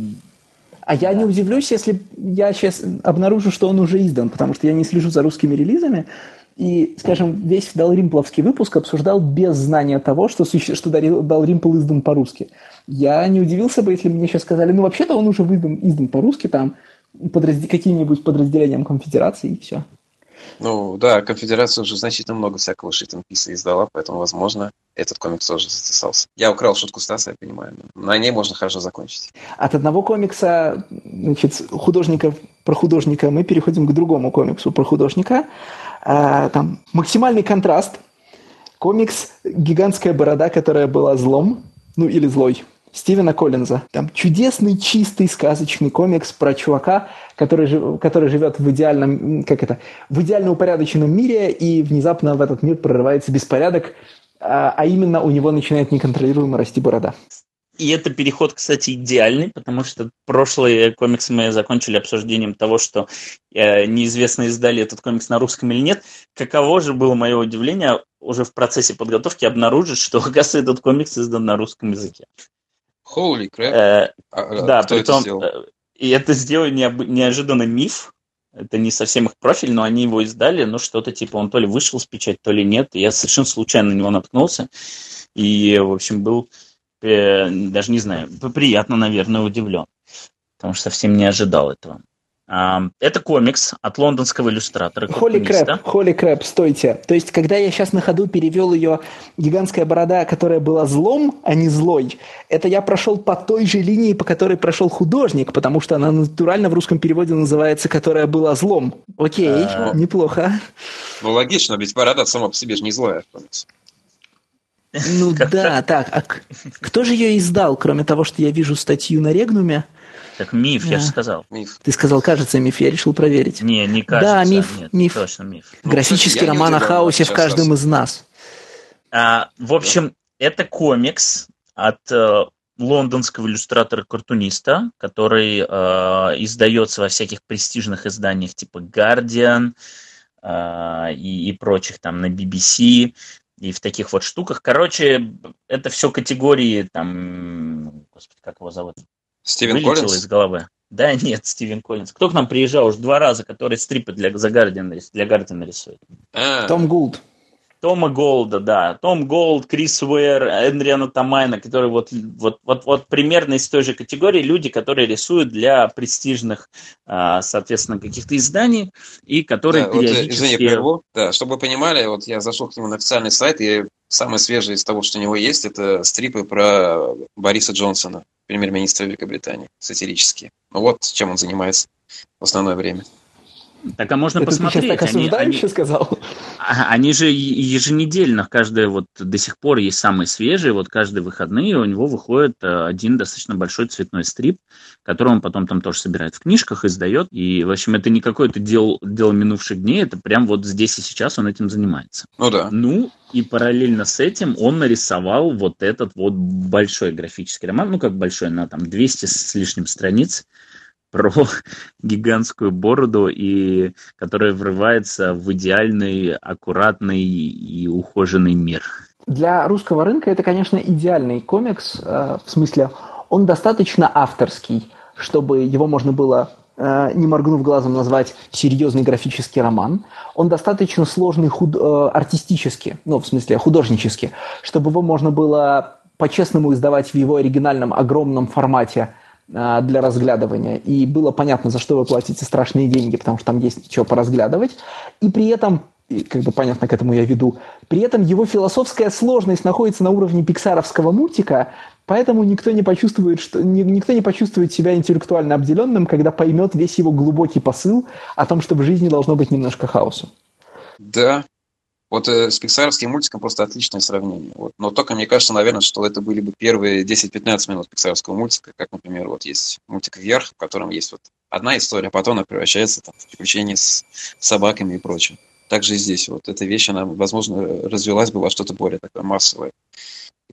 А я не удивлюсь, если я сейчас обнаружу, что он уже издан, потому что я не слежу за русскими релизами. И, скажем, весь Далримпловский выпуск обсуждал без знания того, что, что Далримпл издан по-русски. Я не удивился бы, если мне сейчас сказали, ну, вообще-то он уже издан, издан по-русски, там, подразд... каким-нибудь подразделением конфедерации, и все. Ну да, конфедерация уже значительно много всякого шитенписа издала, поэтому, возможно, этот комикс тоже затесался. Я украл шутку Стаса, я понимаю, на ней можно хорошо закончить. От одного комикса, значит, художника про художника мы переходим к другому комиксу про художника. А, там максимальный контраст. Комикс «Гигантская борода, которая была злом», ну или злой, Стивена Коллинза. Там чудесный, чистый, сказочный комикс про чувака, который, который живет в идеальном, как это, в идеально упорядоченном мире, и внезапно в этот мир прорывается беспорядок, а, а именно у него начинает неконтролируемо расти борода. И это переход, кстати, идеальный, потому что прошлые комиксы мы закончили обсуждением того, что э, неизвестно, издали этот комикс на русском или нет. Каково же было мое удивление уже в процессе подготовки обнаружить, что, оказывается, этот комикс издан на русском языке. Holy crap. Э, а, а да, кто притом, это сделал? И это сделал неожиданно миф. Это не совсем их профиль, но они его издали, ну, что-то типа он то ли вышел с печать, то ли нет. Я совершенно случайно на него наткнулся. И, в общем, был, э, даже не знаю, приятно, наверное, удивлен. Потому что совсем не ожидал этого. Это комикс от лондонского иллюстратора. Холли Крэп, Холли Крэп, стойте. То есть, когда я сейчас на ходу перевел ее «Гигантская борода», которая была злом, а не злой, это я прошел по той же линии, по которой прошел художник, потому что она натурально в русском переводе называется «которая была злом». Окей, а... неплохо. Ну, логично, ведь борода сама по себе же не злая. Ну да, так, а кто же ее издал, кроме того, что я вижу статью на Регнуме? Так миф, я же сказал. Миф. Ты сказал, кажется, миф, я решил проверить. Не, не кажется. Да, миф, нет, миф. Точно миф. Ну, Графический ну, роман о хаосе в каждом из нас. А, в общем, это комикс от э, лондонского иллюстратора-картуниста, который э, издается во всяких престижных изданиях типа Guardian э, и, и прочих там на BBC и в таких вот штуках. Короче, это все категории там, господи, как его зовут? Стивен Вылетело Коллинз? из головы. Да, нет, Стивен Коллинз. Кто к нам приезжал уже два раза, который стрипы для, за Guardian, для Guardian рисует? А. Том Гулд. Тома Голда, да. Том Голд, Крис Уэр, Эдриана Томине, которые вот, вот, вот, вот примерно из той же категории люди, которые рисуют для престижных, а, соответственно, каких-то изданий, и которые да, периодически... Вот, извини, прерву. Да, чтобы вы понимали, вот я зашел к нему на официальный сайт, и самое свежее из того, что у него есть, это стрипы про Бориса Джонсона, премьер-министра Великобритании, сатирические. Ну вот чем он занимается в основное время. Так, а можно Это посмотреть. Ты сейчас так осуждающе они, сказал? Они же еженедельно, каждый вот до сих пор есть самые свежие, вот каждые выходные у него выходит э, один достаточно большой цветной стрип, который он потом там тоже собирает в книжках, издает. И, в общем, это не какое-то дело, дело минувших дней, это прям вот здесь и сейчас он этим занимается. Ну да. Ну, и параллельно с этим он нарисовал вот этот вот большой графический роман, ну как большой, на там 200 с лишним страниц, про гигантскую бороду, и которая врывается в идеальный, аккуратный и ухоженный мир. Для русского рынка это, конечно, идеальный комикс, э, в смысле, он достаточно авторский, чтобы его можно было э, не моргнув глазом, назвать серьезный графический роман. Он достаточно сложный худ... Э, артистически, ну, в смысле, художнически, чтобы его можно было по-честному издавать в его оригинальном огромном формате – а, для разглядывания, и было понятно, за что вы платите страшные деньги, потому что там есть что поразглядывать, и при этом, и как бы понятно, к этому я веду, при этом его философская сложность находится на уровне пиксаровского мультика, поэтому никто не почувствует, что, никто не почувствует себя интеллектуально обделенным, когда поймет весь его глубокий посыл о том, что в жизни должно быть немножко хаоса. Да, вот э, с пиксаровским мультиком просто отличное сравнение. Вот. Но только мне кажется, наверное, что это были бы первые 10-15 минут пиксаровского мультика, как, например, вот есть мультик «Вверх», в котором есть вот одна история, а потом она превращается там, в приключения с собаками и прочим. Также и здесь вот эта вещь, она, возможно, развилась бы во что-то более такое массовое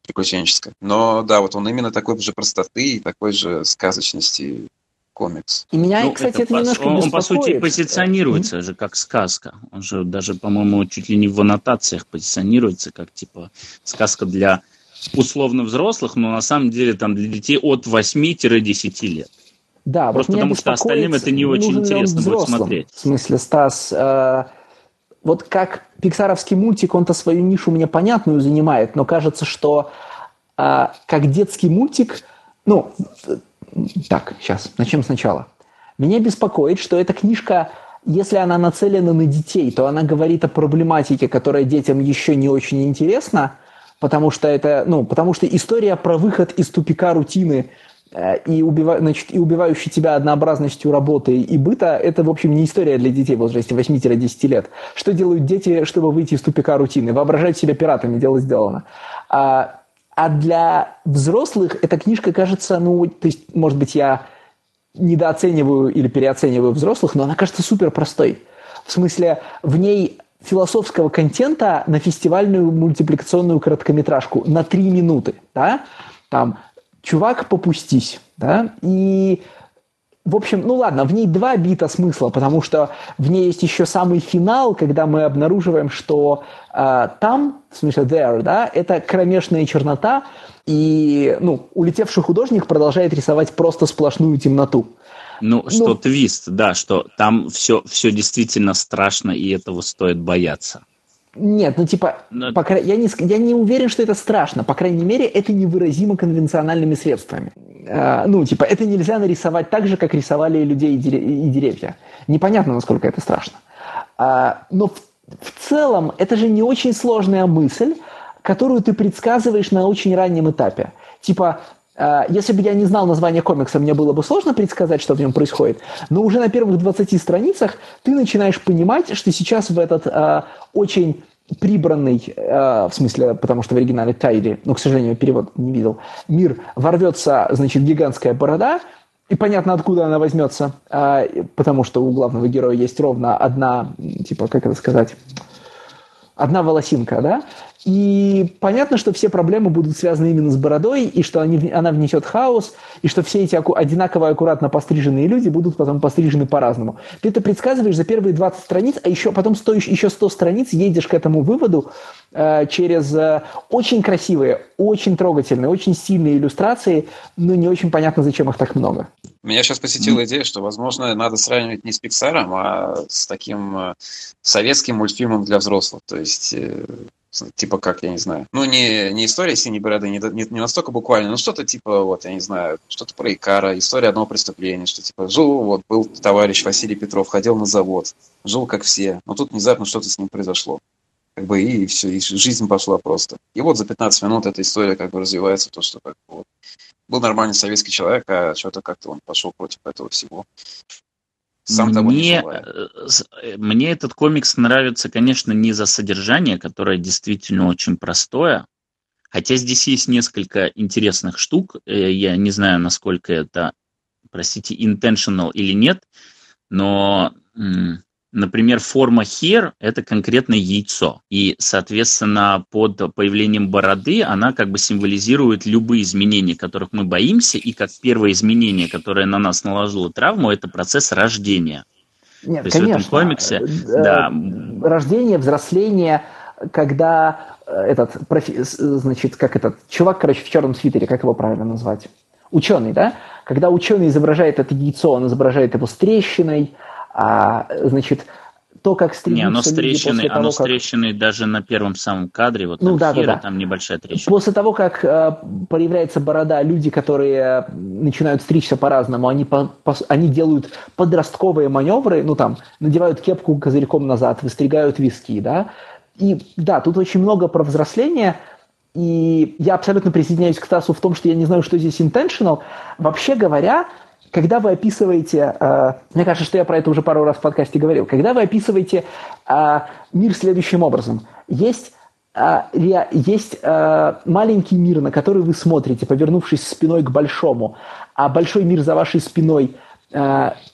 приключенческое. Но да, вот он именно такой же простоты и такой же сказочности комикс. И меня, ну, кстати, это, это немножко он, он, по сути, позиционируется mm-hmm. же как сказка. Он же даже, по-моему, чуть ли не в аннотациях позиционируется как, типа, сказка для условно взрослых, но на самом деле там для детей от 8-10 лет. Да, Просто вот потому что остальным это не очень интересно будет смотреть. В смысле, Стас, э, вот как пиксаровский мультик, он-то свою нишу мне понятную занимает, но кажется, что э, как детский мультик, ну, так, сейчас, начнем сначала. Меня беспокоит, что эта книжка, если она нацелена на детей, то она говорит о проблематике, которая детям еще не очень интересна, потому что это, ну, потому что история про выход из тупика рутины и, убива, значит, и убивающей тебя однообразностью работы и быта, это, в общем, не история для детей в возрасте 8-10 лет. Что делают дети, чтобы выйти из тупика рутины? Воображать себя пиратами, дело сделано. А, а для взрослых эта книжка кажется, ну, то есть, может быть, я недооцениваю или переоцениваю взрослых, но она кажется супер простой. В смысле, в ней философского контента на фестивальную мультипликационную короткометражку на три минуты, да, там, чувак, попустись, да, и в общем, ну ладно, в ней два бита смысла, потому что в ней есть еще самый финал, когда мы обнаруживаем, что э, там, в смысле there, да, это кромешная чернота, и ну, улетевший художник продолжает рисовать просто сплошную темноту. Ну, ну что твист, да, что там все, все действительно страшно, и этого стоит бояться. Нет, ну типа, Но... по, я, не, я не уверен, что это страшно. По крайней мере, это невыразимо конвенциональными средствами. Э, ну, типа, это нельзя нарисовать так же, как рисовали людей и деревья. Непонятно, насколько это страшно. А, но в, в целом это же не очень сложная мысль, которую ты предсказываешь на очень раннем этапе. Типа, если бы я не знал название комикса, мне было бы сложно предсказать, что в нем происходит. Но уже на первых 20 страницах ты начинаешь понимать, что сейчас в этот э, очень прибранный, э, в смысле, потому что в оригинале Тайри, но, к сожалению, перевод не видел, мир ворвется, значит, гигантская борода, и понятно, откуда она возьмется, э, потому что у главного героя есть ровно одна, типа, как это сказать, одна волосинка, да, И понятно, что все проблемы будут связаны именно с бородой, и что они, она внесет хаос, и что все эти аку, одинаково аккуратно постриженные люди будут потом пострижены по-разному. Ты это предсказываешь за первые 20 страниц, а еще потом стоишь еще 100 страниц, едешь к этому выводу э, через э, очень красивые, очень трогательные, очень сильные иллюстрации, но не очень понятно, зачем их так много. Меня сейчас посетила идея, что, возможно, надо сравнивать не с Пиксаром, а с таким э, советским мультфильмом для взрослых. То есть э, типа как, я не знаю. Ну, не, не история синей бороды, не, не, не настолько буквально, но что-то типа, вот, я не знаю, что-то про Икара, история одного преступления, что типа жил, вот, был товарищ Василий Петров, ходил на завод, жил как все, но тут внезапно что-то с ним произошло. Как бы и все, и жизнь пошла просто. И вот за 15 минут эта история как бы развивается, то, что как бы, вот, был нормальный советский человек, а что-то как-то он пошел против этого всего. Сам мне, того не желая. Э, мне этот комикс нравится, конечно, не за содержание, которое действительно очень простое, хотя здесь есть несколько интересных штук. Э, я не знаю, насколько это, простите, intentional или нет, но Например, форма хер – это конкретное яйцо. И, соответственно, под появлением бороды она как бы символизирует любые изменения, которых мы боимся. И как первое изменение, которое на нас наложило травму, это процесс рождения. Нет, То есть конечно. в этом комиксе, э, да. Рождение, взросление, когда э, этот, значит, как этот, чувак, короче, в черном свитере, как его правильно назвать? Ученый, да? Когда ученый изображает это яйцо, он изображает его с трещиной, а, значит, то, как стремится Не, оно с трещиной, оно как... даже на первом самом кадре, вот ну, да, Хира, да, да. там небольшая трещина. После того, как э, появляется борода, люди, которые начинают стричься по-разному, они, по, по, они делают подростковые маневры, ну там, надевают кепку козырьком назад, выстригают виски, да, и да, тут очень много про взросление, и я абсолютно присоединяюсь к Стасу в том, что я не знаю, что здесь intentional. Вообще говоря, когда вы описываете, э, мне кажется, что я про это уже пару раз в подкасте говорил, когда вы описываете э, мир следующим образом, есть э, есть маленький мир, на который вы смотрите, повернувшись спиной к большому, а большой мир за вашей спиной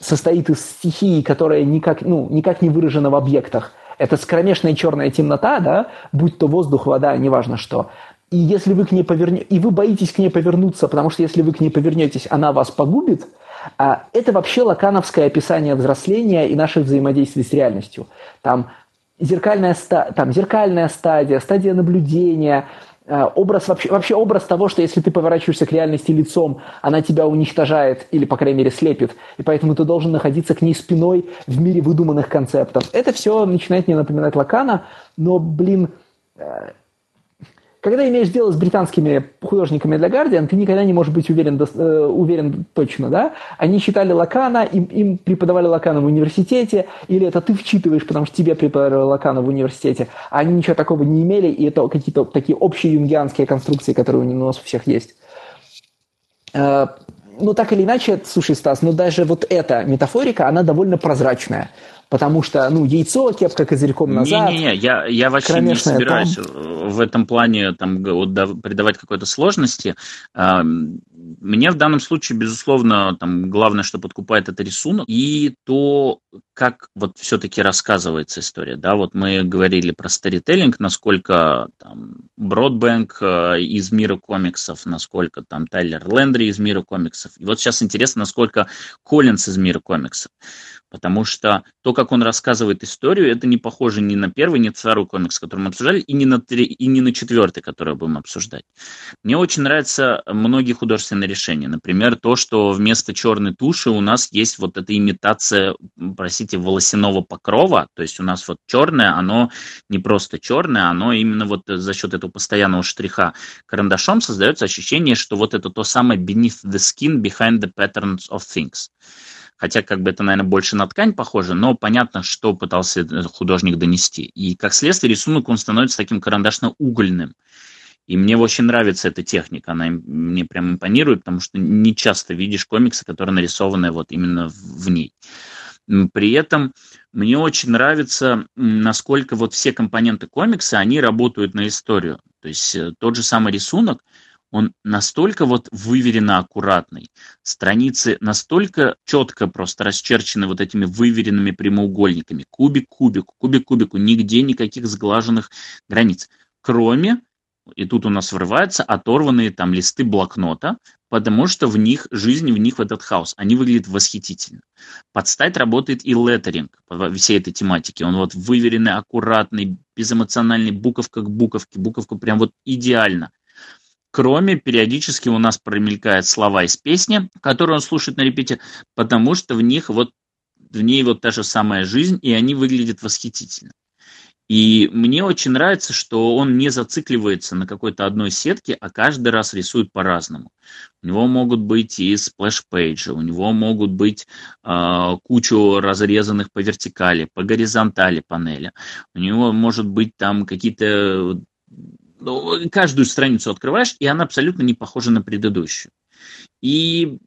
состоит из стихии, которая никак, ну, никак не выражена в объектах. Это скромешная черная темнота, да, будь то воздух, вода, неважно что. И если вы к ней повернете, и вы боитесь к ней повернуться, потому что если вы к ней повернетесь, она вас погубит – а это вообще лакановское описание взросления и наших взаимодействий с реальностью. Там зеркальная, там зеркальная стадия, стадия наблюдения, а, образ вообще, вообще образ того, что если ты поворачиваешься к реальности лицом, она тебя уничтожает или, по крайней мере, слепит, и поэтому ты должен находиться к ней спиной в мире выдуманных концептов. Это все начинает мне напоминать Лакана, но, блин, э, когда имеешь дело с британскими художниками для Guardian, ты никогда не можешь быть уверен, э, уверен точно, да? Они читали Лакана, им, им преподавали Лакана в университете, или это ты вчитываешь, потому что тебе преподавали Лакана в университете, они ничего такого не имели, и это какие-то такие общие юнгианские конструкции, которые у нас у всех есть. Э, ну, так или иначе, слушай, Стас, ну даже вот эта метафорика, она довольно прозрачная. Потому что, ну, яйцо, кепка козырьком назад. Не-не-не, я, я вообще не собираюсь там. в этом плане там, придавать какой-то сложности. Мне в данном случае, безусловно, там, главное, что подкупает, это рисунок и то, как вот все-таки рассказывается история. Да, вот мы говорили про старителлинг, насколько там Бродбэнк э, из мира комиксов, насколько там Тайлер Лендри из мира комиксов. И вот сейчас интересно, насколько Коллинс из мира комиксов. Потому что то, как он рассказывает историю, это не похоже ни на первый, ни на второй комикс, который мы обсуждали, и не на, три, и не на четвертый, который будем обсуждать. Мне очень нравятся многие художественные решения. Например, то, что вместо черной туши у нас есть вот эта имитация, простите, волосяного покрова. То есть у нас вот черное, оно не просто черное, оно именно вот за счет этого постоянного штриха карандашом создается ощущение, что вот это то самое beneath the skin, behind the patterns of things хотя как бы это, наверное, больше на ткань похоже, но понятно, что пытался художник донести. И как следствие рисунок, он становится таким карандашно-угольным. И мне очень нравится эта техника, она мне прям импонирует, потому что не часто видишь комиксы, которые нарисованы вот именно в ней. При этом мне очень нравится, насколько вот все компоненты комикса, они работают на историю. То есть э, тот же самый рисунок, он настолько вот выверенно аккуратный, страницы настолько четко просто расчерчены вот этими выверенными прямоугольниками, кубик кубику, кубик кубику, нигде никаких сглаженных границ. кроме, и тут у нас врываются оторванные там листы блокнота, потому что в них, жизнь в них в этот хаос. Они выглядят восхитительно. Под стать работает и леттеринг по всей этой тематике. Он вот выверенный, аккуратный, безэмоциональный, буковка к буковке, буковка прям вот идеально. Кроме периодически у нас промелькают слова из песни, которые он слушает на repeat е, потому что в них вот в ней вот та же самая жизнь, и они выглядят восхитительно. И мне очень нравится, что он не зацикливается на какой-то одной сетке, а каждый раз рисует по-разному. У него могут быть и splash page и, у него могут быть э, кучу разрезанных по вертикали, по горизонтали панели. У него может быть там какие-то... Ну, каждую страницу открываешь, и она абсолютно не похожа на предыдущую. И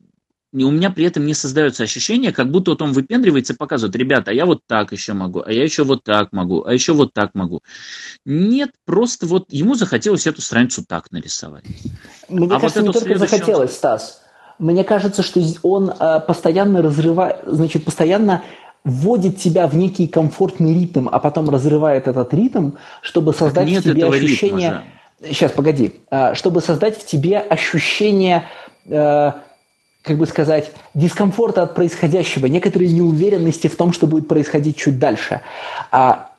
у меня при этом не создается ощущение, как будто вот он выпендривается и показывает, ребята, а я вот так еще могу, а я еще вот так могу, а еще вот так могу. Нет, просто вот ему захотелось эту страницу так нарисовать. Мне а кажется, вот не только следующую... захотелось, Стас. Мне кажется, что он э, постоянно разрывает, значит, постоянно вводит тебя в некий комфортный ритм, а потом разрывает этот ритм, чтобы создать в тебе ощущение... Сейчас, погоди. Э, чтобы создать в тебе ощущение... Э, как бы сказать, дискомфорта от происходящего, некоторой неуверенности в том, что будет происходить чуть дальше. А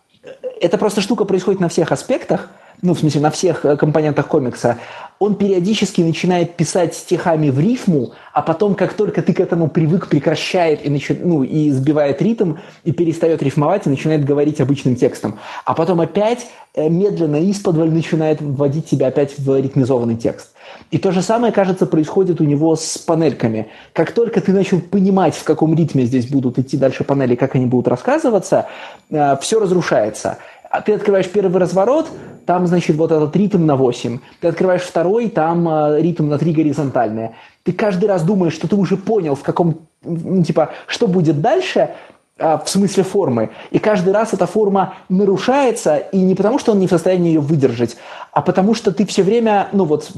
эта просто штука происходит на всех аспектах, ну, в смысле, на всех э, компонентах комикса, он периодически начинает писать стихами в рифму, а потом, как только ты к этому привык, прекращает и, начи... ну, и сбивает ритм, и перестает рифмовать, и начинает говорить обычным текстом. А потом опять э, медленно из-под начинает вводить тебя опять в ритмизованный текст. И то же самое, кажется, происходит у него с панельками. Как только ты начал понимать, в каком ритме здесь будут идти дальше панели, как они будут рассказываться, э, все разрушается. А ты открываешь первый разворот, там, значит, вот этот ритм на 8. Ты открываешь второй, там э, ритм на 3 горизонтальные. Ты каждый раз думаешь, что ты уже понял, в каком, ну, типа, что будет дальше, а, в смысле формы. И каждый раз эта форма нарушается, и не потому, что он не в состоянии ее выдержать, а потому что ты все время, ну вот,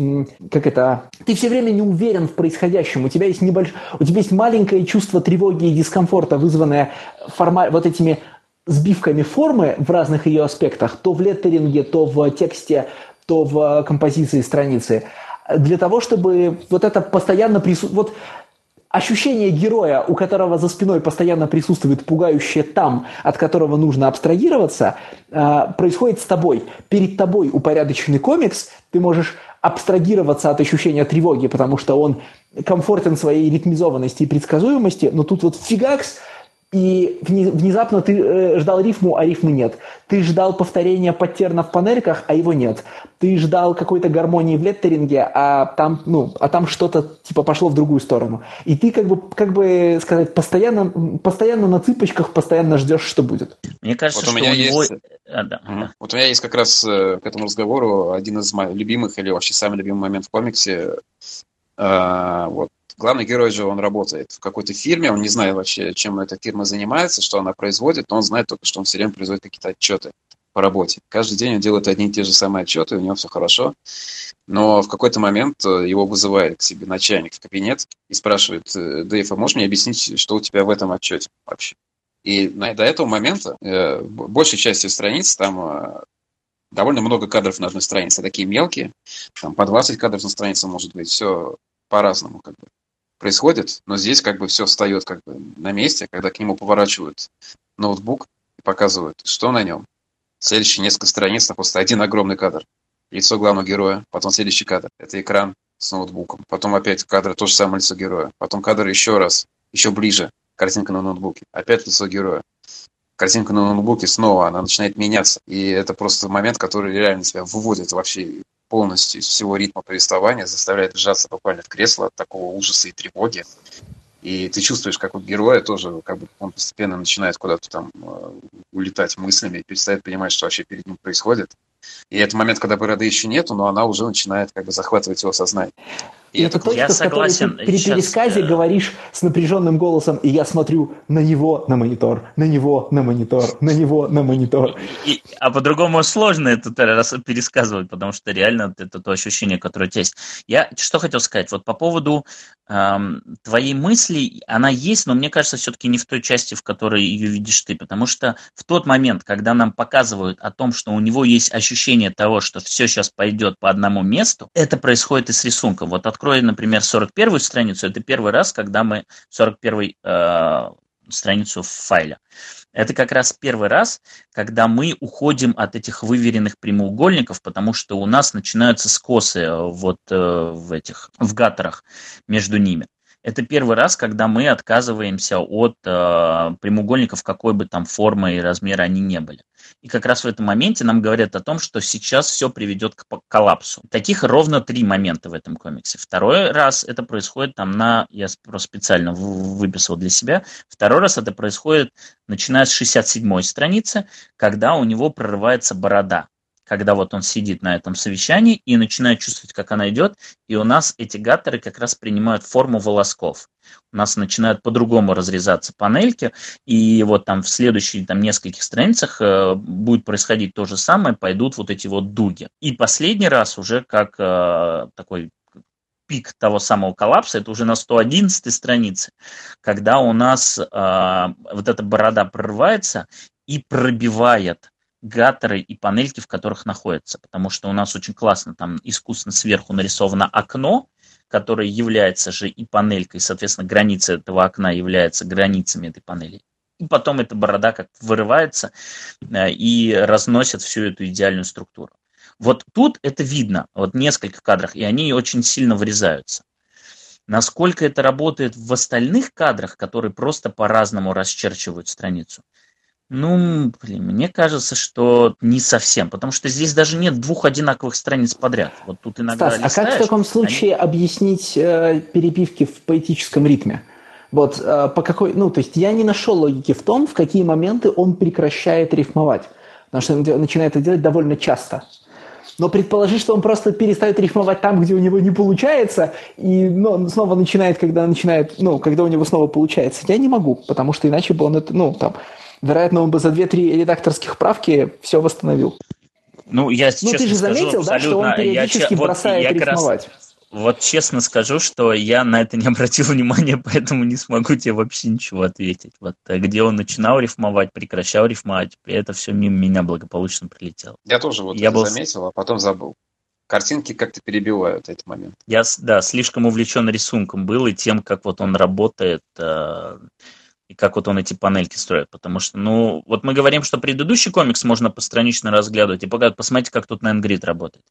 как это, ты все время не уверен в происходящем. У тебя есть небольш... у тебя есть маленькое чувство тревоги и дискомфорта, вызванное форма... вот этими сбивками формы в разных ее аспектах, то в леттеринге, то в тексте, то в композиции страницы, для того, чтобы вот это постоянно присутствовать. Вот ощущение героя, у которого за спиной постоянно присутствует пугающее там, от которого нужно абстрагироваться, э, происходит с тобой. Перед тобой упорядоченный комикс, ты можешь абстрагироваться от ощущения тревоги, потому что он комфортен своей ритмизованности и предсказуемости, но тут вот фигакс – и внезапно ты э, ждал рифму, а рифмы нет. Ты ждал повторения паттерна в панельках, а его нет. Ты ждал какой-то гармонии в леттеринге, а там, ну, а там что-то типа пошло в другую сторону. И ты как бы, как бы сказать, постоянно, постоянно на цыпочках, постоянно ждешь, что будет. Мне кажется, вот что у меня у него... есть... А, да. Угу. Вот у меня есть как раз э, к этому разговору один из моих любимых или вообще самый любимый момент в комиксе. Uh, вот главный герой же, он работает в какой-то фирме, он не знает вообще, чем эта фирма занимается, что она производит, но он знает только, что он все время производит какие-то отчеты по работе. Каждый день он делает одни и те же самые отчеты, у него все хорошо. Но в какой-то момент э, его вызывает к себе начальник в кабинет и спрашивает, «Э, Дэйв, а можешь мне объяснить, что у тебя в этом отчете вообще? И до этого момента э, большей частью страниц там э, довольно много кадров на одной странице, такие мелкие, там по 20 кадров на странице может быть, все по-разному как бы происходит, но здесь как бы все встает как бы на месте, когда к нему поворачивают ноутбук и показывают, что на нем. Следующие несколько страниц, там просто один огромный кадр. Лицо главного героя, потом следующий кадр. Это экран с ноутбуком. Потом опять кадр, то же самое лицо героя. Потом кадр еще раз, еще ближе, картинка на ноутбуке. Опять лицо героя. Картинка на ноутбуке снова, она начинает меняться. И это просто момент, который реально тебя выводит вообще полностью из всего ритма повествования, заставляет сжаться буквально в кресло от такого ужаса и тревоги. И ты чувствуешь, как у героя тоже, как бы он постепенно начинает куда-то там э, улетать мыслями, перестает понимать, что вообще перед ним происходит. И это момент, когда бороды еще нету, но она уже начинает как бы захватывать его сознание. И это точка, я согласен. ты при Сейчас, пересказе э... говоришь с напряженным голосом, и я смотрю на него на монитор, на него на монитор, на него на монитор. И, а по-другому сложно это пересказывать, потому что реально это то ощущение, которое у тебя есть. Я что хотел сказать, вот по поводу эм, твоей мысли, она есть, но мне кажется, все-таки не в той части, в которой ее видишь ты, потому что в тот момент, когда нам показывают о том, что у него есть ощущение того, что все сейчас пойдет по одному месту, это происходит и с рисунком. Вот открой открою, например, 41 страницу, это первый раз, когда мы 41 э, страницу файле. Это как раз первый раз, когда мы уходим от этих выверенных прямоугольников, потому что у нас начинаются скосы э, вот э, в этих, в гаттерах между ними. Это первый раз, когда мы отказываемся от э, прямоугольников, какой бы там формы и размера они не были. И как раз в этом моменте нам говорят о том, что сейчас все приведет к коллапсу. Таких ровно три момента в этом комиксе. Второй раз это происходит там на, я просто специально выписал для себя, второй раз это происходит начиная с 67 страницы, когда у него прорывается борода когда вот он сидит на этом совещании и начинает чувствовать, как она идет, и у нас эти гаттеры как раз принимают форму волосков. У нас начинают по-другому разрезаться панельки, и вот там в следующих там, нескольких страницах э, будет происходить то же самое, пойдут вот эти вот дуги. И последний раз уже как э, такой пик того самого коллапса, это уже на 111 странице, когда у нас э, вот эта борода прорывается и пробивает гаттеры и панельки, в которых находятся, потому что у нас очень классно там искусственно сверху нарисовано окно, которое является же и панелькой, соответственно, граница этого окна является границами этой панели. И потом эта борода как вырывается э, и разносит всю эту идеальную структуру. Вот тут это видно, вот в нескольких кадрах, и они очень сильно врезаются. Насколько это работает в остальных кадрах, которые просто по-разному расчерчивают страницу, ну, блин, мне кажется, что не совсем, потому что здесь даже нет двух одинаковых страниц подряд. Вот тут иногда Стас, листаешь, а как в таком случае они... объяснить э, перепивки в поэтическом ритме? Вот э, по какой, ну, то есть я не нашел логики в том, в какие моменты он прекращает рифмовать, потому что он начинает это делать довольно часто. Но предположить, что он просто перестает рифмовать там, где у него не получается, и ну, снова начинает, когда начинает, ну, когда у него снова получается, я не могу, потому что иначе бы он это, ну, там, вероятно, он бы за 2-3 редакторских правки все восстановил. Ну, я ну, ты же заметил, да, что он периодически я, бросает вот, рифмовать. Раз, вот честно скажу, что я на это не обратил внимания, поэтому не смогу тебе вообще ничего ответить. Вот э, где он начинал рифмовать, прекращал рифмовать, это все мимо меня благополучно прилетело. Я тоже вот я это был... заметил, а потом забыл. Картинки как-то перебивают этот момент. Я, да, слишком увлечен рисунком был и тем, как вот он работает. Э, и как вот он эти панельки строит. Потому что, ну, вот мы говорим, что предыдущий комикс можно постранично разглядывать и показать, посмотрите, как тут Найнгрид работает.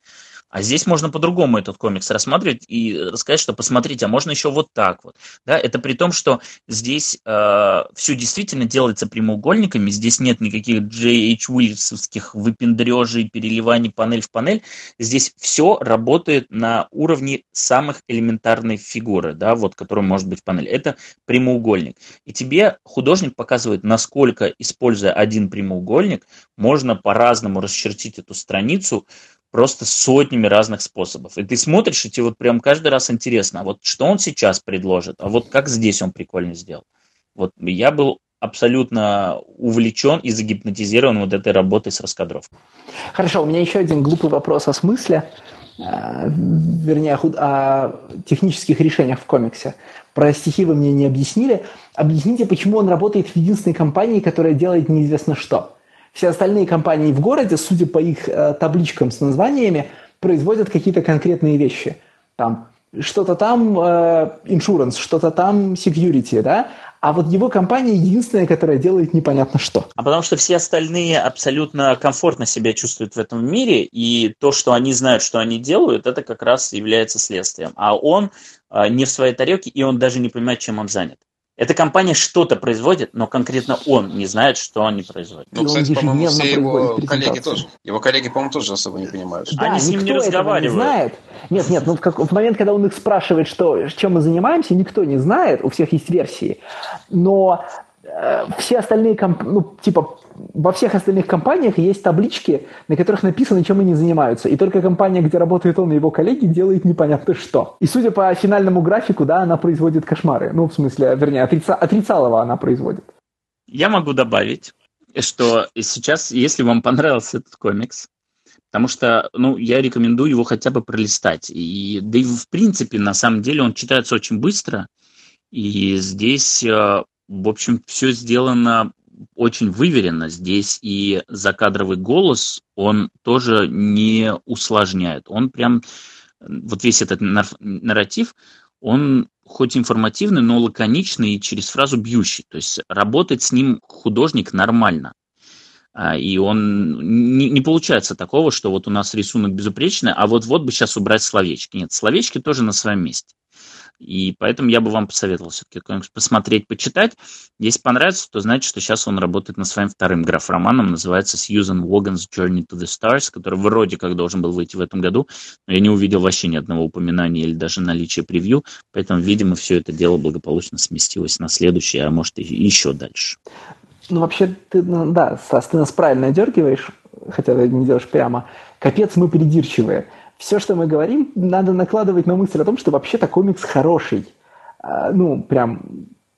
А здесь можно по-другому этот комикс рассматривать и рассказать, что посмотрите, а можно еще вот так вот. Да, это при том, что здесь э, все действительно делается прямоугольниками, здесь нет никаких J.H. Уиллисовских выпендрежей, переливаний панель в панель. Здесь все работает на уровне самых элементарной фигуры, да, вот, которая может быть в панели. Это прямоугольник. И тебе художник показывает, насколько, используя один прямоугольник, можно по-разному расчертить эту страницу, просто сотнями разных способов. И ты смотришь, и тебе вот прям каждый раз интересно, а вот что он сейчас предложит, а вот как здесь он прикольно сделал. Вот я был абсолютно увлечен и загипнотизирован вот этой работой с раскадровкой. Хорошо, у меня еще один глупый вопрос о смысле, э, вернее, о технических решениях в комиксе. Про стихи вы мне не объяснили. Объясните, почему он работает в единственной компании, которая делает неизвестно что. Все остальные компании в городе, судя по их э, табличкам с названиями, производят какие-то конкретные вещи. Там что-то там э, insurance, что-то там security, да? А вот его компания единственная, которая делает непонятно что. А потому что все остальные абсолютно комфортно себя чувствуют в этом мире, и то, что они знают, что они делают, это как раз является следствием. А он э, не в своей тарелке, и он даже не понимает, чем он занят. Эта компания что-то производит, но конкретно он не знает, что они производят. Ну, кстати, по-моему, все его коллеги тоже. Его коллеги, по-моему, тоже особо не понимают. Да, они с ним не разговаривают. Не знает. Нет, нет, ну в, как, в момент, когда он их спрашивает, что, чем мы занимаемся, никто не знает, у всех есть версии. Но все остальные, комп... ну, типа, во всех остальных компаниях есть таблички, на которых написано, чем они занимаются. И только компания, где работает он и его коллеги, делает непонятно что. И судя по финальному графику, да, она производит кошмары. Ну, в смысле, вернее, отрица... отрицалово она производит. Я могу добавить, что сейчас, если вам понравился этот комикс, потому что, ну, я рекомендую его хотя бы пролистать. И, да и в принципе, на самом деле, он читается очень быстро, и здесь, э, в общем, все сделано очень выверено. Здесь и закадровый голос, он тоже не усложняет. Он прям, вот весь этот нарратив, он хоть информативный, но лаконичный и через фразу бьющий. То есть работать с ним художник нормально. А, и он не, не получается такого, что вот у нас рисунок безупречный, а вот вот бы сейчас убрать словечки. Нет, словечки тоже на своем месте. И поэтому я бы вам посоветовал все-таки посмотреть, почитать. Если понравится, то знаете, что сейчас он работает над своим вторым граф-романом, называется Сьюзан Уоган's Journey to the Stars, который вроде как должен был выйти в этом году, но я не увидел вообще ни одного упоминания или даже наличия превью, поэтому, видимо, все это дело благополучно сместилось на следующее, а может и еще дальше. Ну, вообще, ты, ну, да, Стас, ты нас правильно дергиваешь, хотя не делаешь прямо. Капец, мы придирчивые все, что мы говорим, надо накладывать на мысль о том, что вообще-то комикс хороший. А, ну, прям,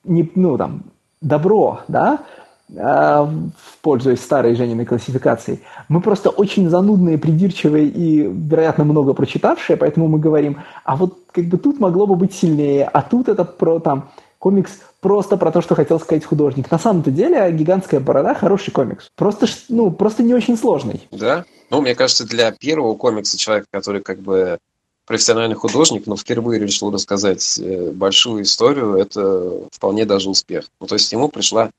не, ну, там, добро, да, а, пользуясь старой Жениной классификацией. Мы просто очень занудные, придирчивые и, вероятно, много прочитавшие, поэтому мы говорим, а вот как бы тут могло бы быть сильнее, а тут это про там комикс просто про то, что хотел сказать художник. На самом-то деле «Гигантская борода» хороший комикс. Просто, ну, просто не очень сложный. Да? Ну, мне кажется, для первого комикса человека, который как бы профессиональный художник, но впервые решил рассказать э, большую историю, это вполне даже успех. Ну, то есть ему пришла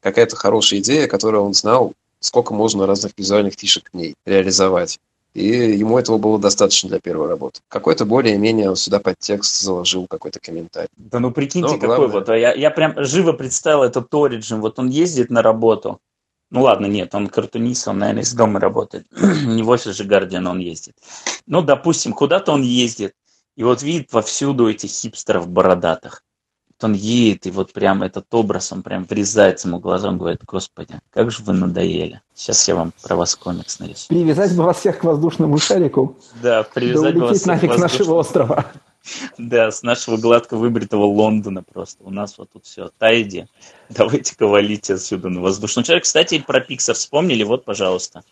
какая-то хорошая идея, которую он знал, сколько можно разных визуальных фишек к ней реализовать. И ему этого было достаточно для первой работы. Какой-то более-менее сюда под текст заложил какой-то комментарий. Да ну прикиньте, Но, какой вот. Я, я прям живо представил этот Origin. Вот он ездит на работу. Ну ладно, нет, он картунист, он, наверное, из дома работает. Не в офис же Гардиан он ездит. Ну, допустим, куда-то он ездит. И вот видит повсюду этих хипстеров бородатых он едет, и вот прям этот образ, он прям врезается ему глазам, говорит, господи, как же вы надоели. Сейчас я вам про вас комикс нарисую. Привязать бы вас всех к воздушному шарику. Да, привязать бы вас нафиг с нашего острова. Да, с нашего гладко выбритого Лондона просто. У нас вот тут все. Тайди, давайте-ка валите отсюда на воздушном шаре. Кстати, про Пиксар вспомнили, вот, пожалуйста.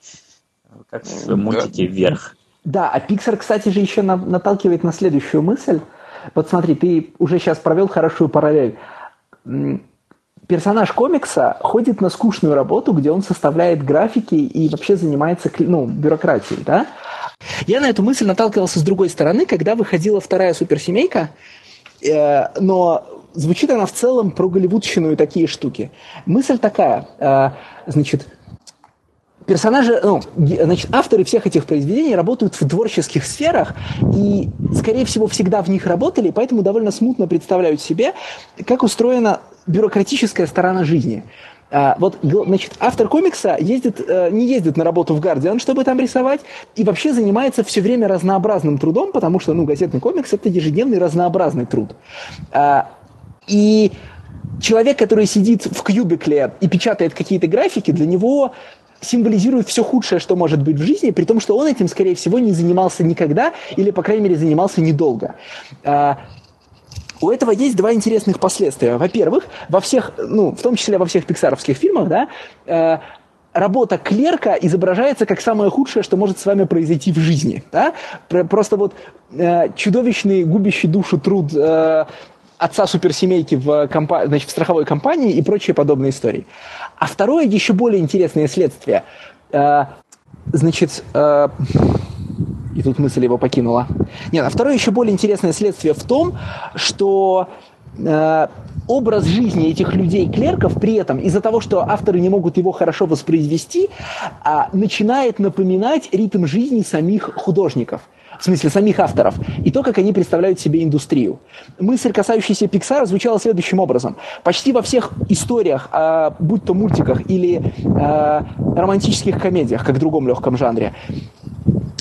Как в мультике «Вверх». Да, а Pixar, кстати же, еще наталкивает на следующую мысль – вот смотри, ты уже сейчас провел хорошую параллель. Персонаж комикса ходит на скучную работу, где он составляет графики и вообще занимается ну, бюрократией, да? Я на эту мысль наталкивался с другой стороны, когда выходила вторая суперсемейка, э, но звучит она в целом про голливудщину и такие штуки. Мысль такая, э, значит, персонажи, ну, значит, авторы всех этих произведений работают в творческих сферах и, скорее всего, всегда в них работали, поэтому довольно смутно представляют себе, как устроена бюрократическая сторона жизни. А, вот, значит, автор комикса ездит, э, не ездит на работу в Guardian, чтобы там рисовать, и вообще занимается все время разнообразным трудом, потому что, ну, газетный комикс – это ежедневный разнообразный труд. А, и человек, который сидит в кьюбикле и печатает какие-то графики, для него символизирует все худшее, что может быть в жизни, при том, что он этим, скорее всего, не занимался никогда или, по крайней мере, занимался недолго. А, у этого есть два интересных последствия. Во-первых, во всех, ну, в том числе во всех пиксаровских фильмах, да, э, работа клерка изображается как самое худшее, что может с вами произойти в жизни. Да? Просто вот э, чудовищный, губящий душу труд э, отца суперсемейки в, компа- значит, в страховой компании и прочие подобные истории. А второе, еще более интересное следствие. Э, значит, э, и тут мысль его покинула. Нет, а второе еще более интересное следствие в том, что э, образ жизни этих людей-клерков при этом, из-за того, что авторы не могут его хорошо воспроизвести, э, начинает напоминать ритм жизни самих художников – в смысле самих авторов, и то, как они представляют себе индустрию. Мысль, касающаяся Pixar, звучала следующим образом. Почти во всех историях, будь то мультиках или а, романтических комедиях, как в другом легком жанре,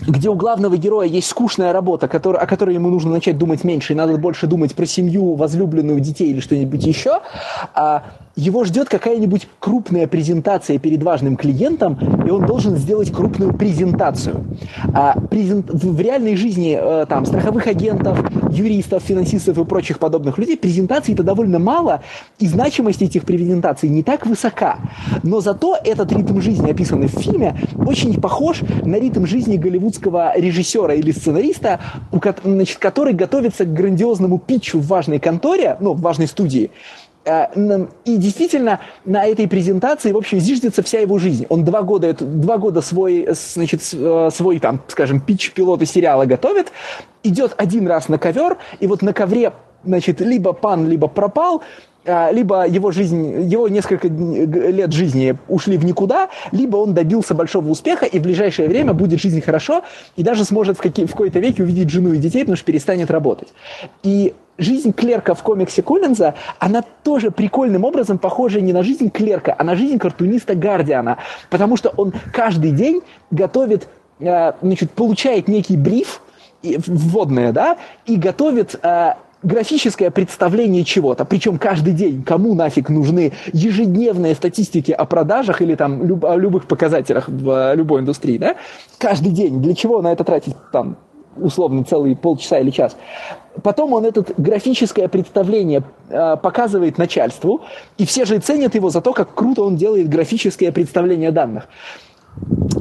где у главного героя есть скучная работа, который, о которой ему нужно начать думать меньше, и надо больше думать про семью, возлюбленную, детей или что-нибудь еще, а, его ждет какая-нибудь крупная презентация перед важным клиентом, и он должен сделать крупную презентацию. А презент... В реальной жизни э, там, страховых агентов, юристов, финансистов и прочих подобных людей презентаций-то довольно мало, и значимость этих презентаций не так высока. Но зато этот ритм жизни, описанный в фильме, очень похож на ритм жизни голливудского режиссера или сценариста, значит, который готовится к грандиозному питчу в важной конторе, ну, в важной студии, и действительно на этой презентации, в общем, зиждется вся его жизнь. Он два года, два года свой, значит, э, свой, там, скажем, питч пилота сериала готовит, идет один раз на ковер, и вот на ковре, значит, либо пан, либо пропал, э, либо его жизнь, его несколько лет жизни ушли в никуда, либо он добился большого успеха, и в ближайшее время будет жизнь хорошо, и даже сможет в, какие, в какой-то веке увидеть жену и детей, потому что перестанет работать. И жизнь клерка в комиксе Коллинза, она тоже прикольным образом похожа не на жизнь клерка, а на жизнь картуниста Гардиана, потому что он каждый день готовит, э, значит, получает некий бриф, вводное, да, и готовит э, графическое представление чего-то, причем каждый день, кому нафиг нужны ежедневные статистики о продажах или там люб, о любых показателях в э, любой индустрии, да, каждый день, для чего на это тратить там условно целый полчаса или час. Потом он это графическое представление э, показывает начальству, и все же ценят его за то, как круто он делает графическое представление данных.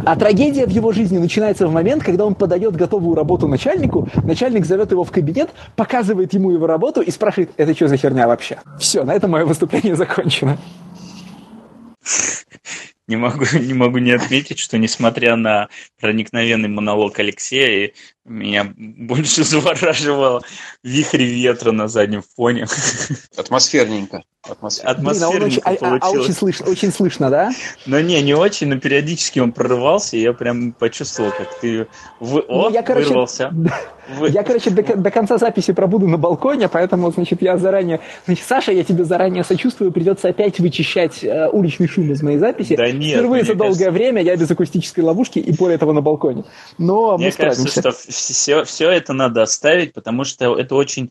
А трагедия в его жизни начинается в момент, когда он подает готовую работу начальнику, начальник зовет его в кабинет, показывает ему его работу и спрашивает, это что за херня вообще? Все, на этом мое выступление закончено не могу, не могу не отметить, что несмотря на проникновенный монолог Алексея, меня больше завораживал вихрь ветра на заднем фоне. Атмосферненько. Атмосферненько Блин, а очень, а, а, а очень, слышно, очень слышно, да? Ну не, не очень, но периодически он прорывался, и я прям почувствовал, как ты вы... О, ну, я, короче, вырвался. Вы... Я, короче, до, до конца записи пробуду на балконе, поэтому, значит, я заранее... Значит, Саша, я тебе заранее сочувствую, придется опять вычищать э, уличный шум из моей записи. Да нет. Впервые за долгое кажется... время я без акустической ловушки и более того на балконе. Но Мне мы кажется, справимся. что все, все это надо оставить, потому что это очень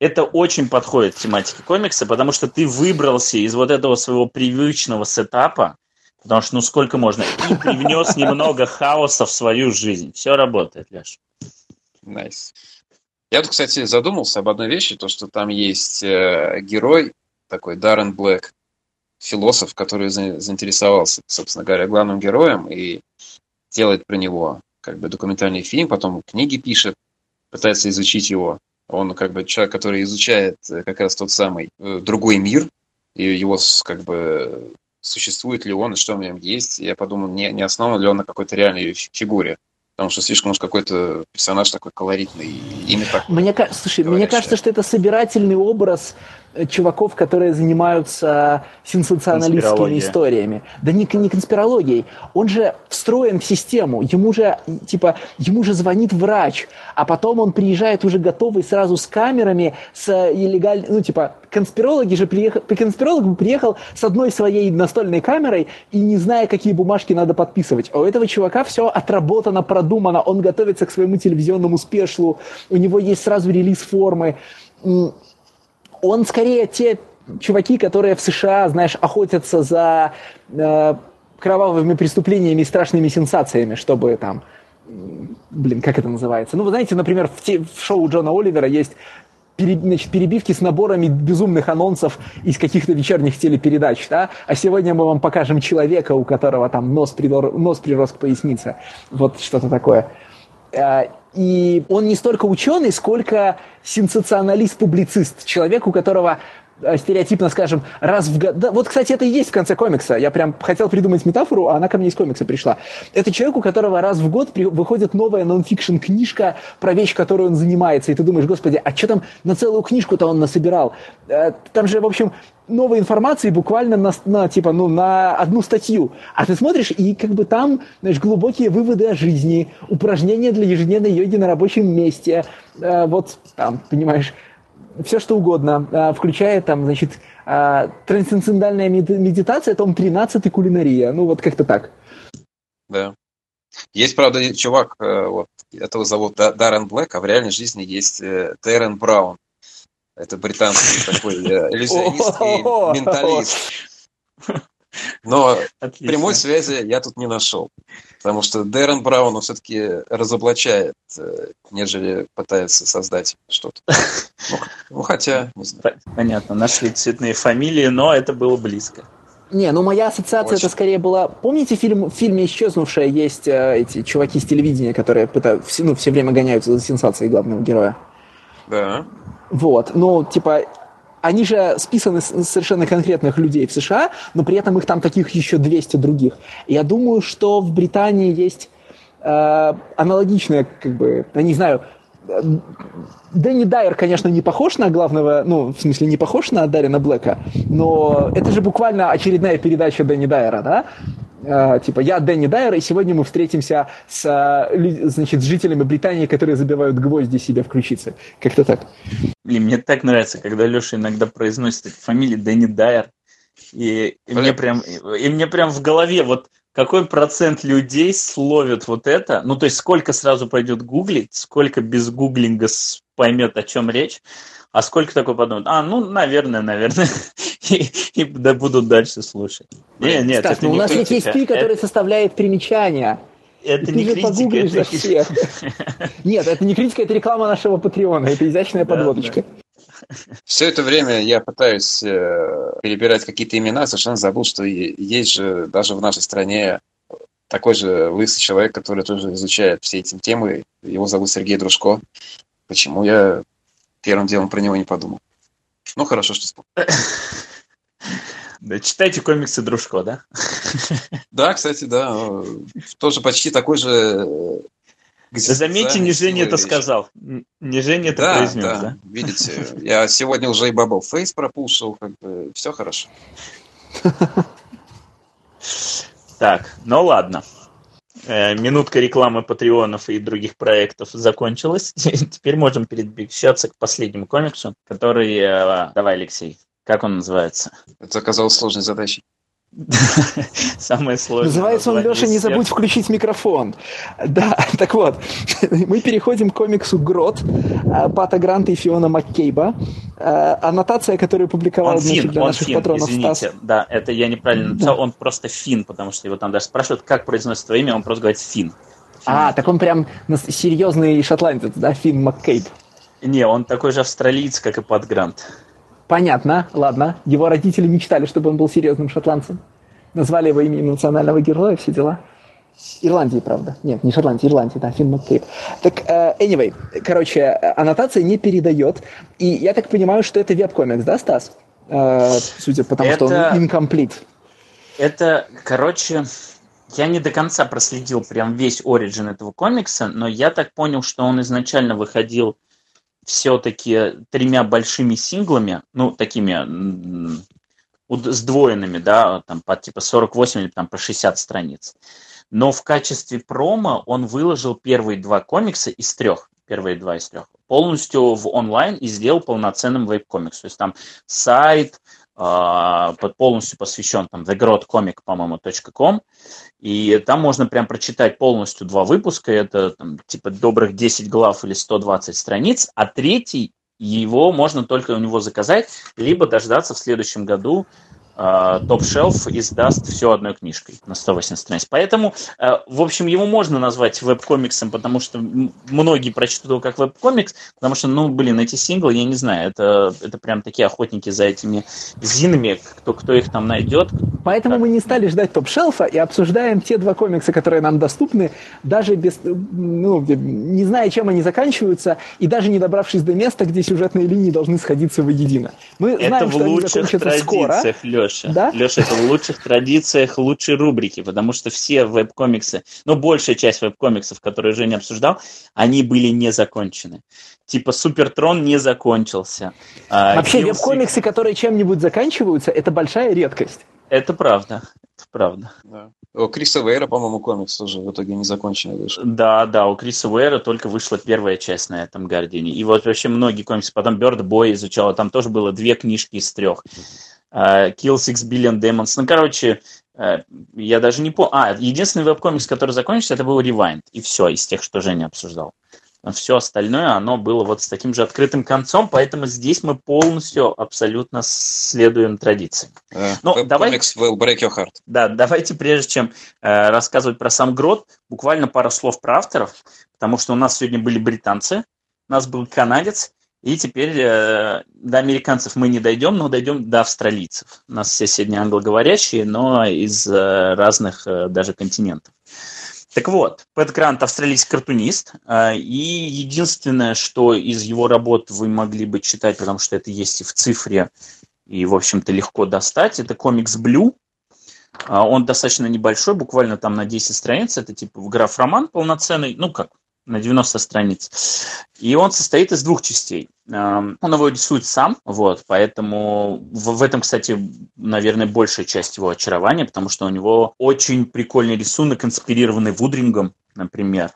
это очень подходит к тематике комикса, потому что ты выбрался из вот этого своего привычного сетапа, потому что ну сколько можно, и привнес немного хаоса в свою жизнь. Все работает, Леш. Nice. Я тут, кстати, задумался об одной вещи, то, что там есть э, герой такой, Даррен Блэк, философ, который заинтересовался, собственно говоря, главным героем и делает про него как бы документальный фильм, потом книги пишет, пытается изучить его. Он как бы человек, который изучает э, как раз тот самый э, другой мир, и его как бы существует ли он, и что в нем есть. Я подумал, не, не основан ли он на какой-то реальной фигуре. Потому что слишком уж какой-то персонаж такой колоритный, имя такое. Мне, слушай, мне кажется, что это собирательный образ чуваков, которые занимаются сенсационалистскими историями. Да не, не конспирологией. Он же встроен в систему. Ему же, типа, ему же звонит врач, а потом он приезжает уже готовый сразу с камерами, с илlegальной... Ну, типа, конспирологи же приехал... Конспиролог бы приехал с одной своей настольной камерой и не зная, какие бумажки надо подписывать. А у этого чувака все отработано, продумано. Он готовится к своему телевизионному спешлу. У него есть сразу релиз формы он скорее те чуваки, которые в США, знаешь, охотятся за э, кровавыми преступлениями и страшными сенсациями, чтобы там, блин, как это называется? Ну, вы знаете, например, в, те, в шоу Джона Оливера есть значит, перебивки с наборами безумных анонсов из каких-то вечерних телепередач, да? А сегодня мы вам покажем человека, у которого там нос, придор... нос прирос к пояснице. Вот что-то такое. И он не столько ученый, сколько сенсационалист-публицист, человек, у которого стереотипно, скажем, раз в год... Да, вот, кстати, это и есть в конце комикса. Я прям хотел придумать метафору, а она ко мне из комикса пришла. Это человек, у которого раз в год при... выходит новая нон-фикшн книжка про вещь, которой он занимается. И ты думаешь, господи, а что там на целую книжку-то он насобирал? Э, там же, в общем, новой информации буквально на, на, типа, ну, на одну статью. А ты смотришь, и как бы там, знаешь, глубокие выводы о жизни, упражнения для ежедневной йоги на рабочем месте, э, вот там, понимаешь, все что угодно, э, включая там, значит, э, трансцендентальная медитация, том 13 кулинария, ну вот как-то так. Да. Есть, правда, чувак, э, вот, этого зовут Даррен Блэк, а в реальной жизни есть э, Террен Браун. Это британский такой э, иллюзионист и менталист. Но Отлично. прямой связи я тут не нашел. Потому что Дэрон Браун он все-таки разоблачает, э, нежели пытается создать что-то. Ну, ну хотя, не знаю. Понятно, нашли цветные фамилии, но это было близко. Не, ну моя ассоциация Очень. это скорее была... Помните фильм, в фильме «Исчезнувшая» есть э, эти чуваки с телевидения, которые пытают, ну, все время гоняются за сенсацией главного героя? Да. Вот, ну, типа, они же списаны с совершенно конкретных людей в США, но при этом их там таких еще 200 других. Я думаю, что в Британии есть э, аналогичная, как бы, я не знаю, Дэнни Дайер, конечно, не похож на главного, ну, в смысле, не похож на Дарина Блэка, но это же буквально очередная передача Дэнни Дайера, да? Uh, типа, я Дэнни Дайер, и сегодня мы встретимся с, uh, значит, с жителями Британии, которые забивают гвозди себе в ключицы. Как-то так. Блин, мне так нравится, когда Леша иногда произносит эти фамилии Дэнни Дайер, и, и мне прям, и мне прям в голове вот какой процент людей словит вот это, ну, то есть сколько сразу пойдет гуглить, сколько без гуглинга поймет, о чем речь, а сколько такой подумает, а, ну, наверное, наверное, и, и да, будут дальше слушать. Не, нет, Стас, это ну, не у нас критика. есть KSP, который это... составляет примечания. Это не критика, это всех. Нет, это не критика, это реклама нашего Патреона, это изящная подводочка. Все это время я пытаюсь э, перебирать какие-то имена, совершенно забыл, что есть же даже в нашей стране такой же лысый человек, который тоже изучает все эти темы. Его зовут Сергей Дружко. Почему я первым делом про него не подумал? Ну, хорошо, что вспомнил. Да, читайте комиксы Дружко, да? Да, кстати, да. Тоже почти такой же Заметьте, не Женя это сказал. Не Женя это да, произнес, да. да? Видите, я сегодня уже и Бабл Фейс пропушил, как бы все хорошо. Так, ну ладно. Э, минутка рекламы патреонов и других проектов закончилась. Теперь можем перемещаться к последнему комиксу, который... Э, давай, Алексей, как он называется? Это оказалось сложной задачей. Самое сложное. Называется он, Леша, не забудь включить микрофон. Да, так вот, мы переходим к комиксу «Грот» э, Пата Гранта и Фиона Маккейба. Э, аннотация, которую публиковал он фин, для он наших фин, патронов извините. Стас. Да, это я неправильно написал, да. он просто фин, потому что его там даже спрашивают, как произносит твое имя, он просто говорит фин. А, так он прям серьезный шотландец, да, Фин Маккейб? Не, он такой же австралиец, как и Пат Грант. Понятно, ладно. Его родители мечтали, чтобы он был серьезным шотландцем. Назвали его именем национального героя, все дела. Ирландии, правда. Нет, не Шотландии, Ирландии, да, Финн Маккейб. Так, uh, anyway, короче, аннотация не передает. И я так понимаю, что это веб-комикс, да, Стас? Uh, судя по тому, это... что он incomplete. Это, короче, я не до конца проследил прям весь оригин этого комикса, но я так понял, что он изначально выходил все-таки тремя большими синглами, ну, такими сдвоенными, да, там по типа 48 или там по 60 страниц. Но в качестве промо он выложил первые два комикса из трех, первые два из трех, полностью в онлайн и сделал полноценным веб-комикс. То есть там сайт, а, полностью посвящен там thegrotcomic, по-моему, .com, и там можно прям прочитать полностью два выпуска, это там, типа добрых 10 глав или 120 страниц, а третий его можно только у него заказать, либо дождаться в следующем году топ-шелф издаст все одной книжкой на 180 страниц. Поэтому, э, в общем, его можно назвать веб-комиксом, потому что многие прочтут его как веб-комикс, потому что, ну, блин, эти синглы, я не знаю, это, это прям такие охотники за этими зинами, кто, кто их там найдет. Поэтому так. мы не стали ждать топ-шелфа и обсуждаем те два комикса, которые нам доступны, даже без, ну, не зная, чем они заканчиваются, и даже не добравшись до места, где сюжетные линии должны сходиться воедино. Мы это знаем, что они закончатся скоро. Леша. Леша. Да? Леша, это в лучших традициях лучшей рубрики, потому что все веб-комиксы, ну, большая часть веб-комиксов, которые Женя обсуждал, они были не закончены. Типа Супертрон не закончился. А, Вообще, Хилл веб-комиксы, которые чем-нибудь заканчиваются, это большая редкость. Это правда. Это правда. Да. У Криса Вейра, по-моему, комикс тоже в итоге не законченный вышел. Да, да, у Криса Вейра только вышла первая часть на этом Гардине. И вот вообще многие комиксы. Потом Бёрд Бой изучал, там тоже было две книжки из трех. Uh, Kill Six Billion Demons. Ну, короче, uh, я даже не помню. А, единственный веб-комикс, который закончился, это был Rewind. И все, из тех, что Женя обсуждал. Все остальное, оно было вот с таким же открытым концом, поэтому здесь мы полностью, абсолютно следуем традиции. Uh, ну, давай, will break your heart. Да, давайте, прежде чем э, рассказывать про сам грот, буквально пару слов про авторов, потому что у нас сегодня были британцы, у нас был канадец, и теперь э, до американцев мы не дойдем, но дойдем до австралийцев. У нас все сегодня англоговорящие, но из э, разных э, даже континентов. Так вот, Пэт Грант австралийский картунист, э, и единственное, что из его работ вы могли бы читать, потому что это есть и в цифре, и, в общем-то, легко достать, это комикс «Блю». Э, он достаточно небольшой, буквально там на 10 страниц, это типа граф-роман полноценный, ну как, на 90 страниц. И он состоит из двух частей. Эм, он его рисует сам, вот, поэтому в, этом, кстати, наверное, большая часть его очарования, потому что у него очень прикольный рисунок, инспирированный Вудрингом, например.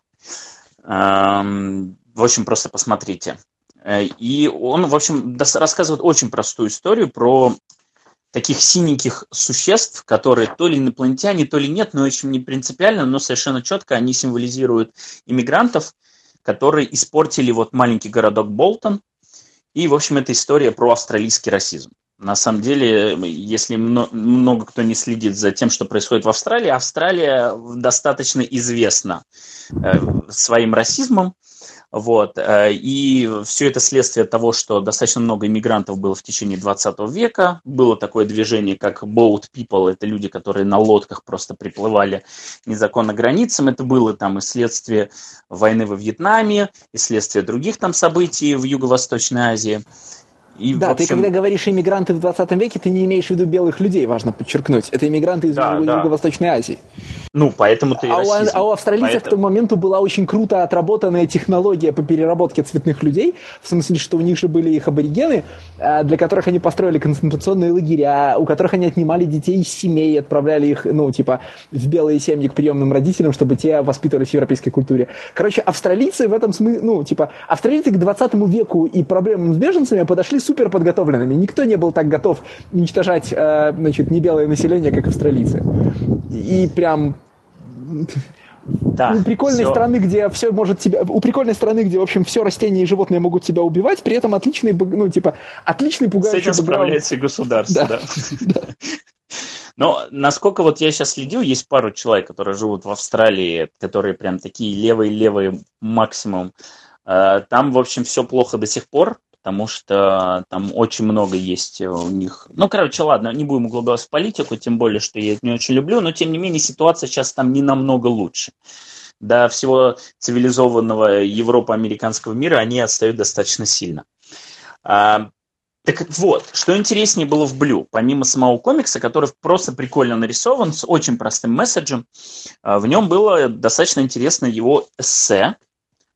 Эм, в общем, просто посмотрите. Э, и он, в общем, рассказывает очень простую историю про таких синеньких существ, которые то ли инопланетяне, то ли нет, но очень не принципиально, но совершенно четко они символизируют иммигрантов, которые испортили вот маленький городок Болтон. И, в общем, это история про австралийский расизм. На самом деле, если много кто не следит за тем, что происходит в Австралии, Австралия достаточно известна э, своим расизмом. Вот. Э, и все это следствие того, что достаточно много иммигрантов было в течение 20 века. Было такое движение, как boat people, это люди, которые на лодках просто приплывали незаконно границам. Это было там и следствие войны во Вьетнаме, и следствие других там событий в Юго-Восточной Азии. И, да, общем... ты когда говоришь иммигранты в 20 веке, ты не имеешь в виду белых людей, важно подчеркнуть. Это иммигранты из да, Юго-Восточной да. Азии. Ну, поэтому ты а, у, а у австралийцев поэтому... к тому моменту была очень круто отработанная технология по переработке цветных людей, в смысле, что у них же были их аборигены, а, для которых они построили концентрационные лагеря, у которых они отнимали детей из семей, отправляли их, ну, типа, в белые семьи к приемным родителям, чтобы те воспитывались в европейской культуре. Короче, австралийцы в этом смысле, ну, типа, австралийцы к 20 веку и проблемам с беженцами подошли супер подготовленными. Никто не был так готов уничтожать, э, значит, небелое население, как австралийцы. И прям да, у прикольной все. страны, где все может тебя, у прикольной страны, где в общем все растения и животные могут тебя убивать, при этом отличный, ну типа отличный пугающий. С этим справляется и государство, да. да. Но насколько вот я сейчас следил, есть пару человек, которые живут в Австралии, которые прям такие левые-левые максимум. Э, там, в общем, все плохо до сих пор потому что там очень много есть у них. Ну, короче, ладно, не будем углубляться в политику, тем более, что я это не очень люблю, но тем не менее ситуация сейчас там не намного лучше. До всего цивилизованного европа-американского мира они отстают достаточно сильно. А, так вот, что интереснее было в Блю, помимо самого комикса, который просто прикольно нарисован, с очень простым месседжем, а, в нем было достаточно интересно его эссе,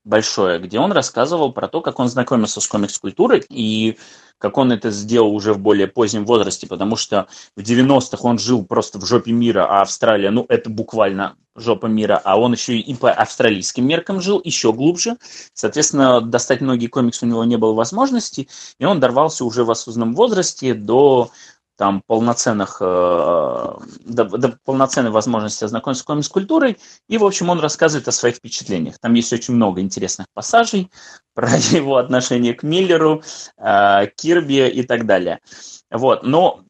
большое, где он рассказывал про то, как он знакомился с комикс-культурой и как он это сделал уже в более позднем возрасте, потому что в 90-х он жил просто в жопе мира, а Австралия, ну, это буквально жопа мира, а он еще и по австралийским меркам жил, еще глубже. Соответственно, достать многие комиксы у него не было возможности, и он дорвался уже в осознанном возрасте до там полноценных, э, до, до полноценной возможности ознакомиться с комикс-культурой, и, в общем, он рассказывает о своих впечатлениях. Там есть очень много интересных пассажей про его отношение к Миллеру, э, Кирби и так далее. Вот, но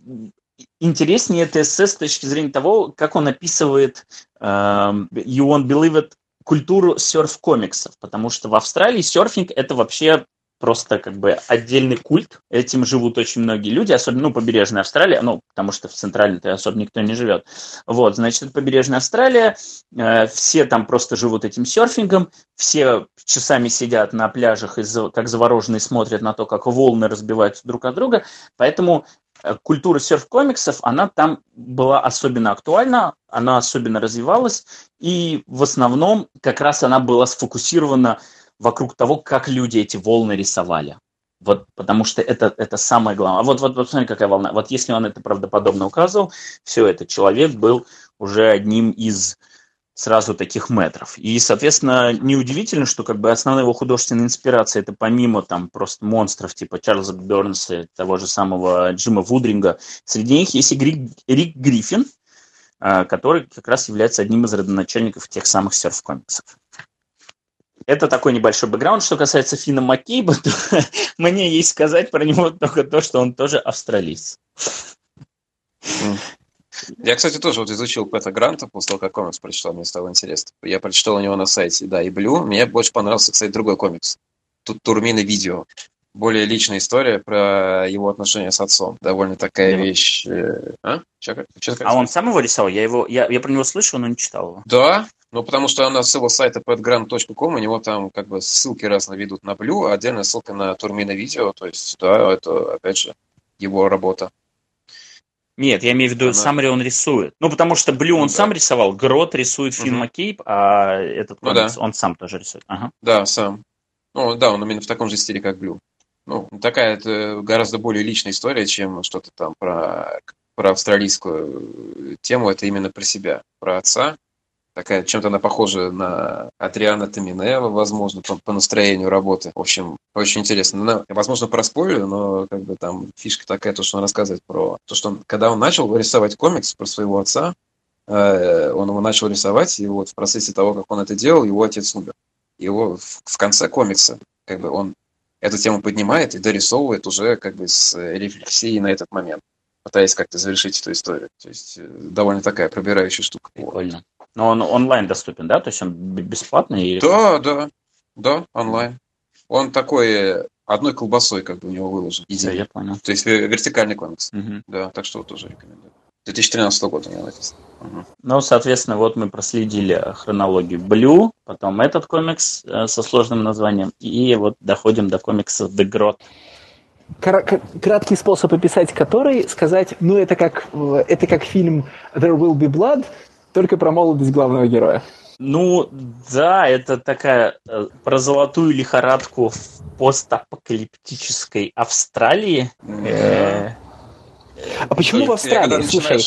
интереснее это эссе с точки зрения того, как он описывает э, You Won't Believe It культуру серф-комиксов, потому что в Австралии серфинг это вообще просто как бы отдельный культ. Этим живут очень многие люди, особенно ну, побережная Австралия, ну, потому что в центральной-то особо никто не живет. Вот, значит, это побережная Австралия, э, все там просто живут этим серфингом, все часами сидят на пляжах и как завороженные смотрят на то, как волны разбиваются друг от друга, поэтому э, культура серф-комиксов, она там была особенно актуальна, она особенно развивалась, и в основном как раз она была сфокусирована вокруг того, как люди эти волны рисовали. Вот, потому что это, это самое главное. А вот, вот, вот смотри, какая волна. Вот если он это правдоподобно указывал, все, этот человек был уже одним из сразу таких метров. И, соответственно, неудивительно, что как бы основная его художественная инспирация это помимо там просто монстров типа Чарльза Бернса, того же самого Джима Вудринга, среди них есть и Рик, Рик Гриффин, а, который как раз является одним из родоначальников тех самых серф-комиксов. Это такой небольшой бэкграунд. Что касается Фина Маккейба, то мне есть сказать про него только то, что он тоже австралиец. Я, кстати, тоже вот изучил Пэта Гранта после того, как комикс прочитал, мне стало интересно. Я прочитал у него на сайте, да, и Блю. Мне больше понравился, кстати, другой комикс. Тут Турмины видео. Более личная история про его отношения с отцом. Довольно такая да. вещь. Э, а? Че, че, а он сам его рисовал? Я, его, я, я про него слышал, но не читал его. Да, ну, потому что у нас с его сайта petgrant.com, у него там как бы ссылки разные ведут на Блю, а отдельная ссылка на Турмина видео, то есть, да, это, опять же, его работа. Нет, я имею в виду, Она... сам ли он рисует. Ну, потому что Блю ну, он да. сам рисовал, Грот рисует Финн угу. Маккейб, а этот комикс ну, да. он сам тоже рисует. Ага. Да, сам. Ну, да, он именно в таком же стиле, как Блю. Ну, такая это гораздо более личная история, чем что-то там про, про австралийскую тему. Это именно про себя, про отца, такая, чем-то она похожа на Адриана Таминева, возможно, по, по настроению работы. В общем, очень интересно. Ну, возможно, про спойлер, но как бы там фишка такая, то, что он рассказывает про то, что он, когда он начал рисовать комикс про своего отца, э, он его начал рисовать, и вот в процессе того, как он это делал, его отец умер. Его в, в конце комикса, как бы он эту тему поднимает и дорисовывает уже как бы с рефлексией на этот момент пытаясь как-то завершить эту историю. То есть э, довольно такая пробирающая штука. Прикольно. Но он онлайн доступен, да? То есть он бесплатный? Или... Да, да, да, онлайн. Он такой одной колбасой как бы у него выложен. Да, я понял. То есть вертикальный комикс. Угу. Да, так что тоже рекомендую. 2013 года у него написано. Угу. Ну, соответственно, вот мы проследили хронологию Blue, потом этот комикс э, со сложным названием, и вот доходим до комикса The Grot. Краткий способ описать который, сказать, ну, это как, это как фильм There Will Be Blood, только про молодость главного героя. Ну, да, это такая э, про золотую лихорадку в постапокалиптической Австралии. Э, а почему в Австралии? Слушай,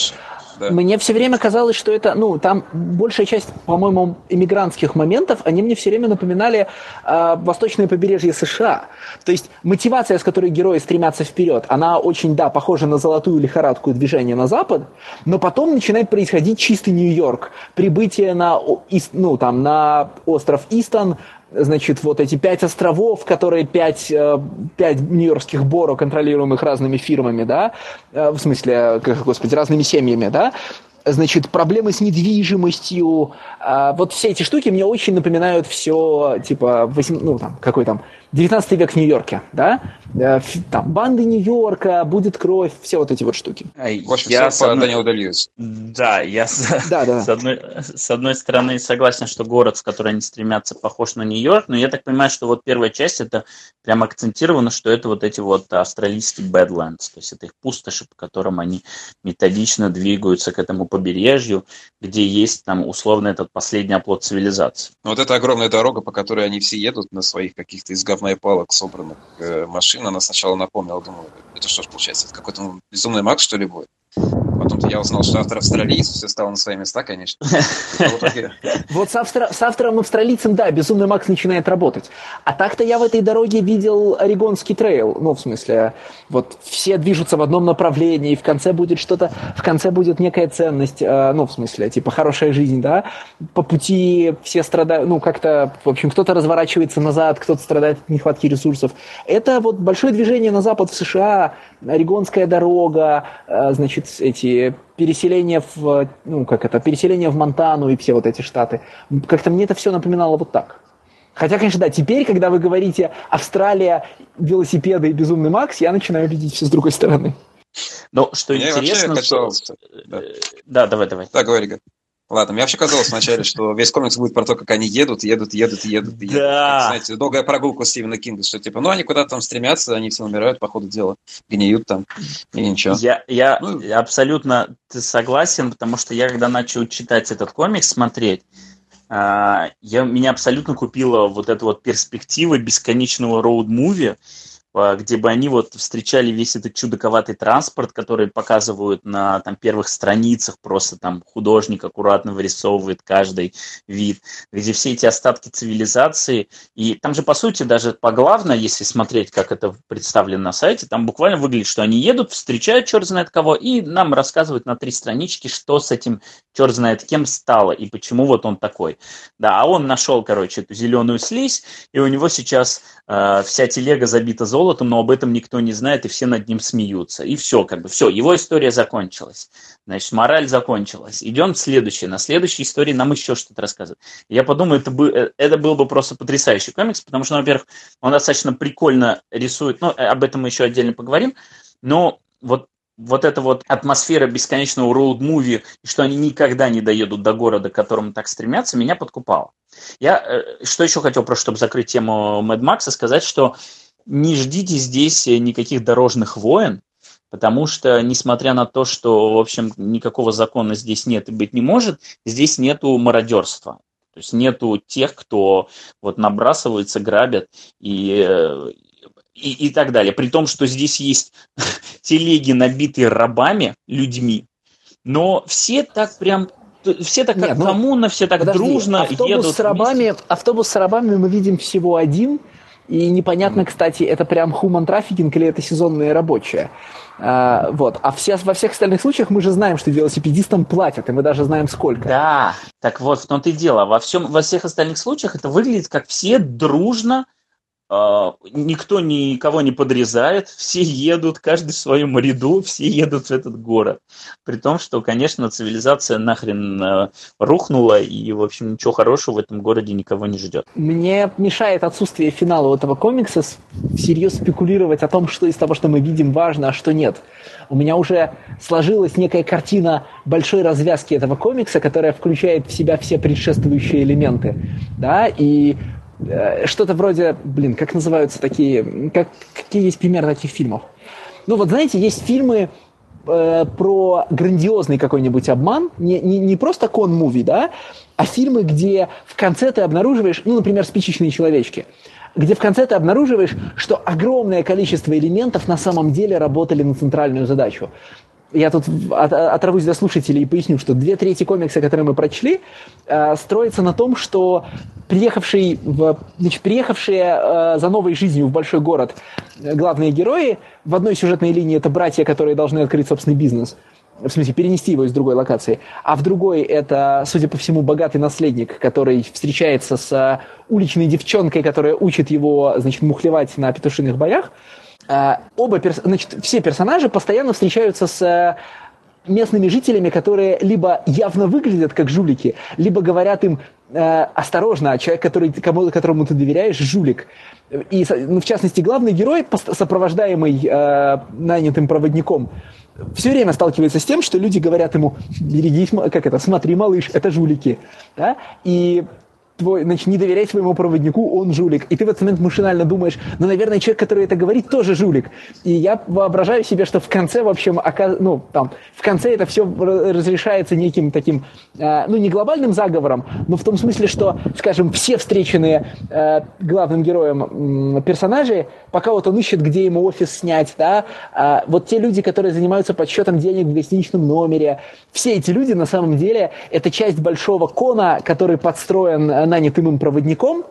да. Мне все время казалось, что это, ну, там большая часть, по-моему, иммигрантских моментов, они мне все время напоминали э, восточное побережье США. То есть мотивация, с которой герои стремятся вперед, она очень, да, похожа на золотую лихорадку движения на запад, но потом начинает происходить чистый Нью-Йорк. Прибытие на, ну, там, на остров Истон, значит, вот эти пять островов, которые пять, э, пять нью-йоркских боро, контролируемых разными фирмами, да, э, в смысле, господи, разными семьями, да, значит, проблемы с недвижимостью, а, вот все эти штуки мне очень напоминают все, типа, 8, ну, там, какой там, 19 век в Нью-Йорке, да? Э, там банды Нью-Йорка, будет кровь, все вот эти вот штуки. В общем, я с одной... Данил Дельюс. Да, я да, да. С, одной, с одной стороны согласен, что город, в который они стремятся, похож на Нью-Йорк, но я так понимаю, что вот первая часть, это прям акцентировано, что это вот эти вот австралийские Badlands, то есть это их пустоши, по которым они методично двигаются к этому побережью, где есть там условно этот последний оплот цивилизации. Вот это огромная дорога, по которой они все едут на своих каких-то из и палок собранных э, машин, она сначала напомнила, думаю, это что ж получается, это какой-то безумный Макс, что ли, будет? Потом я узнал, что автор австралиец, все стало на свои места, конечно. Вот с автором австралийцем, да, Безумный Макс начинает работать. А так-то я в этой дороге видел Орегонский трейл. Ну, в смысле, вот все движутся в одном направлении, и в конце будет что-то, в конце будет некая ценность, э, ну, в смысле, типа хорошая жизнь, да. По пути все страдают, ну, как-то, в общем, кто-то разворачивается назад, кто-то страдает от нехватки ресурсов. Это вот большое движение на запад в США, Орегонская дорога, э, значит, эти переселения в, ну, как это, переселение в Монтану и все вот эти штаты. Как-то мне это все напоминало вот так. Хотя, конечно, да, теперь, когда вы говорите Австралия, велосипеды и безумный Макс, я начинаю видеть все с другой стороны. Ну, что Мне интересно, что... Да. да, давай, давай. Да, говори, говори. Ладно, мне вообще казалось вначале, что весь комикс будет про то, как они едут, едут, едут, едут, едут. Да. Как, знаете, долгая прогулка Стивена Кинга, что типа, ну они куда-то там стремятся, они все умирают по ходу дела, гниют там, и ничего. Я, я ну, абсолютно согласен, потому что я когда начал читать этот комикс, смотреть, а, я, меня абсолютно купила вот эта вот перспектива бесконечного роуд-муви, где бы они вот встречали весь этот чудаковатый транспорт, который показывают на там, первых страницах, просто там художник аккуратно вырисовывает каждый вид, где все эти остатки цивилизации, и там же, по сути, даже поглавно, если смотреть, как это представлено на сайте, там буквально выглядит, что они едут, встречают черт знает кого, и нам рассказывают на три странички, что с этим черт знает кем стало, и почему вот он такой. Да, а он нашел, короче, эту зеленую слизь, и у него сейчас вся телега забита золотом, но об этом никто не знает, и все над ним смеются. И все, как бы, все, его история закончилась. Значит, мораль закончилась. Идем следующее. На следующей истории нам еще что-то рассказывают. Я подумаю, это, бы, э, это был бы просто потрясающий комикс, потому что, во-первых, он достаточно прикольно рисует, ну, об этом мы еще отдельно поговорим, но вот вот эта вот атмосфера бесконечного роуд-муви, что они никогда не доедут до города, к которому так стремятся, меня подкупало. Я э, что еще хотел, просто чтобы закрыть тему Мэд Макса, сказать, что не ждите здесь никаких дорожных войн, потому что, несмотря на то, что, в общем, никакого закона здесь нет и быть не может, здесь нету мародерства. То есть нету тех, кто вот набрасывается, грабят и, э, и, и так далее. При том, что здесь есть телеги, набитые рабами, людьми, но все так прям все так Нет, ну, коммуна, все так подожди, дружно автобус едут. С рабами, вместе. автобус с рабами мы видим всего один, и непонятно, кстати, это прям human трафикинг или это сезонные рабочие. А, вот. А все, во всех остальных случаях мы же знаем, что велосипедистам платят, и мы даже знаем сколько. Да, так вот в том-то и дело. Во, всем, во всех остальных случаях это выглядит как все дружно никто никого не подрезает, все едут, каждый в своем ряду, все едут в этот город. При том, что, конечно, цивилизация нахрен э, рухнула, и, в общем, ничего хорошего в этом городе никого не ждет. Мне мешает отсутствие финала этого комикса всерьез спекулировать о том, что из того, что мы видим, важно, а что нет. У меня уже сложилась некая картина большой развязки этого комикса, которая включает в себя все предшествующие элементы. Да, и что-то вроде, блин, как называются такие, как, какие есть примеры таких фильмов? Ну вот знаете, есть фильмы э, про грандиозный какой-нибудь обман, не, не, не просто кон-муви, да, а фильмы, где в конце ты обнаруживаешь, ну, например, «Спичечные человечки», где в конце ты обнаруживаешь, что огромное количество элементов на самом деле работали на центральную задачу я тут от, оторвусь для слушателей и поясню, что две трети комикса, которые мы прочли, э, строятся на том, что приехавший в, значит, приехавшие э, за новой жизнью в большой город главные герои, в одной сюжетной линии это братья, которые должны открыть собственный бизнес, в смысле перенести его из другой локации, а в другой это, судя по всему, богатый наследник, который встречается с уличной девчонкой, которая учит его, значит, мухлевать на петушиных боях, оба, перс... значит, все персонажи постоянно встречаются с э, местными жителями, которые либо явно выглядят как жулики, либо говорят им э, осторожно, а человек, который, кому, которому ты доверяешь, жулик. И, ну, в частности, главный герой, сопровождаемый э, нанятым проводником, все время сталкивается с тем, что люди говорят ему, берегись, как это, смотри, малыш, это жулики. Да? И твой, значит, не доверяй своему проводнику, он жулик. И ты в этот момент машинально думаешь, ну, наверное, человек, который это говорит, тоже жулик. И я воображаю себе, что в конце, в общем, ну, там, в конце это все разрешается неким таким, э, ну, не глобальным заговором, но в том смысле, что, скажем, все встреченные э, главным героем персонажи, пока вот он ищет, где ему офис снять, да, э, вот те люди, которые занимаются подсчетом денег в гостиничном номере, все эти люди, на самом деле, это часть большого кона, который подстроен э, нанятым им проводником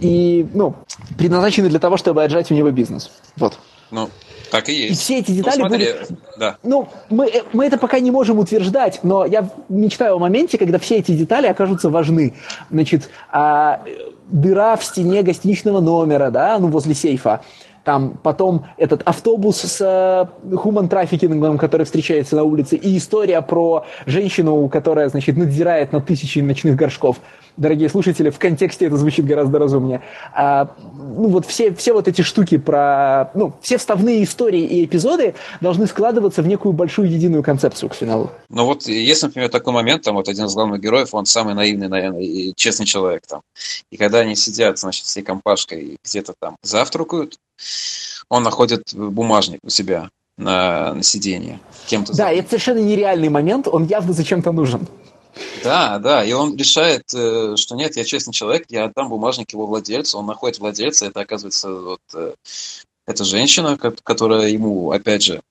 и, ну, предназначены для того, чтобы отжать у него бизнес. Вот. Ну, так и есть. И все эти детали ну, смотри, будут... Да. Ну, мы, э, мы это пока не можем утверждать, но я мечтаю о моменте, когда все эти детали окажутся важны. Значит, а, дыра в стене гостиничного номера, да, ну, возле сейфа, там потом этот автобус с э, human трафикингом, который встречается на улице, и история про женщину, которая, значит, надзирает на тысячи ночных горшков дорогие слушатели, в контексте это звучит гораздо разумнее. А, ну, вот все, все вот эти штуки про... Ну, все вставные истории и эпизоды должны складываться в некую большую единую концепцию к финалу. Ну вот есть, например, такой момент, там вот один из главных героев, он самый наивный, наверное, и честный человек там. И когда они сидят, значит, всей компашкой где-то там завтракают, он находит бумажник у себя на, на сиденье. Кем-то да, это совершенно нереальный момент, он явно зачем-то нужен. Да, да, и он решает, э, что нет, я честный человек, я отдам бумажник его владельцу, он находит владельца, это оказывается вот э, Это женщина, которая ему, опять же,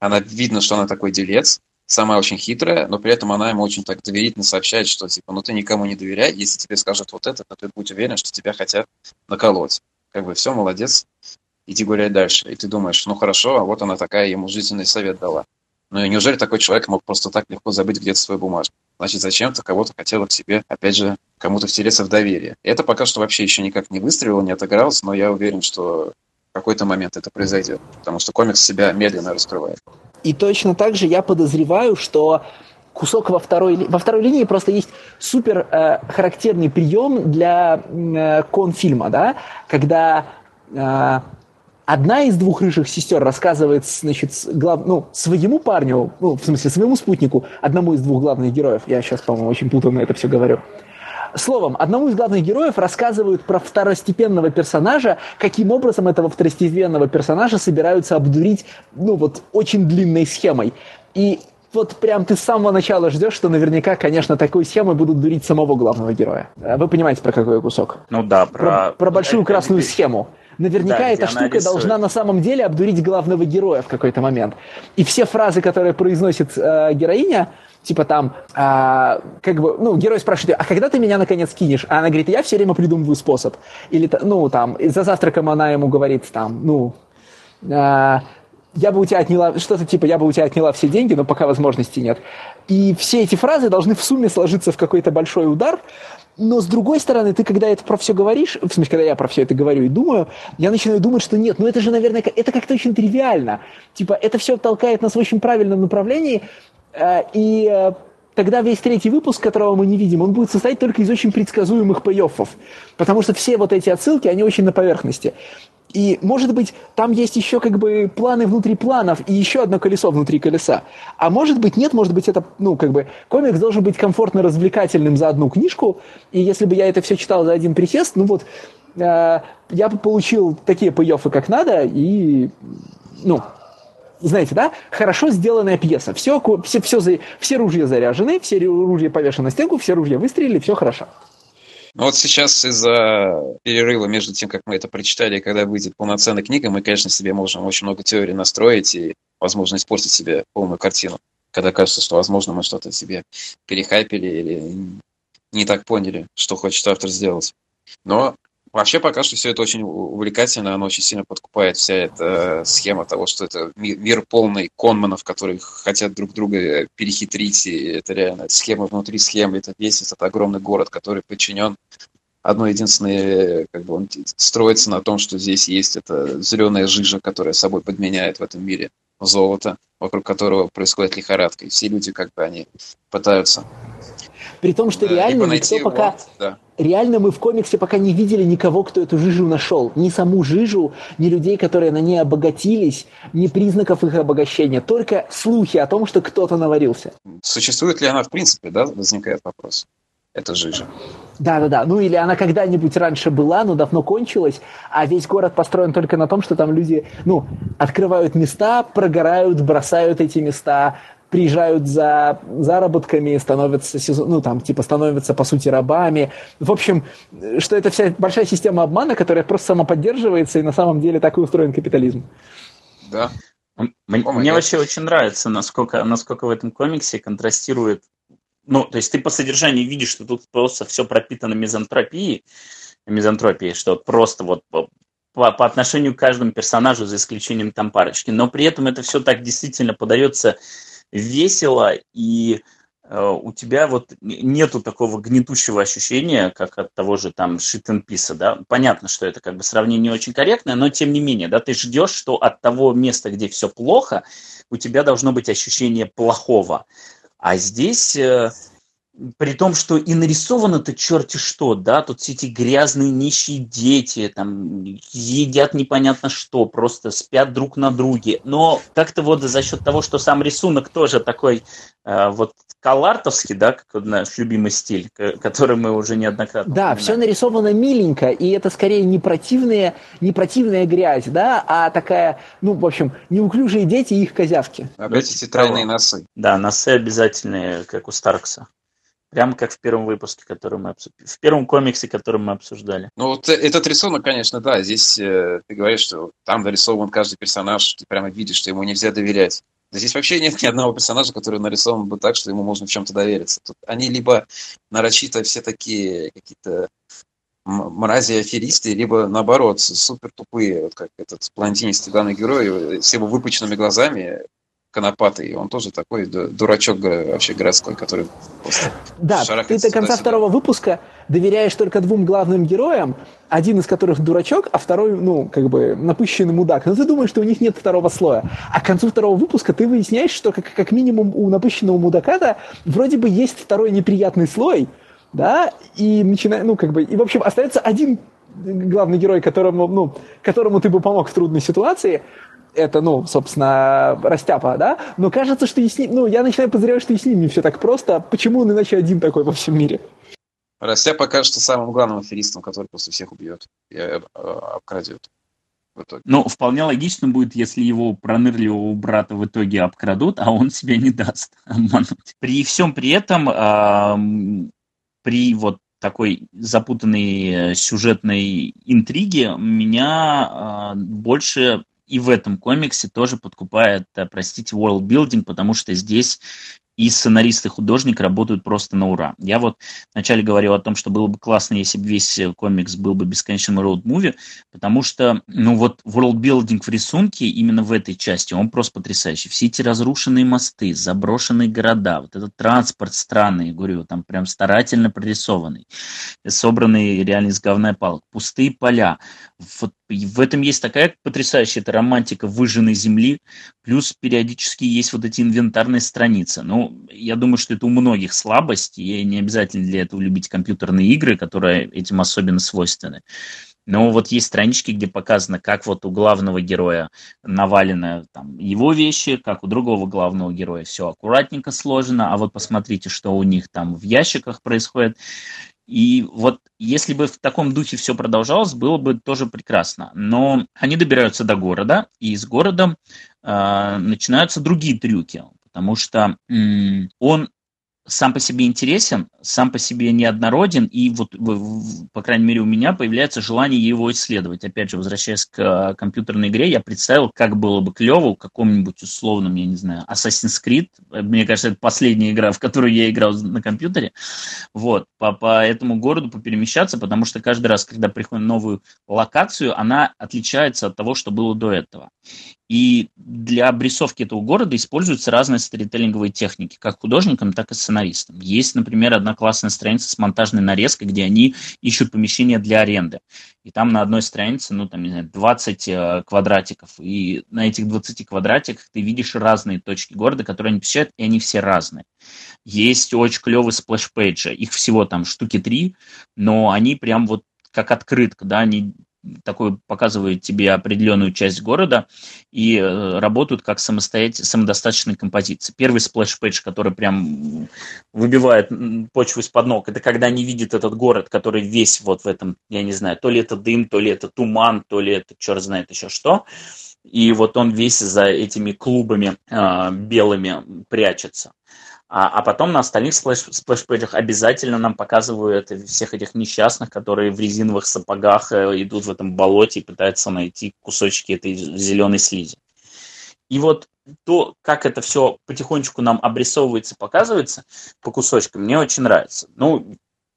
она видно, что она такой делец, сама очень хитрая, но при этом она ему очень так доверительно сообщает, что типа, ну ты никому не доверяй, если тебе скажут вот это, то ты будь уверен, что тебя хотят наколоть. Как бы все, молодец, иди гулять дальше. И ты думаешь, ну хорошо, а вот она такая ему жизненный совет дала. Ну и неужели такой человек мог просто так легко забыть где-то свою бумажку? Значит, зачем-то кого-то хотела к себе, опять же, кому-то втереться в доверие. Это пока что вообще еще никак не выстрелило, не отыгралось, но я уверен, что в какой-то момент это произойдет, потому что комикс себя медленно раскрывает. И точно так же я подозреваю, что кусок во второй, во второй линии просто есть супер э, характерный прием для э, конфильма, да, когда э, одна из двух рыжих сестер рассказывает, значит, глав, ну, своему парню, ну, в смысле, своему спутнику, одному из двух главных героев, я сейчас, по-моему, очень путанно это все говорю, Словом, одному из главных героев рассказывают про второстепенного персонажа, каким образом этого второстепенного персонажа собираются обдурить, ну вот, очень длинной схемой. И вот прям ты с самого начала ждешь, что наверняка, конечно, такой схемой будут дурить самого главного героя. Вы понимаете, про какой кусок? Ну да, про... Про, про большую красную схему. Наверняка да, эта штука должна на самом деле обдурить главного героя в какой-то момент. И все фразы, которые произносит э, героиня, типа там, а, как бы, ну, герой спрашивает, а когда ты меня наконец кинешь? А она говорит, я все время придумываю способ. Или, ну, там, за завтраком она ему говорит, там, ну, а, я бы у тебя отняла, что-то типа, я бы у тебя отняла все деньги, но пока возможности нет. И все эти фразы должны в сумме сложиться в какой-то большой удар, но с другой стороны, ты когда это про все говоришь, в смысле, когда я про все это говорю и думаю, я начинаю думать, что нет, ну это же, наверное, это как-то очень тривиально. Типа, это все толкает нас в очень правильном направлении, Э, и э, тогда весь третий выпуск, которого мы не видим, он будет состоять только из очень предсказуемых пей потому что все вот эти отсылки, они очень на поверхности. И, может быть, там есть еще как бы планы внутри планов и еще одно колесо внутри колеса. А может быть, нет, может быть, это, ну, как бы, комикс должен быть комфортно развлекательным за одну книжку, и если бы я это все читал за один присест, ну вот, э, я бы получил такие пей как надо, и, ну, знаете, да, хорошо сделанная пьеса. Все, все, все, все ружья заряжены, все ружья повешены на стенку, все ружья выстрелили, все хорошо. Ну вот сейчас из-за перерыва между тем, как мы это прочитали, и когда выйдет полноценная книга, мы, конечно, себе можем очень много теорий настроить и, возможно, испортить себе полную картину, когда кажется, что, возможно, мы что-то себе перехайпили или не так поняли, что хочет автор сделать. Но Вообще пока что все это очень увлекательно, оно очень сильно подкупает вся эта схема того, что это мир полный конманов, которые хотят друг друга перехитрить, и это реально схема внутри схемы, это весь этот огромный город, который подчинен одно единственное, как бы он строится на том, что здесь есть эта зеленая жижа, которая собой подменяет в этом мире золото, вокруг которого происходит лихорадка. И все люди, как бы, они пытаются при том, что реально никто пока... Вот, да. Реально мы в комиксе пока не видели никого, кто эту жижу нашел. Ни саму жижу, ни людей, которые на ней обогатились, ни признаков их обогащения. Только слухи о том, что кто-то наварился. Существует ли она в принципе, да, возникает вопрос. Это жижа. Да-да-да. Ну или она когда-нибудь раньше была, но давно кончилась, а весь город построен только на том, что там люди, ну, открывают места, прогорают, бросают эти места, приезжают за заработками, становятся, ну, там, типа, становятся, по сути, рабами. В общем, что это вся большая система обмана, которая просто самоподдерживается, и на самом деле так и устроен капитализм. Да. Мне, мне вообще очень нравится, насколько, насколько в этом комиксе контрастирует ну, то есть ты по содержанию видишь, что тут просто все пропитано мизантропией, мизантропией, что просто вот по, по отношению к каждому персонажу, за исключением там парочки. Но при этом это все так действительно подается весело, и э, у тебя вот нету такого гнетущего ощущения, как от того же там piece, да. Понятно, что это как бы сравнение очень корректное, но тем не менее, да, ты ждешь, что от того места, где все плохо, у тебя должно быть ощущение плохого. А здесь э, при том, что и нарисовано-то черти что, да, тут все эти грязные нищие дети, там, едят непонятно что, просто спят друг на друге. Но как-то вот за счет того, что сам рисунок тоже такой э, вот колартовский, да, как наш любимый стиль, который мы уже неоднократно Да, все нарисовано миленько, и это скорее не противная, не противная грязь, да, а такая, ну, в общем, неуклюжие дети и их козявки. Опять эти тройные носы. Да, носы обязательные, как у Старкса. Прямо как в первом выпуске, который мы обсуждали. В первом комиксе, который мы обсуждали. Ну, вот этот рисунок, конечно, да. Здесь э, ты говоришь, что там нарисован каждый персонаж, ты прямо видишь, что ему нельзя доверять. Да здесь вообще нет ни одного персонажа, который нарисован бы так, что ему можно в чем-то довериться. Тут они либо нарочито все такие какие-то мрази-аферисты, либо наоборот, супер тупые, вот как этот блондинистый главный герой с его выпученными глазами, конопатый, он тоже такой дурачок вообще городской, который Да, ты до конца второго выпуска доверяешь только двум главным героям, один из которых дурачок, а второй, ну, как бы, напыщенный мудак. Но ты думаешь, что у них нет второго слоя. А к концу второго выпуска ты выясняешь, что как, как минимум у напыщенного мудака-то вроде бы есть второй неприятный слой, да, и начинает, ну, как бы, и, в общем, остается один главный герой, которому, ну, которому ты бы помог в трудной ситуации, это, ну, собственно, растяпа, да, но кажется, что и с ним, ну, я начинаю подозревать, что и с ним не все так просто. Почему он иначе один такой во всем мире? Растяпа кажется самым главным аферистом, который просто всех убьет и э, обкрадет. Ну, вполне логично будет, если его пронырливого брата в итоге обкрадут, а он себя не даст обмануть. При всем при этом, э, при вот такой запутанной э, сюжетной интриге меня э, больше и в этом комиксе тоже подкупает, э, простите, world building, потому что здесь и сценарист, и художник работают просто на ура. Я вот вначале говорил о том, что было бы классно, если бы весь э, комикс был бы бесконечным movie, потому что, ну вот, world-building в рисунке именно в этой части, он просто потрясающий. Все эти разрушенные мосты, заброшенные города, вот этот транспорт странный, говорю, там прям старательно прорисованный, собранный реально из говна палок, пустые поля. Вот в этом есть такая потрясающая эта романтика выжженной земли, плюс периодически есть вот эти инвентарные страницы. Ну, я думаю, что это у многих слабость, и не обязательно для этого любить компьютерные игры, которые этим особенно свойственны. Но вот есть странички, где показано, как вот у главного героя навалены там, его вещи, как у другого главного героя все аккуратненько сложено, а вот посмотрите, что у них там в ящиках происходит. И вот если бы в таком духе все продолжалось, было бы тоже прекрасно. Но они добираются до города, и из города э, начинаются другие трюки, потому что м- он сам по себе интересен, сам по себе неоднороден, и вот, по крайней мере, у меня появляется желание его исследовать. Опять же, возвращаясь к э, компьютерной игре, я представил, как было бы клево в каком-нибудь условном, я не знаю, Assassin's Creed. Мне кажется, это последняя игра, в которую я играл на компьютере. Вот, по, по этому городу поперемещаться, потому что каждый раз, когда приходим в новую локацию, она отличается от того, что было до этого. И для обрисовки этого города используются разные сторителлинговые техники, как художникам, так и сценаристам. Есть, например, одна классная страница с монтажной нарезкой, где они ищут помещение для аренды. И там на одной странице, ну, там, не знаю, 20 э, квадратиков. И на этих 20 квадратиках ты видишь разные точки города, которые они посещают, и они все разные. Есть очень клевые splash page и. Их всего там штуки три, но они прям вот как открытка, да, они такой показывают тебе определенную часть города и э, работают как самостоятельные, самодостаточные композиции. Первый splash page, который прям выбивает почву из-под ног, это когда они видят этот город, который весь вот в этом, я не знаю, то ли это дым, то ли это туман, то ли это черт знает еще что. И вот он весь за этими клубами э, белыми прячется. А, а потом на остальных splash, splash page ах обязательно нам показывают всех этих несчастных, которые в резиновых сапогах э, идут в этом болоте и пытаются найти кусочки этой зеленой слизи. И вот то, как это все потихонечку нам обрисовывается, показывается по кусочкам, мне очень нравится. Ну,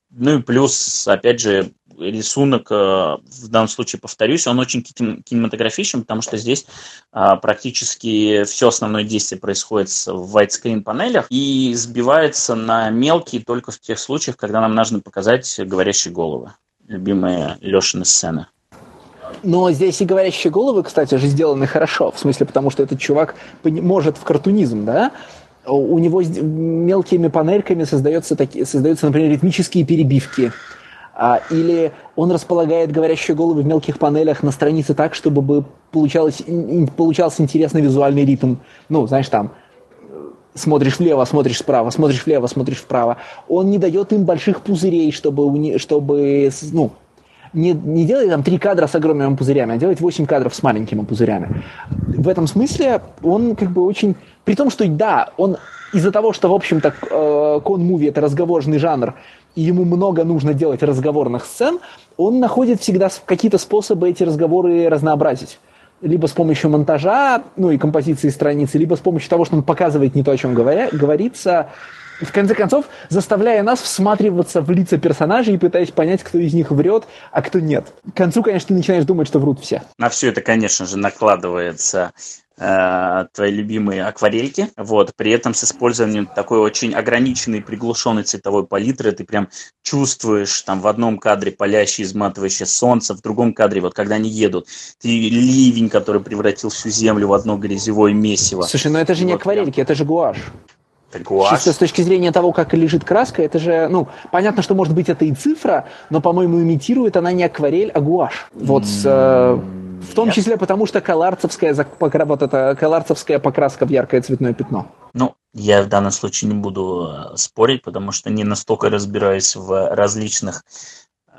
ну и плюс, опять же, рисунок, э, в данном случае, повторюсь, он очень кинематографичен, потому что здесь а, практически все основное действие происходит в widescreen панелях и сбивается на мелкие только в тех случаях, когда нам нужно показать говорящие головы. Любимая Лешина сцена. Но здесь и говорящие головы, кстати, же сделаны хорошо. В смысле, потому что этот чувак может в картунизм, да? У него мелкими панельками создается, такие, создаются, например, ритмические перебивки или он располагает говорящие головы в мелких панелях на странице так, чтобы бы получалось, получался интересный визуальный ритм. Ну, знаешь, там смотришь влево, смотришь справа, смотришь влево, смотришь вправо. Он не дает им больших пузырей, чтобы, чтобы ну, не, не делать там три кадра с огромными пузырями, а делать восемь кадров с маленькими пузырями. В этом смысле он как бы очень... При том, что да, он из-за того, что, в общем-то, э, кон-муви это разговорный жанр, и ему много нужно делать разговорных сцен, он находит всегда какие-то способы эти разговоры разнообразить. Либо с помощью монтажа, ну и композиции страницы, либо с помощью того, что он показывает не то, о чем говоря, говорится, в конце концов, заставляя нас всматриваться в лица персонажей и пытаясь понять, кто из них врет, а кто нет. К концу, конечно, ты начинаешь думать, что врут все. На все это, конечно же, накладывается э, твои любимые акварельки, вот, при этом с использованием такой очень ограниченной, приглушенной цветовой палитры, ты прям чувствуешь там в одном кадре палящее, изматывающее солнце, в другом кадре, вот когда они едут, ты ливень, который превратил всю землю в одно грязевое месиво. Слушай, но это же не Вот акварельки, прям. это же гуашь. Гуашь. Чисто с точки зрения того, как лежит краска, это же, ну, понятно, что может быть это и цифра, но, по-моему, имитирует она не акварель, а гуашь. Вот, с, э, в том числе потому, что каларцевская, вот эта каларцевская покраска в яркое цветное пятно. Ну, я в данном случае не буду э, спорить, потому что не настолько разбираюсь в различных э,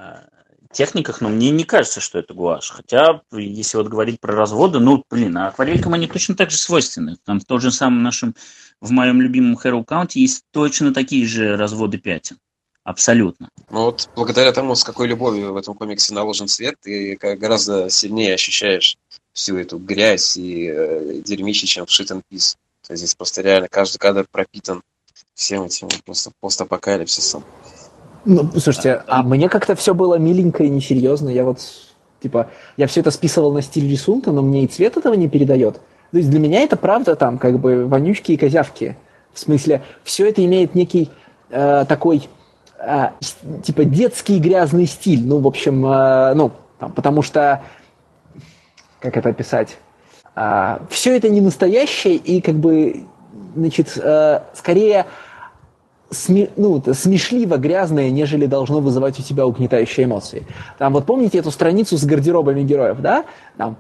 техниках, но мне не кажется, что это гуашь. Хотя, если вот говорить про разводы, ну, блин, а акварелькам они точно так же свойственны. Там в том же самом нашем, в моем любимом Hero Count есть точно такие же разводы пятен. Абсолютно. Ну вот благодаря тому, с какой любовью в этом комиксе наложен цвет, ты как- гораздо сильнее ощущаешь всю эту грязь и э, дерьмище, чем в Shit and Peace. То есть здесь просто реально каждый кадр пропитан всем этим просто постапокалипсисом. Ну, слушайте, а мне как-то все было миленько и несерьезно. Я вот, типа, я все это списывал на стиль рисунка, но мне и цвет этого не передает. То есть для меня это правда там как бы вонючки и козявки. В смысле, все это имеет некий э, такой, с- типа, детский грязный стиль. Ну, в общем, э, ну, там, потому что, как это описать? все это не настоящее и как бы, значит, э, скорее сме- ну, смешливо грязное, нежели должно вызывать у тебя угнетающие эмоции. Там вот помните эту страницу с гардеробами героев, да? Там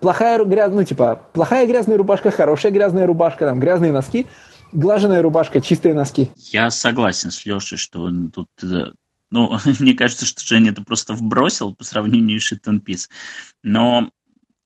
плохая грязь, ну типа плохая грязная рубашка, хорошая грязная рубашка, там грязные носки, глаженная рубашка, чистые носки. Я согласен с Лешей, что он тут... э, Ну, мне кажется, что Женя это просто вбросил по сравнению с Shit and. Но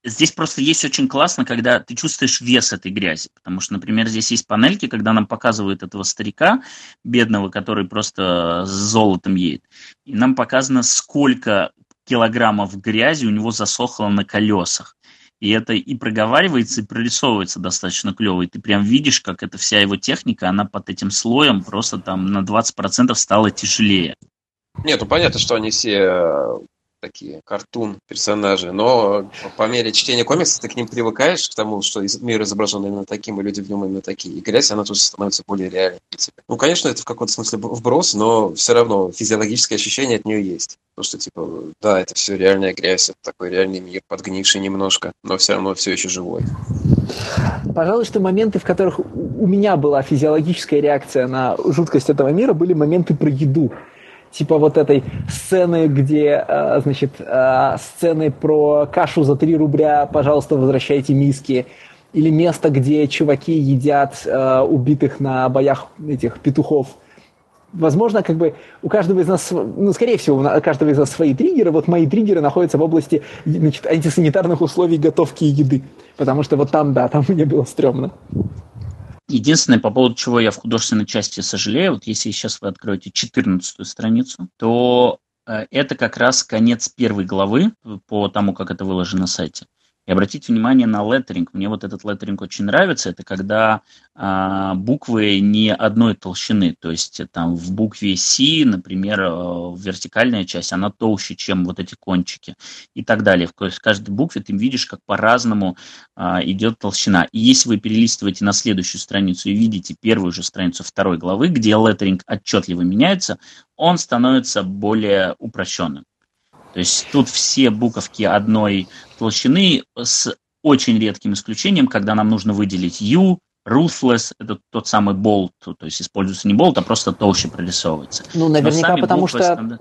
здесь просто есть очень классно, когда ты чувствуешь вес этой грязи. Потому что, например, здесь есть панельки, когда нам показывают этого старика, бедного, который просто с золотом едет. И нам показано, сколько килограммов грязи у него засохло на колесах. И это и проговаривается, и прорисовывается достаточно клево. И ты прям видишь, как эта вся его техника, она под этим слоем просто там на 20% стала тяжелее. Нет, ну понятно, что они все э, такие картун персонажи, но по мере чтения комикса ты к ним привыкаешь, к тому, что мир изображен именно таким, и люди в нем именно такие. И грязь, она тут становится более реальной. Ну, конечно, это в каком-то смысле вброс, но все равно физиологическое ощущение от нее есть. То, что, типа, да, это все реальная грязь, это такой реальный мир, подгнивший немножко, но все равно все еще живой. Пожалуй, что моменты, в которых у меня была физиологическая реакция на жуткость этого мира, были моменты про еду. Типа вот этой сцены, где, э, значит, э, сцены про кашу за 3 рубля, пожалуйста, возвращайте миски. Или место, где чуваки едят э, убитых на боях этих петухов. Возможно, как бы у каждого из нас, ну, скорее всего, у каждого из нас свои триггеры. Вот мои триггеры находятся в области значит, антисанитарных условий готовки еды. Потому что вот там, да, там мне было стрёмно. Единственное, по поводу чего я в художественной части сожалею, вот если сейчас вы откроете 14 страницу, то э, это как раз конец первой главы по тому, как это выложено на сайте. И обратите внимание на леттеринг. Мне вот этот леттеринг очень нравится. Это когда а, буквы не одной толщины. То есть там в букве C, например, э, вертикальная часть, она толще, чем вот эти кончики и так далее. Ка- в каждой букве ты видишь, как по-разному а, идет толщина. И если вы перелистываете на следующую страницу и видите первую же страницу второй главы, где леттеринг отчетливо меняется, он становится более упрощенным. То есть тут все буковки одной толщины с очень редким исключением, когда нам нужно выделить U, Ruthless, это тот самый болт, то есть используется не болт, а просто толще прорисовывается. Ну, наверняка, потому буквы что стандарт-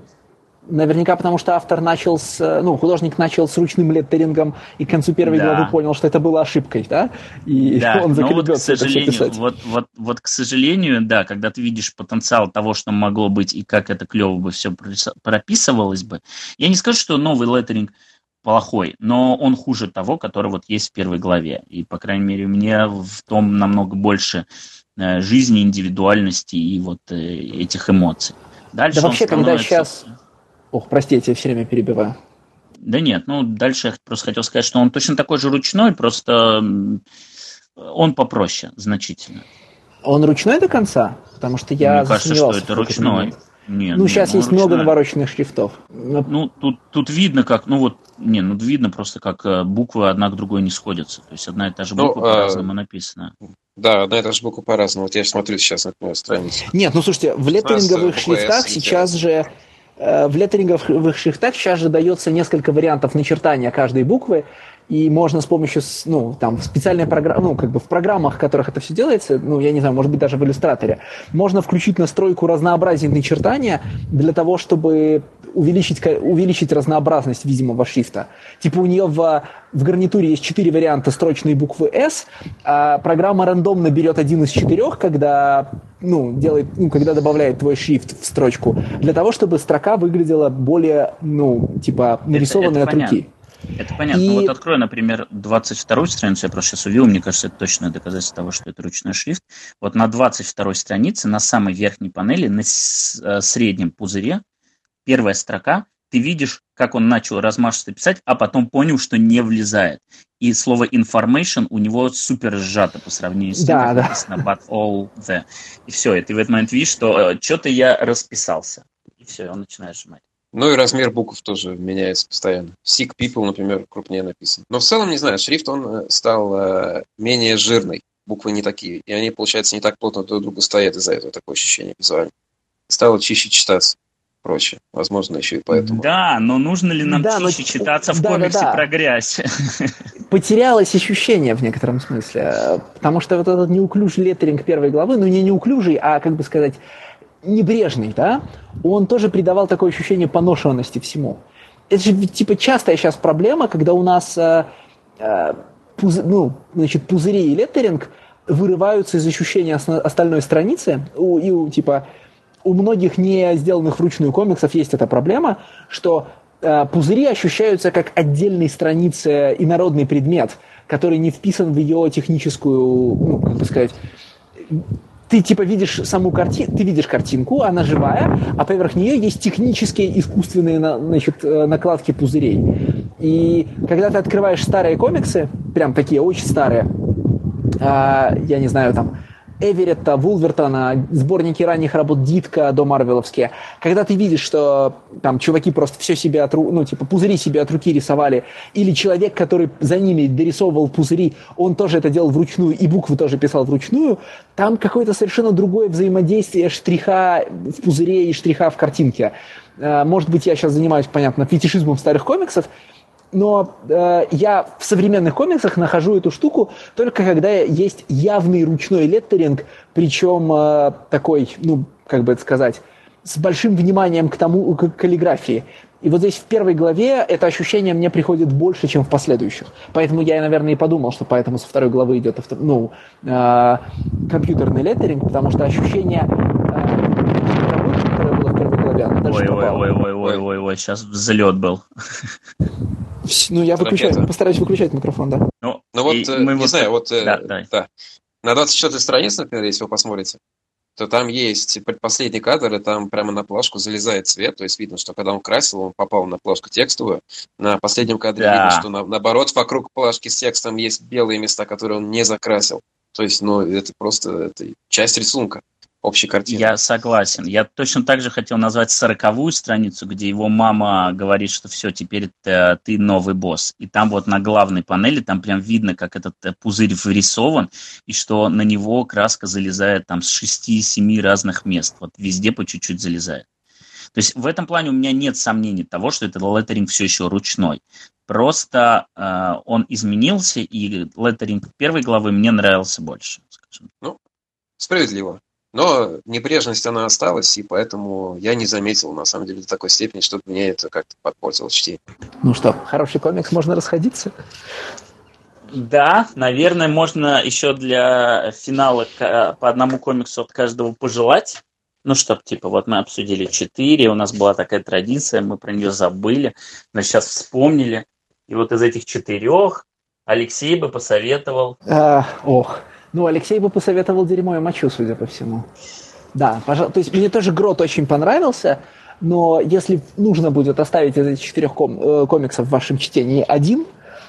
Наверняка потому, что автор начал с, ну, художник начал с ручным леттерингом и к концу первой да. главы понял, что это было ошибкой, да? И да, он но вот, к сожалению, вот, вот, вот, к сожалению, да, когда ты видишь потенциал того, что могло быть и как это клево бы все прописывалось бы, я не скажу, что новый леттеринг плохой, но он хуже того, который вот есть в первой главе. И, по крайней мере, мне в том намного больше э, жизни, индивидуальности и вот э, этих эмоций. Дальше да вообще, становится... когда сейчас Ох, простите, я все время перебиваю. Да нет, ну дальше я просто хотел сказать, что он точно такой же ручной, просто он попроще значительно. Он ручной до конца? Потому что я Мне кажется, что это ручной. Нет, ну, сейчас есть ручной. много навороченных шрифтов. Ну, тут, тут видно, как, ну вот, не, ну видно просто, как э, буквы одна к другой не сходятся. То есть одна и та же ну, буква ну, по-разному а... написана. Да, одна и та же буква по-разному. Вот я смотрю сейчас на страницу. Нет, ну слушайте, в леттеринговых шрифтах сейчас же в леттеринговых шрифтах сейчас же дается несколько вариантов начертания каждой буквы, и можно с помощью, ну, там, специальной программы, ну, как бы в программах, в которых это все делается, ну, я не знаю, может быть, даже в иллюстраторе, можно включить настройку разнообразия начертания для того, чтобы увеличить, увеличить разнообразность видимого шрифта. Типа у нее в, в гарнитуре есть четыре варианта строчной буквы S, а программа рандомно берет один из четырех, когда, ну, делает, ну, когда добавляет твой шрифт в строчку, для того, чтобы строка выглядела более, ну, типа, нарисованной это, это от руки. Это понятно. И... Вот открой, например, 22 страницу, я просто сейчас увидел, мне кажется, это точное доказательство того, что это ручной шрифт. Вот на 22 странице, на самой верхней панели, на э, среднем пузыре, первая строка, ты видишь, как он начал размашисто писать, а потом понял, что не влезает. И слово information у него супер сжато по сравнению с тем, да, как да. написано but all the. И все, и ты в этот момент видишь, что э, что-то я расписался. И все, он начинает сжимать. Ну и размер букв тоже меняется постоянно. Sick People, например, крупнее написан. Но в целом, не знаю, шрифт он э, стал э, менее жирный. Буквы не такие. И они, получается, не так плотно друг друга стоят из-за этого такое ощущение визуально. Стало чище читаться проще. Возможно, еще и поэтому. Да, но нужно ли нам да, чище но... читаться в да, комиксе да, да. про грязь? Потерялось ощущение в некотором смысле. Потому что вот этот неуклюжий леттеринг первой главы, ну не неуклюжий, а, как бы сказать, небрежный, да, он тоже придавал такое ощущение поношенности всему. Это же типа частая сейчас проблема, когда у нас э, э, пуз, ну, значит, пузыри и леттеринг вырываются из ощущения остальной страницы, у, и у, типа у многих не сделанных вручную комиксов есть эта проблема, что э, пузыри ощущаются как отдельные страницы инородный предмет, который не вписан в ее техническую, ну, как бы сказать, ты типа видишь саму картину, ты видишь картинку, она живая, а поверх нее есть технические искусственные значит, э, накладки пузырей. И когда ты открываешь старые комиксы, прям такие очень старые, а, я не знаю, там, Эверетта, Вулвертона, сборники ранних работ Дитка до Марвеловские, когда ты видишь, что там чуваки просто все себе от ну, типа пузыри себе от руки рисовали, или человек, который за ними дорисовывал пузыри, он тоже это делал вручную, и буквы тоже писал вручную, там какое-то совершенно другое взаимодействие штриха в пузыре и штриха в картинке. Э, может быть, я сейчас занимаюсь, понятно, фетишизмом старых комиксов, но э, я в современных комиксах нахожу эту штуку только когда есть явный ручной леттеринг, причем э, такой, ну, как бы это сказать, с большим вниманием к тому, к каллиграфии. И вот здесь в первой главе это ощущение мне приходит больше, чем в последующих. Поэтому я, наверное, и подумал, что поэтому со второй главы идет ну, э, компьютерный леттеринг, потому что ощущение э, которое было в первой главе, оно дальше ой, ой, ой, ой, ой, ой, ой, сейчас взлет был. Ну, я выключаю, постараюсь выключать микрофон, да. Ну, ну вот, э, не вот... знаю, вот... Э, да, да. На 24 странице, например, если вы посмотрите, то там есть предпоследний кадр, и там прямо на плашку залезает цвет, то есть видно, что когда он красил, он попал на плашку текстовую. На последнем кадре да. видно, что на, наоборот вокруг плашки с текстом есть белые места, которые он не закрасил. То есть, ну, это просто это часть рисунка общей картины. Я согласен. Я точно так же хотел назвать сороковую страницу, где его мама говорит, что все, теперь ты, ты новый босс. И там вот на главной панели, там прям видно, как этот э, пузырь вырисован, и что на него краска залезает там с шести-семи разных мест. Вот везде по чуть-чуть залезает. То есть в этом плане у меня нет сомнений того, что этот леттеринг все еще ручной. Просто э, он изменился, и леттеринг первой главы мне нравился больше. Скажем. Ну, справедливо. Но небрежность, она осталась, и поэтому я не заметил, на самом деле, до такой степени, чтобы мне это как-то подпортило чтение. Ну что, хороший комикс, можно расходиться? Да, наверное, можно еще для финала по одному комиксу от каждого пожелать. Ну, чтоб, типа, вот мы обсудили четыре, у нас была такая традиция, мы про нее забыли, но сейчас вспомнили. И вот из этих четырех Алексей бы посоветовал... А, ох, ну, Алексей бы посоветовал дерьмо и мочу, судя по всему. Да, пожалуй. То есть мне тоже Грот очень понравился, но если нужно будет оставить из этих четырех ком- э, комиксов в вашем чтении один,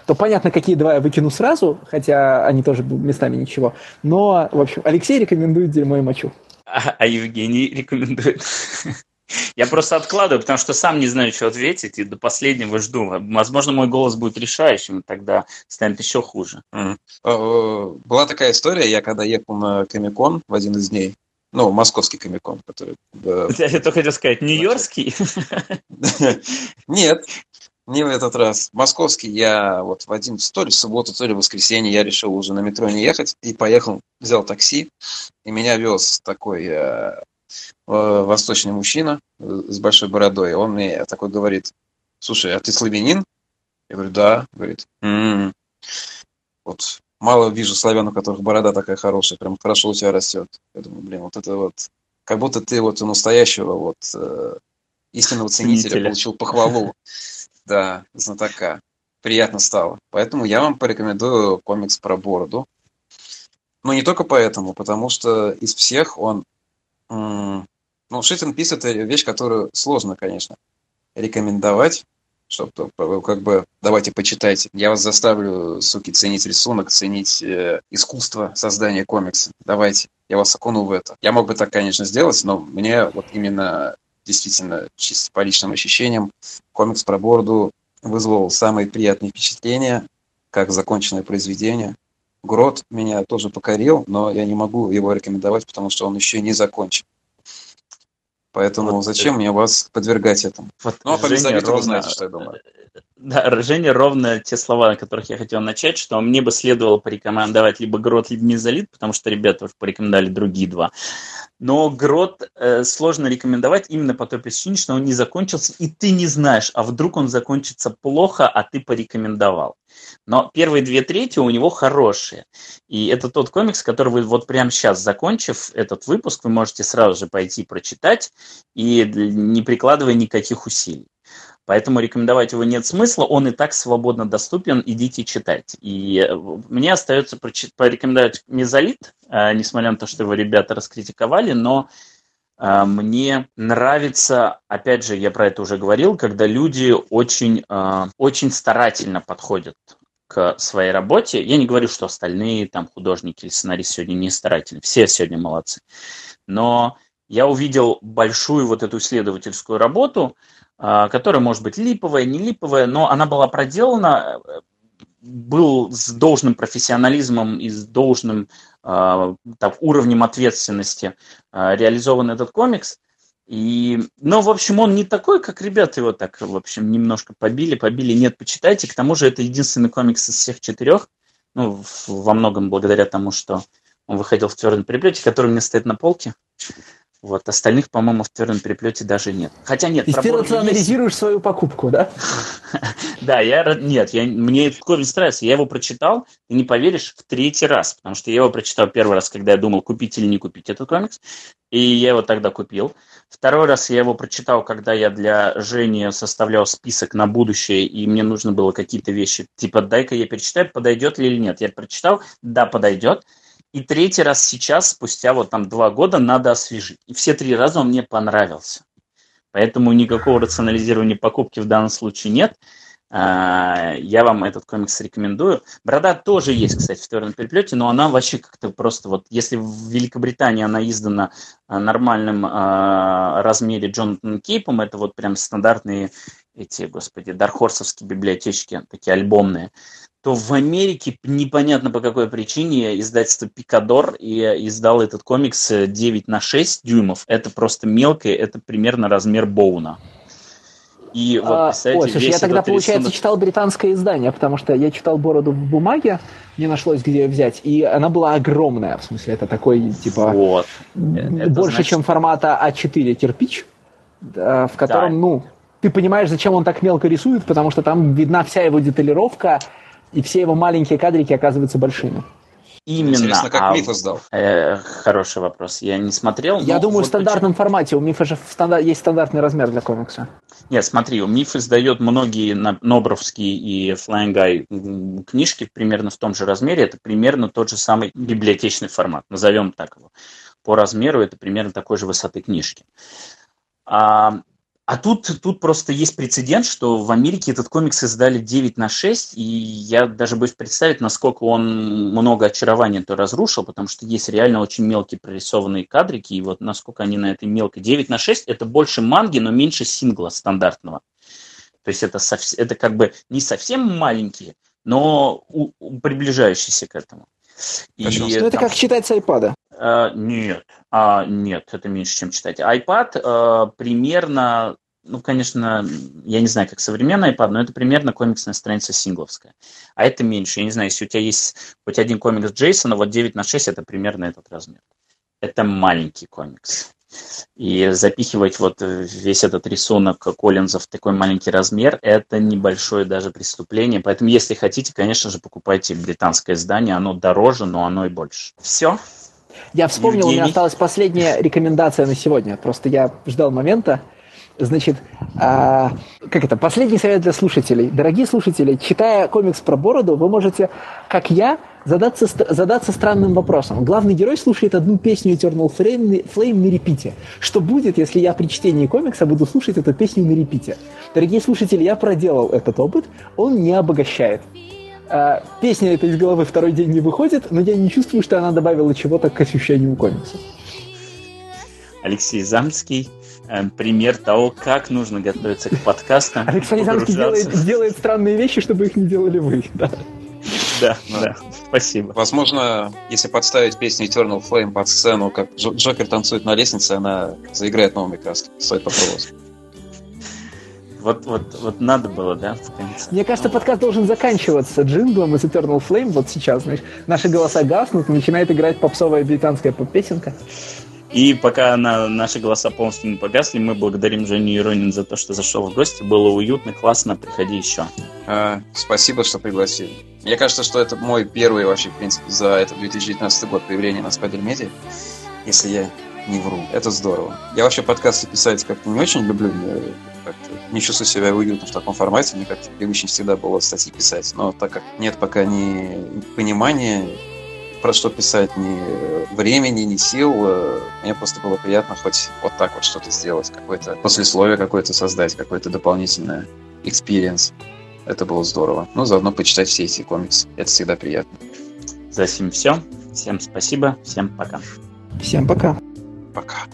то понятно, какие два я выкину сразу, хотя они тоже местами ничего. Но, в общем, Алексей рекомендует дерьмо и мочу. А, а Евгений рекомендует. Я просто откладываю, потому что сам не знаю, что ответить, и до последнего жду. Возможно, мой голос будет решающим, и тогда станет еще хуже. Mm. Была такая история, я когда ехал на Комикон в один из дней, ну, московский комикон, который... Я только хотел сказать, нью-йоркский? Нет, не в этот раз. Московский я вот в один, то ли в субботу, то ли в воскресенье я решил уже на метро не ехать и поехал, взял такси, и меня вез такой э, восточный мужчина э, с большой бородой. Он мне такой говорит, слушай, а ты славянин? Я говорю, да. Говорит, м-м-м. вот мало вижу славян, у которых борода такая хорошая, прям хорошо у тебя растет. Я думаю, блин, вот это вот, как будто ты вот у настоящего вот э, истинного ценителя, ценителя получил похвалу да, знатока. Приятно стало. Поэтому я вам порекомендую комикс про бороду. Но не только поэтому, потому что из всех он... Ну, Шит Пис это вещь, которую сложно, конечно, рекомендовать, чтобы как бы давайте почитайте. Я вас заставлю, суки, ценить рисунок, ценить э, искусство создания комикса. Давайте, я вас окуну в это. Я мог бы так, конечно, сделать, но мне вот именно действительно, чисто по личным ощущениям, комикс про бороду вызвал самые приятные впечатления, как законченное произведение. Грот меня тоже покорил, но я не могу его рекомендовать, потому что он еще не закончен. Поэтому вот зачем это... мне вас подвергать этому? Вот ну, а по Женя, ровно... вы знаете, что я думаю. Да, Женя, ровно те слова, на которых я хотел начать, что мне бы следовало порекомендовать либо Грот, либо Мезолит, потому что ребята уже порекомендовали другие два. Но Грот э, сложно рекомендовать именно по той причине, что он не закончился, и ты не знаешь, а вдруг он закончится плохо, а ты порекомендовал. Но первые две трети у него хорошие. И это тот комикс, который вы вот прямо сейчас, закончив этот выпуск, вы можете сразу же пойти прочитать, и не прикладывая никаких усилий. Поэтому рекомендовать его нет смысла, он и так свободно доступен, идите читать. И э, мне остается порекомендовать Мезолит, э, несмотря на то, что его ребята раскритиковали, но э, мне нравится, опять же, я про это уже говорил, когда люди очень, очень старательно подходят к своей работе. Я не говорю, что остальные там художники или сценаристы сегодня не старательны, все сегодня молодцы. Но я увидел большую вот эту исследовательскую работу, которая может быть липовая, не липовая, но она была проделана, был с должным профессионализмом и с должным э, так, уровнем ответственности э, реализован этот комикс. И, но, в общем, он не такой, как ребята его так, в общем, немножко побили, побили. Нет, почитайте. К тому же это единственный комикс из всех четырех, ну, во многом благодаря тому, что он выходил в твердом переплете, который у меня стоит на полке. Вот, остальных, по-моему, в твердом переплете даже нет. Хотя нет, И ты рационализируешь есть. свою покупку, да? да, я нет, я, мне этот комикс нравится. Я его прочитал, ты не поверишь, в третий раз. Потому что я его прочитал первый раз, когда я думал, купить или не купить этот комикс. И я его тогда купил. Второй раз я его прочитал, когда я для Жени составлял список на будущее, и мне нужно было какие-то вещи, типа, дай-ка я перечитаю, подойдет ли или нет. Я прочитал, да, подойдет. И третий раз сейчас, спустя вот там два года, надо освежить. И все три раза он мне понравился. Поэтому никакого рационализирования покупки в данном случае нет. А, я вам этот комикс рекомендую. Борода тоже есть, кстати, в твердом переплете, но она вообще как-то просто вот, если в Великобритании она издана а, нормальным а, размере Джонатан Кейпом, это вот прям стандартные эти, господи, дархорсовские библиотечки, такие альбомные, то в Америке непонятно по какой причине издательство Пикадор и издал этот комикс 9 на 6 дюймов. Это просто мелкое, это примерно размер Боуна. И вот, а, Ой, слушай, я тогда, получается, рисунок... читал британское издание, потому что я читал «Бороду в бумаге», не нашлось, где ее взять, и она была огромная, в смысле, это такой, типа, вот. это больше, значит... чем формата А4 кирпич, в котором, да. ну, ты понимаешь, зачем он так мелко рисует, потому что там видна вся его деталировка, и все его маленькие кадрики оказываются большими. Именно. Интересно, как а, Миф издал? Э, хороший вопрос. Я не смотрел. Я думаю, вот в стандартном почему... формате. У Мифа же стандар... есть стандартный размер для комикса. Нет, смотри, у Миф издает многие Нобровские и Flying Guy книжки примерно в том же размере. Это примерно тот же самый библиотечный формат. Назовем так его. По размеру это примерно такой же высоты книжки. А, а тут, тут просто есть прецедент, что в Америке этот комикс издали 9 на 6, и я даже боюсь представить, насколько он много очарования то разрушил, потому что есть реально очень мелкие прорисованные кадрики, и вот насколько они на этой мелкой. 9 на 6 это больше манги, но меньше сингла стандартного. То есть это, сов... это как бы не совсем маленькие, но у... У приближающиеся к этому. И, ну, это там... как читать с iPad. Uh, нет, uh, нет, это меньше, чем читать. iPad uh, примерно, ну, конечно, я не знаю, как современный iPad, но это примерно комиксная страница сингловская. А это меньше. Я не знаю, если у тебя есть хоть один комикс Джейсона, вот 9 на 6 это примерно этот размер. Это маленький комикс. И запихивать вот весь этот рисунок Коллинза в такой маленький размер, это небольшое даже преступление. Поэтому, если хотите, конечно же, покупайте британское издание. Оно дороже, но оно и больше. Все. Я вспомнил, Евгений. у меня осталась последняя рекомендация на сегодня. Просто я ждал момента. Значит, а, как это? Последний совет для слушателей. Дорогие слушатели, читая комикс про бороду, вы можете, как я, задаться, задаться странным вопросом. Главный герой слушает одну песню Eternal Flame, Flame на репите. Что будет, если я при чтении комикса буду слушать эту песню на репите? Дорогие слушатели, я проделал этот опыт, он не обогащает. А, песня эта из головы второй день не выходит, но я не чувствую, что она добавила чего-то к ощущению комикса. Алексей Замский, э, пример того, как нужно готовиться к подкастам. Алексей Замский делает, делает странные вещи, чтобы их не делали вы. Да, да, да. спасибо. Возможно, если подставить песню Eternal Flame под сцену, как Джокер танцует на лестнице, она заиграет новыми красками. Стоит попробовать. Вот, вот, вот надо было, да, в конце. Мне кажется, подкаст должен заканчиваться джинглом из Eternal Flame вот сейчас, знаешь. Наши голоса гаснут, начинает играть попсовая британская поп-песенка. И пока на, наши голоса полностью не погасли, мы благодарим Женю Иронин за то, что зашел в гости. Было уютно, классно, приходи еще. А, спасибо, что пригласили. Мне кажется, что это мой первый вообще, в принципе, за этот 2019 год появление на Media, если я не вру. Это здорово. Я вообще подкасты писать как-то не очень люблю как-то не чувствую себя уютно в таком формате, мне как-то привычнее всегда было статьи писать. Но так как нет пока ни понимания, про что писать, ни времени, ни сил, э, мне просто было приятно хоть вот так вот что-то сделать, какое-то послесловие какое-то создать, какое-то дополнительное experience. Это было здорово. Ну, заодно почитать все эти комиксы. Это всегда приятно. За всем все. Всем спасибо. Всем пока. Всем пока. Пока.